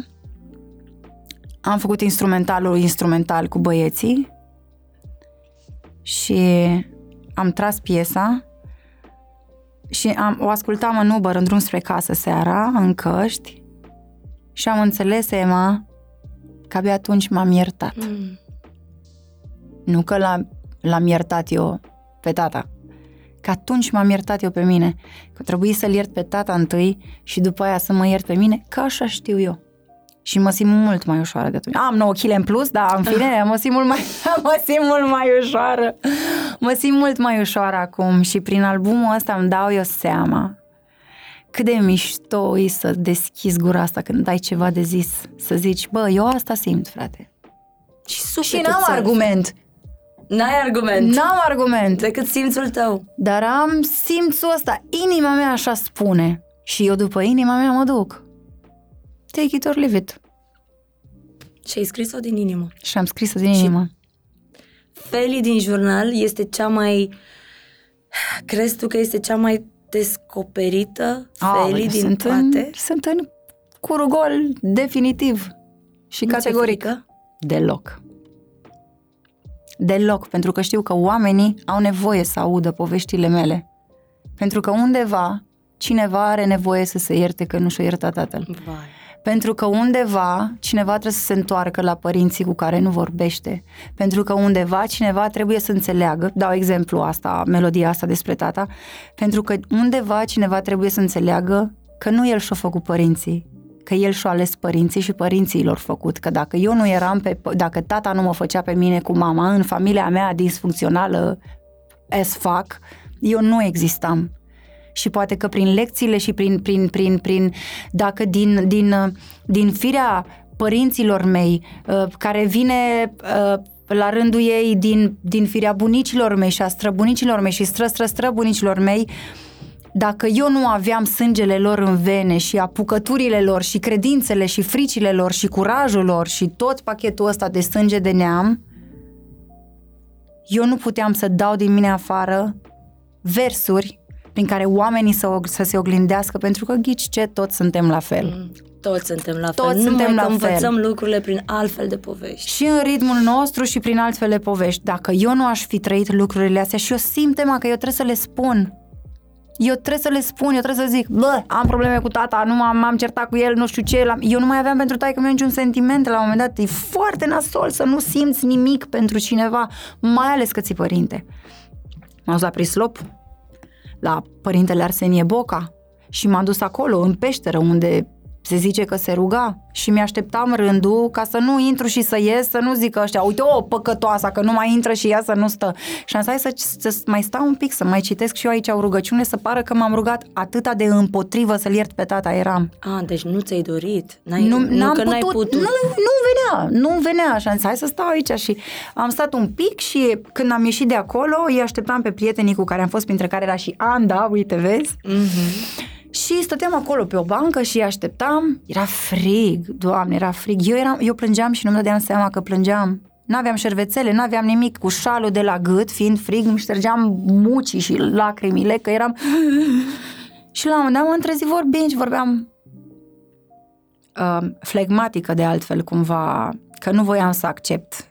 Am făcut instrumentalul instrumental cu băieții și am tras piesa și am, o ascultam în Uber în drum spre casă seara, în căști și am înțeles, Emma, că abia atunci m-am iertat. Mm. Nu că l-am, l-am iertat eu pe tata, că atunci m-am iertat eu pe mine, că trebuie să-l iert pe tata întâi și după aia să mă iert pe mine, că așa știu eu. Și mă simt mult mai ușoară de atunci. Am 9 kg în plus, dar în fine, mă simt mult mai, mă simt mult mai ușoară. Mă simt mult mai ușoară acum și prin albumul ăsta îmi dau eu seama cât de mișto e să deschizi gura asta când ai ceva de zis. Să zici, bă, eu asta simt, frate. Și Și sufletul n-am ți-a- argument. N-ai argument. N-am argument. Decât simțul tău. Dar am simțul ăsta, inima mea așa spune. Și eu după inima mea mă duc. Take it or leave it. Și ai scris-o din inimă. Și am scris-o din inimă. Feli din jurnal este cea mai... Crezi tu că este cea mai descoperită Feli Aoleu, din sunt toate? În, sunt în curul gol, definitiv. Și Nu ți-e categoric. frică? Deloc. Deloc, pentru că știu că oamenii au nevoie să audă poveștile mele. Pentru că undeva cineva are nevoie să se ierte că nu și-a iertat tatăl. Vai. Pentru că undeva cineva trebuie să se întoarcă la părinții cu care nu vorbește. Pentru că undeva cineva trebuie să înțeleagă, dau exemplu asta, melodia asta despre tata, pentru că undeva cineva trebuie să înțeleagă că nu el și-a făcut părinții, că el și-a ales părinții și părinții lor făcut, că dacă eu nu eram pe, dacă tata nu mă făcea pe mine cu mama în familia mea disfuncțională as fuck, eu nu existam și poate că prin lecțiile și prin, prin, prin, prin dacă din, din, din firea părinților mei, uh, care vine uh, la rândul ei din, din firea bunicilor mei și a străbunicilor mei și stră, stră, străbunicilor mei, dacă eu nu aveam sângele lor în vene și apucăturile lor și credințele și fricile lor și curajul lor și tot pachetul ăsta de sânge de neam, eu nu puteam să dau din mine afară versuri prin care oamenii să, să se oglindească, pentru că ghici ce, toți suntem la fel. Mm, Toți suntem la fel. Toți Numai suntem că la fel. învățăm lucrurile prin altfel de povești. Și în ritmul nostru și prin altfel de povești. Dacă eu nu aș fi trăit lucrurile astea și eu simt tema că eu trebuie să le spun. Eu trebuie să le spun, eu trebuie să zic, bă, am probleme cu tata, nu m-am, m-am certat cu el, nu știu ce, l-am... eu nu mai aveam pentru taică meu niciun sentiment la un moment dat. E foarte nasol să nu simți nimic pentru cineva, mai ales că ți părinte. M-am dus la Prislop, la părintele Arsenie Boca și m-am dus acolo, în peșteră, unde se zice că se ruga și mi-așteptam rândul ca să nu intru și să ies, să nu zică ăștia, uite, o păcătoasa, că nu mai intră și ea să nu stă. Și am zis, hai să, să mai stau un pic, să mai citesc și eu aici o rugăciune, să pară că m-am rugat atâta de împotrivă să-l iert pe tata eram. A, deci nu ți-ai dorit. N-ai, Nu, nu n-am că putut, n-ai putut. Nu, nu venea, nu venea și am zis, hai să stau aici și am stat un pic și când am ieșit de acolo, îi așteptam pe prietenii cu care am fost, printre care era și Anda, uite, vezi? Mhm. Și stăteam acolo pe o bancă și îi așteptam. Era frig, doamne, era frig. Eu, eram, eu plângeam și nu-mi dădeam seama că plângeam. N-aveam șervețele, n-aveam nimic cu șalul de la gât, fiind frig, îmi ștergeam mucii și lacrimile, că eram... și la un moment dat m-am trezit vorbind și vorbeam uh, flegmatică de altfel, cumva, că nu voiam să accept,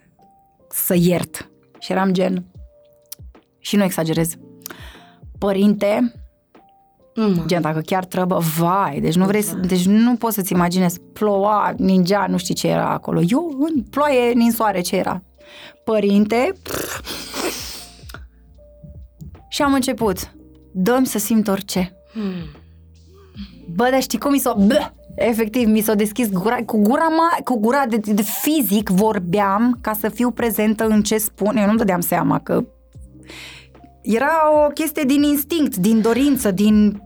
să iert. Și eram gen... Și nu exagerez. Părinte, Mm. Gen, dacă chiar trăbă, vai, deci nu vrei să, deci nu poți să-ți imaginezi, ploua, ningea, nu știi ce era acolo. Eu, în ploaie, ninsoare, ce era? Părinte, și am început, dăm să simt orice. Bă, dar știi cum mi s-o... Bă! Efectiv, mi s-a deschis gura, cu gura, ma, cu gura de, de fizic vorbeam ca să fiu prezentă în ce spun. Eu nu-mi dădeam seama că era o chestie din instinct, din dorință, din,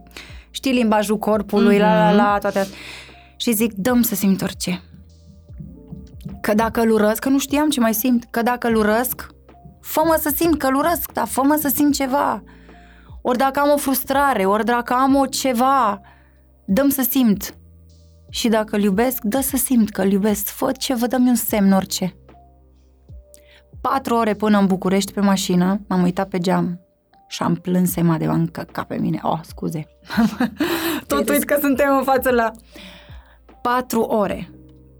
știi, limbajul corpului, mm-hmm. la, la, la, toate astea. Și zic, dăm să simt orice. Că dacă îl urăsc, că nu știam ce mai simt, că dacă îl urăsc, fă-mă să simt că îl urăsc, dar fă-mă să simt ceva. Ori dacă am o frustrare, ori dacă am o ceva, dăm să simt. Și dacă îl iubesc, dă să simt că îl iubesc. Fă ce, vă dăm un semn, orice. Patru ore până în București pe mașină, m-am uitat pe geam și am plâns Ema de m-a încăcat pe mine. Oh, scuze. Tot uit că suntem în față la... Patru ore.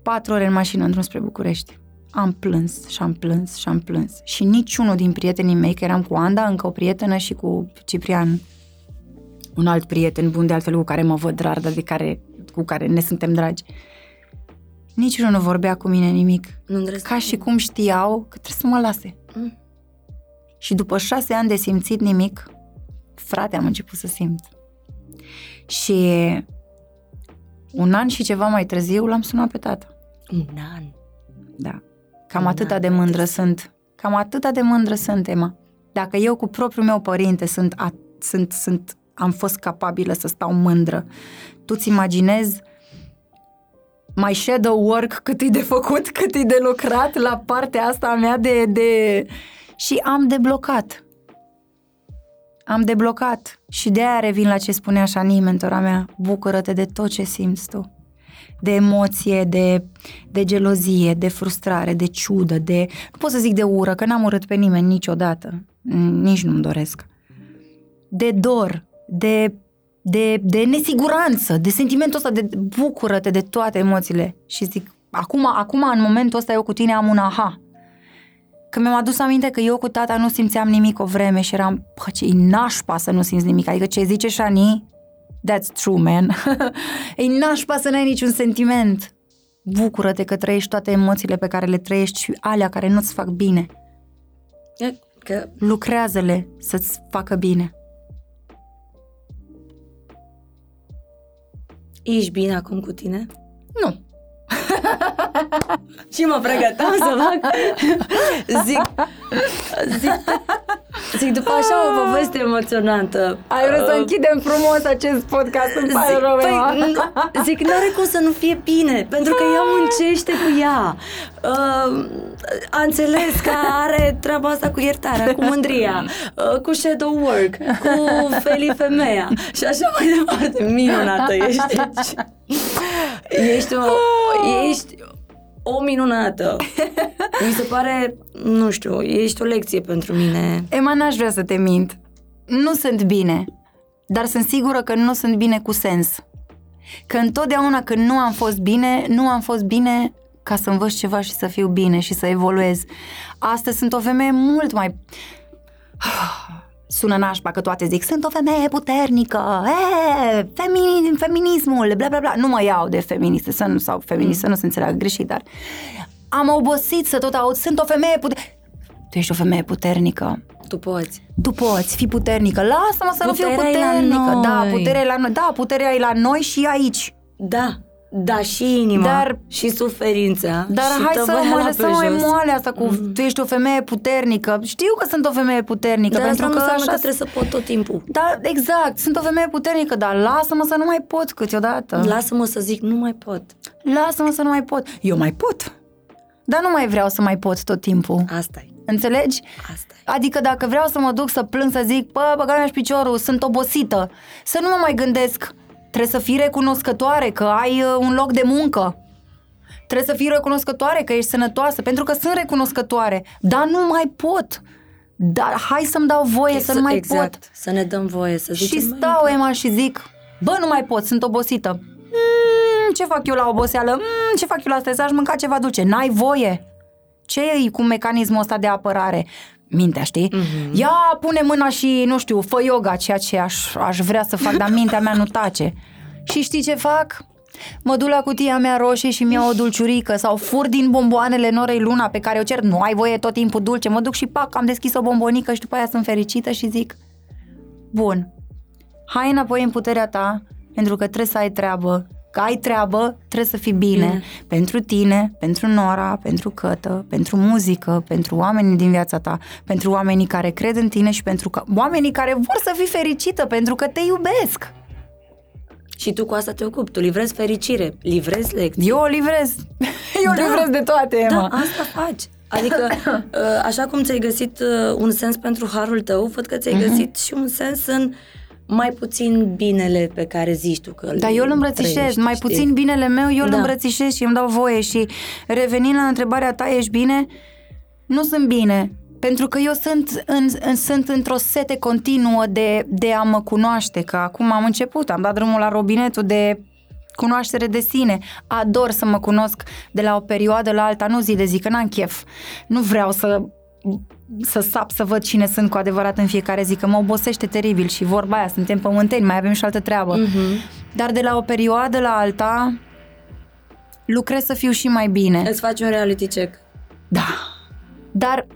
Patru ore în mașină în drum spre București. Am plâns și am plâns și am plâns. Și niciunul din prietenii mei, că eram cu Anda, încă o prietenă și cu Ciprian, un alt prieten bun de altfel cu care mă văd rar, dar de care, cu care ne suntem dragi. Niciunul nu vorbea cu mine nimic. Nu îndrăzneai. Ca și cum știau că trebuie să mă lase. Mm. Și după șase ani de simțit nimic, frate, am început să simt. Și un an și ceva mai târziu l-am sunat pe tata. Un an. Da. Cam Un atâta an de mai mândră târziu. sunt. Cam atâta de mândră sunt, Emma. Dacă eu cu propriul meu părinte sunt, a, sunt, sunt, am fost capabilă să stau mândră, tu-ți imaginezi mai shadow work cât e de făcut, cât e de lucrat la partea asta a mea de, de... Și am deblocat. am deblocat și de aia revin la ce spunea Shani, mentora mea, bucură-te de tot ce simți tu. De emoție, de, de gelozie, de frustrare, de ciudă, de... Nu pot să zic de ură, că n-am urât pe nimeni niciodată. Nici nu-mi doresc. De dor, de, de, de nesiguranță, de sentimentul ăsta de bucură-te de toate emoțiile. Și zic, acum, acum, în momentul ăsta, eu cu tine am un aha Că mi-am adus aminte că eu cu tata nu simțeam nimic o vreme și eram, bă, ce nașpa să nu simți nimic. Adică ce zice Shani, that's true, man. e nașpa să n-ai niciun sentiment. Bucură-te că trăiești toate emoțiile pe care le trăiești și alea care nu-ți fac bine. Că... Lucrează-le să-ți facă bine. Ești bine acum cu tine? Nu. și mă pregăteam să fac. Zic, zic, zic după așa o poveste emoționantă. Ai vrea să uh, închidem frumos acest podcast în pare zic, păi, zic, nu are cum să nu fie bine pentru că ea muncește cu ea. Uh, a înțeles că are treaba asta cu iertarea, cu mândria uh, cu shadow work cu feli femeia și așa mai departe. Minunată ești. Deci, ești o, ești o minunată. Mi se pare, nu știu, ești o lecție pentru mine. Ema, n-aș vrea să te mint. Nu sunt bine, dar sunt sigură că nu sunt bine cu sens. Că întotdeauna când nu am fost bine, nu am fost bine ca să învăț ceva și să fiu bine și să evoluez. Astăzi sunt o femeie mult mai sună nașpa că toate zic sunt o femeie puternică, e, femini, feminismul, bla bla bla. Nu mă iau de feministe să nu, sau feministă, mm. nu se înțeleagă greșit, dar am obosit să tot aud, sunt o femeie puternică. Tu ești o femeie puternică. Tu poți. Tu poți, fi puternică. Lasă-mă să puterea nu fiu puternică. Da, puterea e la noi. Da, puterea e la noi și aici. Da. Da, și inima, dar, și suferința. Dar și hai să mă lăsăm mai moale asta cu mm. tu ești o femeie puternică. Știu că sunt o femeie puternică Dar pentru asta că nu așa... că trebuie să pot tot timpul. Da, exact, sunt o femeie puternică Dar lasă-mă să nu mai pot câteodată. Lasă-mă să zic nu mai pot. Lasă-mă să nu mai pot. Eu mai pot. Dar nu mai vreau să mai pot tot timpul. Asta e. Înțelegi? asta e. Adică dacă vreau să mă duc să plâng, să zic, bă, băga mi piciorul, sunt obosită, să nu mă mai gândesc, Trebuie să fii recunoscătoare că ai uh, un loc de muncă. Trebuie să fii recunoscătoare că ești sănătoasă, pentru că sunt recunoscătoare, dar nu mai pot. Dar hai să-mi dau voie să, să nu mai exact, pot. să ne dăm voie să zicem. Și stau, Emma, și zic, bă, nu mai pot, sunt obosită. Mm, ce fac eu la oboseală? Mm, ce fac eu la stres? Aș mânca ceva dulce. N-ai voie. Ce e cu mecanismul ăsta de apărare? Mintea, știi? Mm-hmm. Ia, pune mâna și, nu știu, fă yoga, ceea ce aș, aș vrea să fac, dar mintea mea nu tace. Și știi ce fac? Mă duc la cutia mea roșie și mi-au o dulciurică sau fur din bomboanele Norei Luna pe care o cer, nu ai voie tot timpul dulce, mă duc și pac, am deschis o bombonică și după aia sunt fericită și zic Bun, hai înapoi în puterea ta pentru că trebuie să ai treabă că ai treabă, trebuie să fii bine. bine. Pentru tine, pentru Nora, pentru Cătă, pentru muzică, pentru oamenii din viața ta, pentru oamenii care cred în tine și pentru că, oamenii care vor să fii fericită pentru că te iubesc. Și tu cu asta te ocupi, tu livrezi fericire, livrezi lecții. Eu o livrez. Eu da. livrez de toate, Emma. Da, asta faci. Adică, ă, așa cum ți-ai găsit ă, un sens pentru harul tău, văd că ți-ai uh-huh. găsit și un sens în mai puțin binele pe care zici tu că Dar eu îl îmbrățișez, trăiești, mai știi? puțin binele meu, eu îl da. îmbrățișez și îmi dau voie și revenind la întrebarea ta, ești bine? Nu sunt bine, pentru că eu sunt, în, în, sunt într-o sete continuă de, de a mă cunoaște, că acum am început, am dat drumul la robinetul de cunoaștere de sine. Ador să mă cunosc de la o perioadă la alta, nu zi de zi, că n-am chef. Nu vreau să să sap să văd cine sunt cu adevărat în fiecare zi, că mă obosește teribil și vorba aia, suntem pământeni, mai avem și altă treabă. Uh-huh. Dar de la o perioadă la alta lucrez să fiu și mai bine. Îți faci un reality check. Da. Dar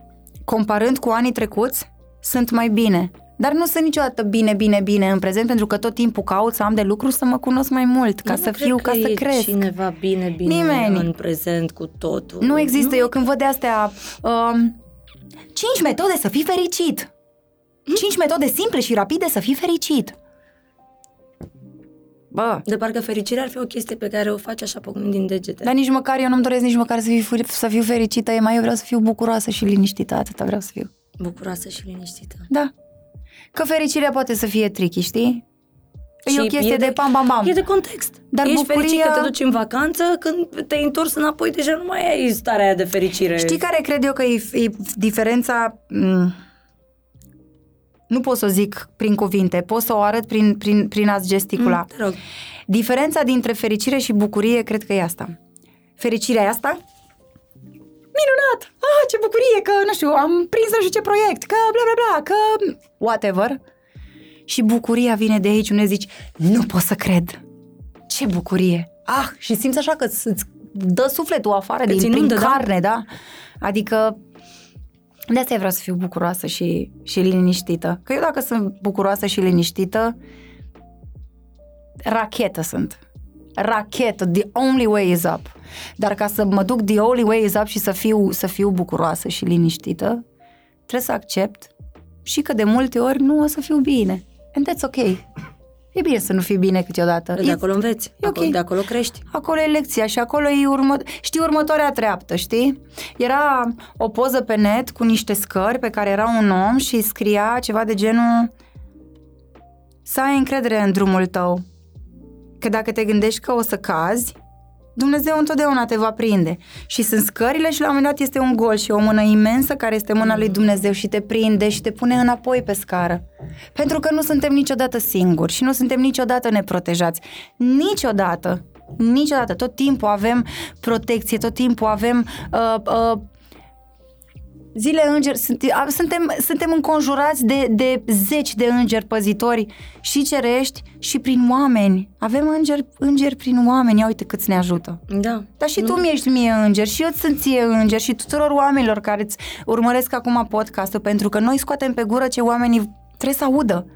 comparând cu anii trecuți, sunt mai bine. Dar nu sunt niciodată bine, bine, bine în prezent, pentru că tot timpul caut să am de lucru să mă cunosc mai mult, ca nu să fiu, ca să cresc. cineva bine, bine Nimeni. în prezent cu totul. Nu există. Nu. Eu când văd de astea, um, 5 metode să fii fericit. 5 metode simple și rapide să fii fericit. Bă. De parcă fericirea ar fi o chestie pe care o faci așa pe din degete. Dar nici măcar eu nu-mi doresc nici măcar să fiu, să fiu fericită, e mai eu vreau să fiu bucuroasă și liniștită, atâta vreau să fiu. Bucuroasă și liniștită. Da. Că fericirea poate să fie tricky, știi? E Și o chestie e de, de- pam, pam, pam. E de context. Dar Ești bucuria- fericit că te duci în vacanță, când te-ai întors înapoi, deja nu mai ai starea aia de fericire. Știi care cred eu că e, e diferența... m, Nu pot să o zic prin cuvinte, pot să o arăt prin, prin, prin a-ți gesticula. Mm, Te rog. Diferența dintre fericire și bucurie cred că e asta. Fericirea e asta? Minunat! Ah, ce bucurie că, nu știu, am prins nu știu ce proiect, că bla bla bla, că whatever. Și bucuria vine de aici unde zici, nu pot să cred. Ce bucurie! Ah, și simți așa că îți îți dă sufletul afară Îți din prin inundă, da. carne, da? Adică de asta vreau să fiu bucuroasă și, și liniștită. Că eu dacă sunt bucuroasă și liniștită, rachetă sunt. Rachetă, the only way is up. Dar ca să mă duc the only way is up și să fiu, să fiu bucuroasă și liniștită, trebuie să accept și că de multe ori nu o să fiu bine. And that's ok. E bine să nu fii bine câteodată. De acolo înveți. e ok. Acolo, de acolo crești. Acolo e lecția și acolo e urmă... Știi următoarea treaptă, știi? Era o poză pe net cu niște scări pe care era un om și scria ceva de genul să ai încredere în drumul tău. Că dacă te gândești că o să cazi, Dumnezeu întotdeauna te va prinde. Și sunt scările și la un moment dat este un gol și o mână imensă care este mâna lui Dumnezeu și te prinde și te pune înapoi pe scară. Pentru că nu suntem niciodată singuri și nu suntem niciodată neprotejați. Niciodată. Niciodată. Tot timpul avem protecție, tot timpul avem uh, uh, Zile îngeri, sunt- a- suntem, suntem înconjurați de, de zeci de îngeri păzitori și cerești și prin oameni. Avem îngeri, îngeri prin oameni, ia uite câți ne ajută. Da. Dar și tu mi-ești mie înger și eu îți sunt ție înger și tuturor oamenilor care îți urmăresc acum podcastul, pentru că noi scoatem pe gură ce oamenii trebuie să audă.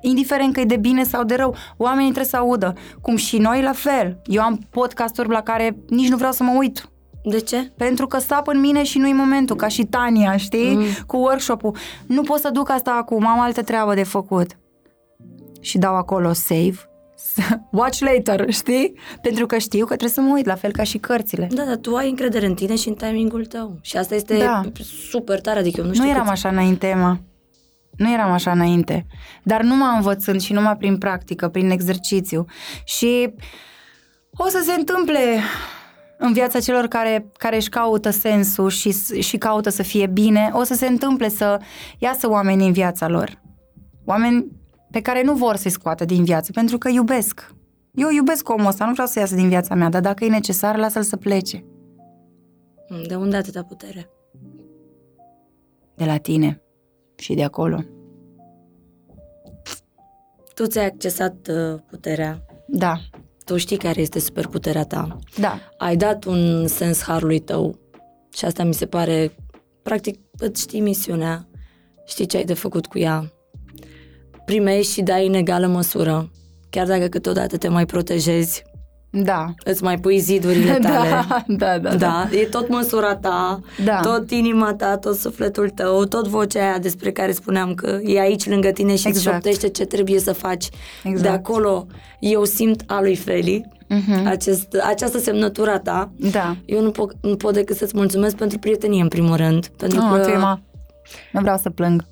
Indiferent că e de bine sau de rău, oamenii trebuie să audă. Cum și noi la fel. Eu am podcasturi la care nici nu vreau să mă uit. De ce? Pentru că sap în mine și nu-i momentul, ca și Tania, știi? Mm. Cu workshop-ul. Nu pot să duc asta acum, am altă treabă de făcut. Și dau acolo save, watch later, știi? Pentru că știu că trebuie să mă uit, la fel ca și cărțile. Da, dar tu ai încredere în tine și în timingul tău. Și asta este Da. super tare, adică eu nu Nu, știu nu eram cât- așa înainte, mă. Nu eram așa înainte. Dar numai învățând și numai prin practică, prin exercițiu. Și o să se întâmple în viața celor care, care își caută sensul și, și caută să fie bine, o să se întâmple să iasă oameni în viața lor. Oameni pe care nu vor să-i scoată din viață, pentru că iubesc. Eu iubesc omul ăsta, nu vreau să iasă din viața mea, dar dacă e necesar, lasă-l să plece. De unde atâta putere? De la tine și de acolo. Tu ți-ai accesat uh, puterea. Da, Tu știi care este superputerea ta. da, Ai dat un sens harului tău. Și asta mi se pare, practic, îți știi misiunea. Știi ce ai de făcut cu ea. Primești și dai în egală măsură. Chiar dacă câteodată te mai protejezi, da. îți mai pui zidurile tale. Da, da, da, Da, e tot măsura ta, Da. tot inima ta, tot sufletul tău, tot vocea aia despre care spuneam că e aici lângă tine și îți Exact. șoptește ce trebuie să faci. Exact. De acolo eu simt a lui Feli, Mhm. acest, această semnătură a ta. Da. Eu nu pot, nu pot decât să-ți mulțumesc pentru prietenie, în primul rând. Pentru Oh, că Fima. Nu vreau să plâng.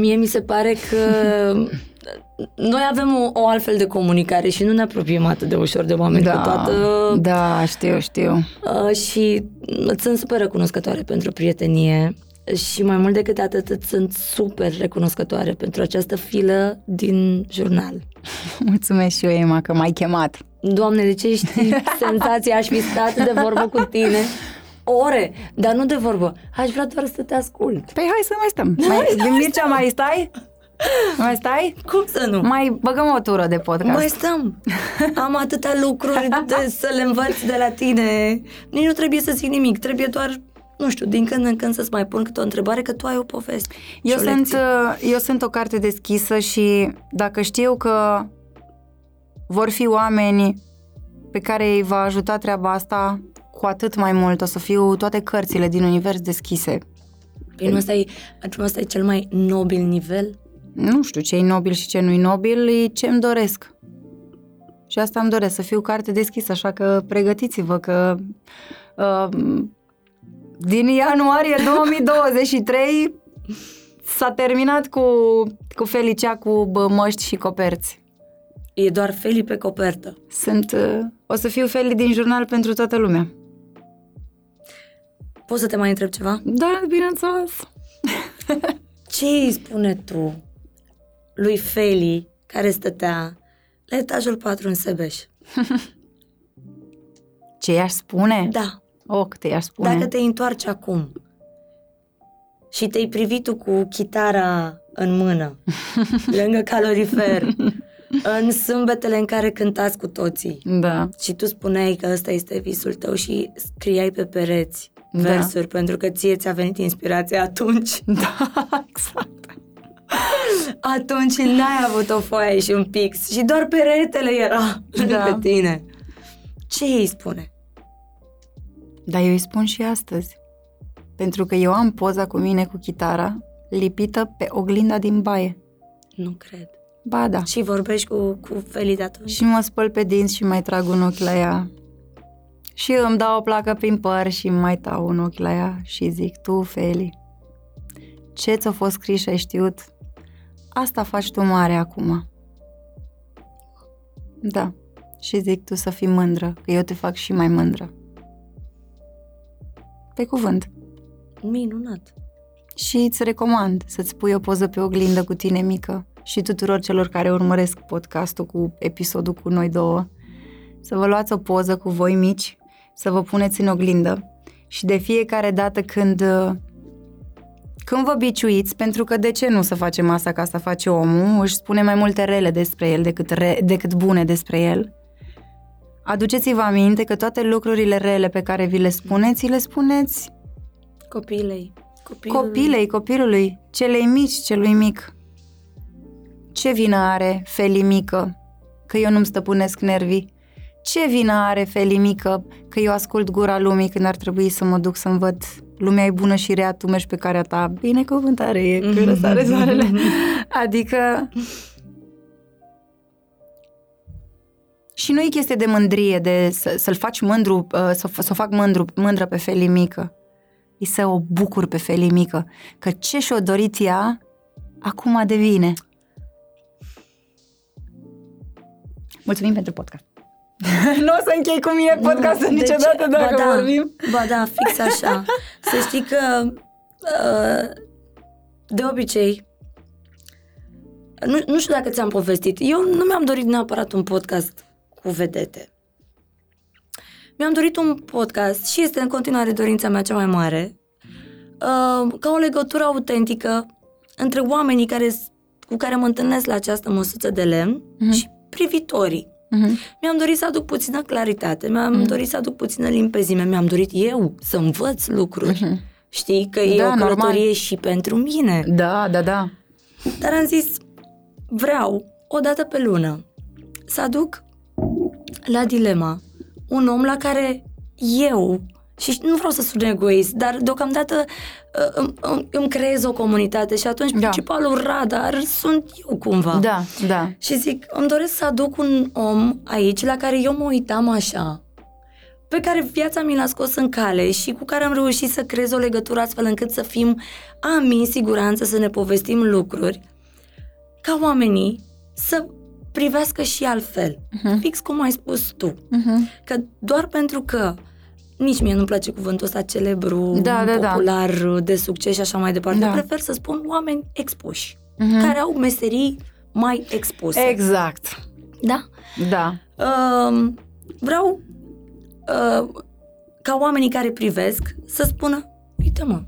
mie mi se pare că noi avem o, o altfel de comunicare și nu ne apropiem atât de ușor de oameni cu toată... da, știu, știu. Uh, și îți sunt super recunoscătoare pentru prietenie și mai mult decât atât îți sunt super recunoscătoare pentru această filă din jurnal. Mulțumesc și eu, Emma, că m-ai chemat. Doamne, de ce știi senzația? Aș fi stat de vorbă cu tine ore, dar nu de vorbă. Aș vrea doar să te ascult. Păi hai să mai stăm. Mai, Mircea, mai stai? Mai stai? Cum să nu? Mai băgăm o tură de podcast. Mai stăm. Am atâtea lucruri de să le învăț de la tine. Nici nu trebuie să zic nimic, trebuie doar, nu știu, din când în când să-ți mai pun câte o întrebare, că tu ai o poveste. Eu și o sunt, lecție. uh, eu sunt o carte deschisă și dacă știu că vor fi oameni pe care îi va ajuta treaba asta, cu atât mai mult o să fiu toate cărțile din univers deschise. Păi nu ăsta e, nu ăsta e cel mai nobil nivel? Nu știu ce e nobil și ce nu e nobil, e ce îmi doresc. Și asta îmi doresc, să fiu carte deschisă, așa că pregătiți-vă că uh, din ianuarie 2023 S-a terminat cu, cu Felicia cu bă, măști și coperți. E doar Feli pe copertă. Sunt, uh, o să fiu Feli din jurnal pentru toată lumea. Poți să te mai întreb ceva? Da, bineînțeles. Ce îi spune tu lui Feli care stătea la etajul 4 în Sebeș? Ce i-aș spune? Da, Oh, câte i-aș spune. dacă te întoarci acum și te-ai privit tu cu chitara în mână, lângă calorifer, în sâmbetele în care cântați cu toții Da. și tu spuneai că ăsta este visul tău și scriai pe pereți Da. versuri pentru că ție ți-a venit inspirația atunci. Da, exact. Atunci n-ai avut o foaie și un pix și doar peretele era lângă Da. tine. Ce îi spune? Dar eu îi spun și astăzi. Pentru că eu am poza cu mine cu chitara lipită pe oglinda din baie. Nu cred. Ba da. Și vorbești cu, cu Feli de atunci? Și mă spăl pe dinți și mai trag un ochi la ea. Și îmi dau o placă prin păr și mai tau un ochi la ea și zic, tu, Feli, ce ți-a fost scris și ai știut? Asta faci tu mare acum. Da. Și zic tu să fii mândră, că eu te fac și mai mândră. Pe cuvânt. Minunat. Și îți recomand să-ți pui o poză pe oglindă cu tine mică și tuturor celor care urmăresc podcastul cu episodul cu noi două, să vă luați o poză cu voi mici, să vă puneți în oglindă și de fiecare dată când uh, când vă biciuiți, pentru că de ce nu să facem asta ca să face omul, își spune mai multe rele despre el decât, re, decât bune despre el, aduceți-vă aminte că toate lucrurile rele pe care vi le spuneți, le spuneți Copilei. Copilul. Copilei, copilului, celei mici, celui mic. Ce vină are Feli mică că eu nu-mi stăpânesc nervii? Ce vină are Feli mică că eu ascult gura lumii când ar trebui să mă duc să-mi văd lumea e bună și rea, tu mergi pe care ta, binecuvântare e, că răsare soarele. Adică... Și nu e chestie de mândrie, de să, să-l faci mândru, uh, să, să o fac mândru, mândră pe Feli mică e să o bucur pe Feli mică, că ce și-o dorit ea, acum devine. Mulțumim pentru podcast. nu o să închei cu mine podcastul Nu, niciodată deci, dacă ba da, vorbim. Ba da, fix așa. Să știi că uh, de obicei nu, nu știu dacă ți-am povestit. Eu nu mi-am dorit neapărat un podcast cu vedete. Mi-am dorit un podcast și este în continuare dorința mea cea mai mare uh, ca o legătură autentică între oamenii care, cu care mă întâlnesc la această măsuță de lemn Mhm. și privitorii. Mhm. Mi-am dorit să aduc puțină claritate, mi-am dorit să aduc puțină limpezime, mi-am dorit eu să învăț lucruri. Mhm. Știi că e Da, o călătorie normal. și pentru mine. Da, da, da. Dar am zis, vreau o dată pe lună să aduc la dilema un om la care eu, și nu vreau să sun egoist, dar deocamdată uh, îmi, îmi, îmi creez o comunitate și atunci Da. principalul radar sunt eu cumva. Da, da. Și zic, îmi doresc să aduc un om aici la care eu mă uitam așa, pe care viața mi l-a scos în cale și cu care am reușit să creez o legătură astfel încât să fim ami în siguranță, să ne povestim lucruri, ca oamenii să privească și altfel, Mhm. fix cum ai spus tu. Mhm. Că doar pentru că nici mie nu-mi place cuvântul ăsta celebru, Da, da, da. popular, de succes și așa mai departe. Da. Prefer să spun oameni expuși, Mhm. care au meserii mai expuse. Exact. Da? Da. Uh, vreau uh, ca oamenii care privesc să spună, uite mă,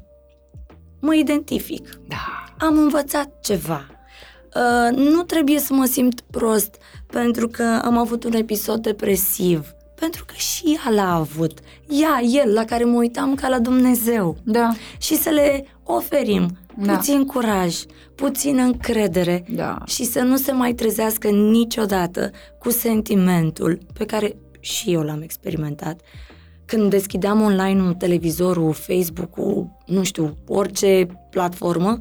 mă identific, Da. am învățat ceva. Uh, nu trebuie să mă simt prost pentru că am avut un episod depresiv, pentru că și ea l-a avut. Ea, el, la care mă uitam ca la Dumnezeu. Da. Și să le oferim Da. puțin curaj, puțin încredere Da. și să nu se mai trezească niciodată cu sentimentul pe care și eu l-am experimentat. Când deschideam online un televizorul, Facebook-ul, nu știu, orice platformă,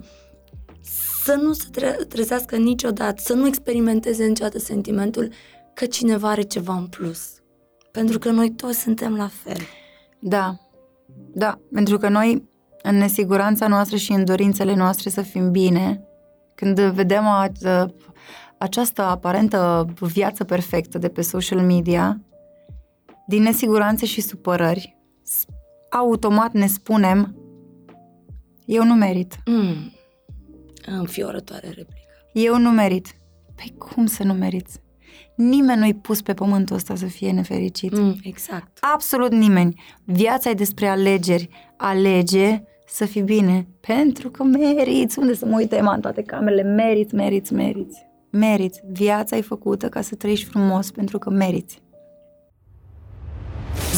să nu se tre- trezească niciodată, să nu experimenteze niciodată sentimentul că cineva are ceva în plus. Pentru că noi toți suntem la fel. Da. Da, pentru că noi în nesiguranța noastră și în dorințele noastre să fim bine, când vedem a, a, această aparentă viață perfectă de pe social media, din nesiguranțe și supărări, automat ne spunem eu nu merit. Mm. Înfiorătoare replică. Eu nu merit. Păi cum să nu meriți? Nimeni nu-i pus pe pământul ăsta să fie nefericit. Mm, exact. Absolut nimeni. Viața e despre alegeri. Alege să fii bine. Pentru că meriți. Unde să mă uite în toate camerele? Meriți, meriți, meriți. Meriți. Viața e făcută ca să trăiești frumos pentru că meriți.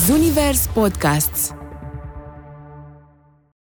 Zunivers Podcasts